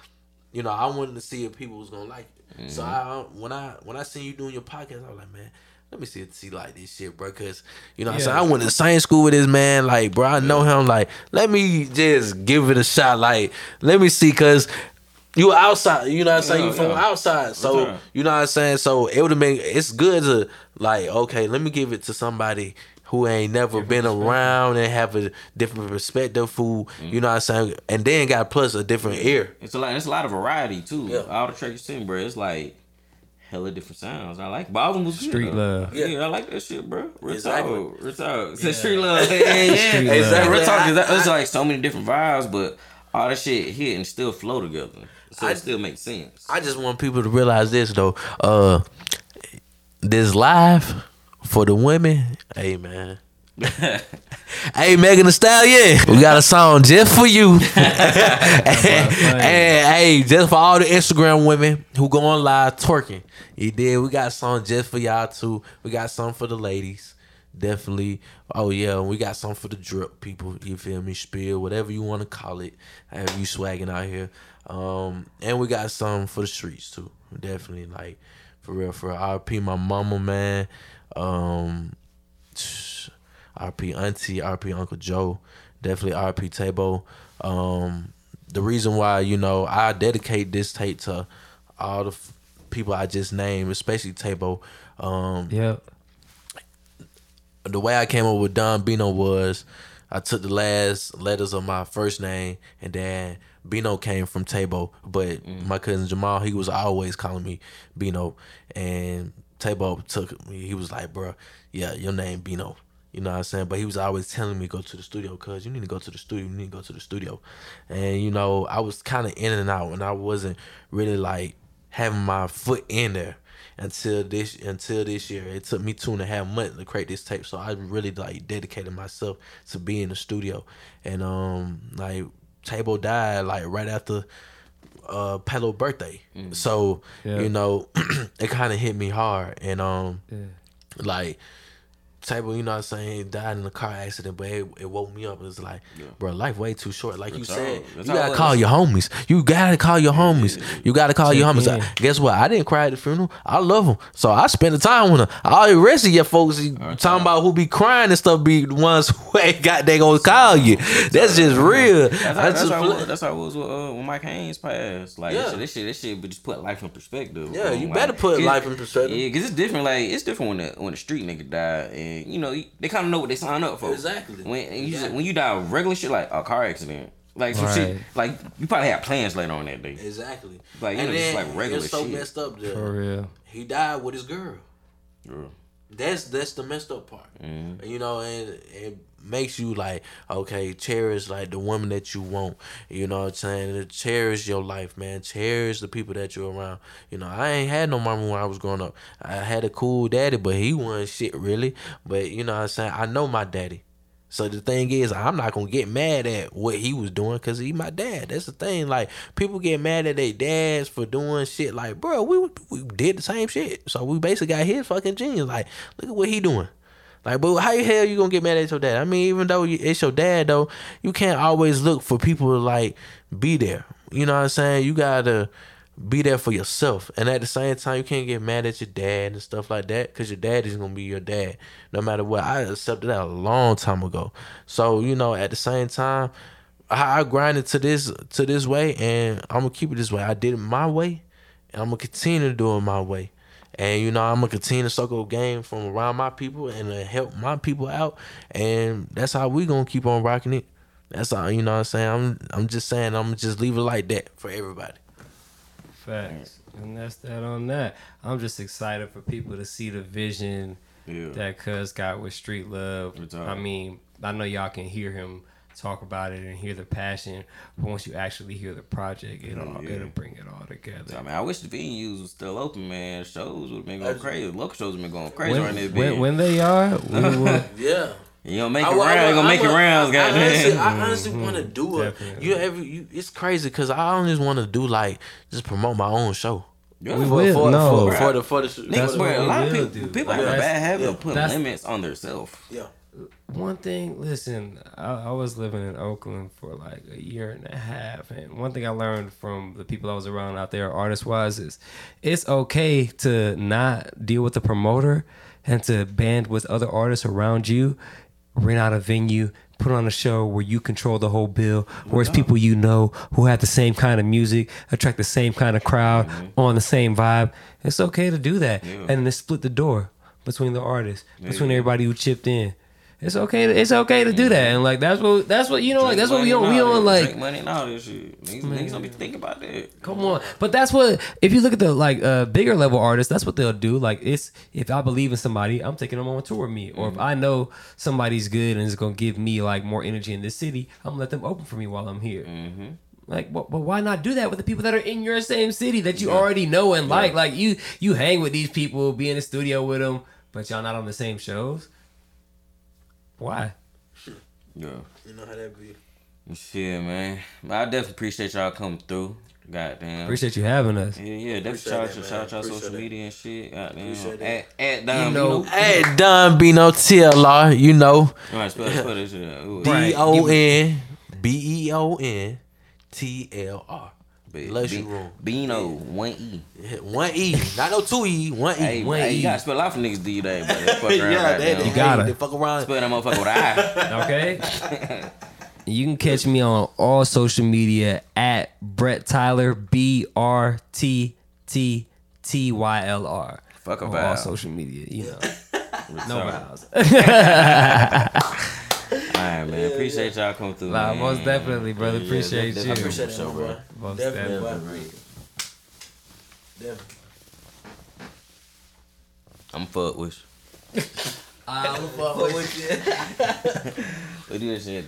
you know, I wanted to see if people was gonna like it. So mm-hmm. I when I when I seen you doing your podcast, I was like, man. Let me see see like this shit, bro. Cause you know, what I'm saying I went to the same school with this man. Like, bro, I know him. Like, let me just give it a shot. Like, let me see, cause you outside. You know what I'm saying? Yeah, you from yeah. outside, so right. you know what I'm saying. So it would have been. It's good to like, okay, let me give it to somebody who ain't never been around and have a different perspective who you know what I'm saying and then got plus a different ear. It's a lot. It's a lot of variety too. Yeah. All the tracks too, bro. It's like hella different sounds. I like. But all of them was good, Street though. love. Yeah. I like that shit, bro. Real Exactly. talk. Real talk. It's street love. Yeah, yeah. Street love. Exactly. Real talk. 'cause that- I- It's like so many different vibes, but all that shit hit and still flow together. So I- it still makes sense. I just want people to realize this though. Uh this live for the women. Hey man. hey Megan Thee Stallion, we got a song just for you. and, and, hey, just for all the Instagram women who go on live twerking. You did. We got a song just for y'all too. We got some for the ladies. Definitely. Oh yeah, we got some for the drip people. You feel me? Spill, whatever you want to call it. Have you swagging out here? Um, and we got some for the streets too. Definitely, like for real, for real. RP my mama, man. Um, RP Auntie, RP Uncle Joe, definitely RP Tabo. Um, the reason why you know I dedicate this tape to all the f- people I just named, especially Tabo. Um, yeah. the way I came up with Don Beno was I took the last letters of my first name and then Beno came from Tabo, but my cousin Jamal he was always calling me Beno, and Tabo took me. He was like, "Bro, yeah, your name Beno." You know what I'm saying? But he was always telling me go to the studio, cuz you need to go to the studio, you need to go to the studio. And you know, I was kind of in and out and I wasn't really like having my foot in there until this until this year. It took me two and a half months to create this tape, so I really like dedicated myself to be in the studio. And um, like Tabo died like right after uh Pelo birthday, so Yeah. you know it kind of hit me hard. And um, Yeah. like Tabo, you know what I'm saying, died in a car accident, but it, it woke me up. It was like, bro, life way too short. Like you That's said, all- that's you gotta call your homies. You gotta call your homies. You gotta call your homies. Guess what? I didn't cry at the funeral. I love them, so I spent the time with them. All the rest of your folks you talking about who be crying and stuff be the ones who ain't got they gonna call you. That's just real. That's how, I that's, just how, it was, that's how it was with, uh, when Mike Haynes passed. Like Yeah. this, shit, this shit, but just put life in perspective. Yeah, you Um, better put life in perspective. Yeah, because it's different. Like it's different when the when the street nigga die, and you know they kind of know what they sign up for. Exactly. When and you Yeah. when you die of regular shit like a car accident, like some shit, like you probably had plans later on that day. Exactly. Like, you and know, just like regular it's so shit. messed up that For real. he died with his girl. Yeah. That's that's the messed up part. Mm-hmm. You know, and it makes you like, okay, cherish like the woman that you want. You know what I'm saying? Cherish your life, man. Cherish the people that you're around. You know, I ain't had no mama when I was growing up. I had a cool daddy, but he wasn't shit really. But you know what I'm saying? I know my daddy. So the thing is, I'm not gonna get mad at what he was doing because he my dad. That's the thing. Like people get mad at their dads for doing shit. Like, bro, we we did the same shit. So we basically got his fucking genes. Like, look at what he doing. Like, but how the hell you gonna get mad at your dad? I mean, even though it's your dad, though, you can't always look for people to like be there. You know what I'm saying? You gotta be there for yourself, and at the same time, you can't get mad at your dad and stuff like that because your dad is gonna be your dad no matter what. I accepted that a long time ago. So you know, at the same time, I, I grinded to this to this way, and I'm gonna keep it this way. I did it my way, and I'm gonna continue to do it my way. And you know, I'm gonna continue to circle game from around my people and to help my people out. And that's how we gonna keep on rocking it. That's all you know what I'm saying. I'm I'm just saying I'm just leave it like that for everybody. Facts. And that's that on that. I'm just excited for people to see the vision Yeah. that Cuz got with Street Love. I mean, I know y'all can hear him talk about it and hear the passion, but once you actually hear the project, it'll Yeah. it'll bring it all together. I mean, I wish the venues was still open, man. Shows would have been going crazy. Local shows have been going crazy When, right there. when, when they are, we will, Yeah. you gonna make I it wa- I round, you gonna I make it wa- rounds, I honestly, goddamn. I mm-hmm. honestly want to do it. Definitely. You ever? You, it's crazy because I only just want to do like just promote my own show. Yeah. We For, will. for, No. for, for the for the Niggas, That's bro, what a lot of people, do. people have a bad habit yeah. of putting limits on themselves. yeah. One thing listen I, I was living in oakland for like a year and a half and one thing i learned from the people i was around out there artist wise is it's okay to not deal with the promoter and to band with other artists around you rent out a venue put on a show where you control the whole bill where it's people you know who have the same kind of music attract the same kind of crowd mm-hmm. on the same vibe it's okay to do that. Yeah. and then split the door between the artists between everybody who chipped in It's okay. To, it's okay to do that, and like that's what that's what you know. Like that's what we Drink on. We money and all on like drink money and all this shit. Niggas, niggas don't be thinking about that. Come on, but that's what if you look at the like uh, bigger level artists, that's what they'll do. Like it's if I believe in somebody, I'm taking them on a tour with me, or if I know somebody's good and is gonna give me like more energy in this city, I'm gonna let them open for me while I'm here. Like, but, but why not do that with the people that are in your same city that you already know and like? Like you you hang with these people, be in the studio with them, but y'all not on the same shows. Why? Yeah. You know how that be. Shit, man. But I definitely appreciate y'all coming through. Goddamn. Appreciate you having us. Yeah, yeah, definitely Appreciate shout out that, your shout out your social that. media and shit. Goddamn. Appreciate At, that. at Dom, know- you know. Hey, Don Beno TLR, you know. All right, spell, spell this shit out. D O N B E O N T L R. Be- Luxury room. Beno, one E. One E, not no two E, one E. Hey, One hey, E. you gotta spell a lot for niggas these days, but they fuck around yeah, right they, now. You gotta. They fuck around. Spell that motherfucker with an I. Okay. you can catch me on all social media at Brett Tyler B R T T T Y L R. Fuck a on vowel. all social media. You know, no Sorry. Vowels. All right, man. Appreciate y'all coming through. Nah, man. most definitely, brother. Yeah, Appreciate definitely you. appreciate Appreciate So, that, bro. bro. Most Definitely, definitely. Definitely. I'm fuck with you. Ah, I'm fuck with you. We do this shit.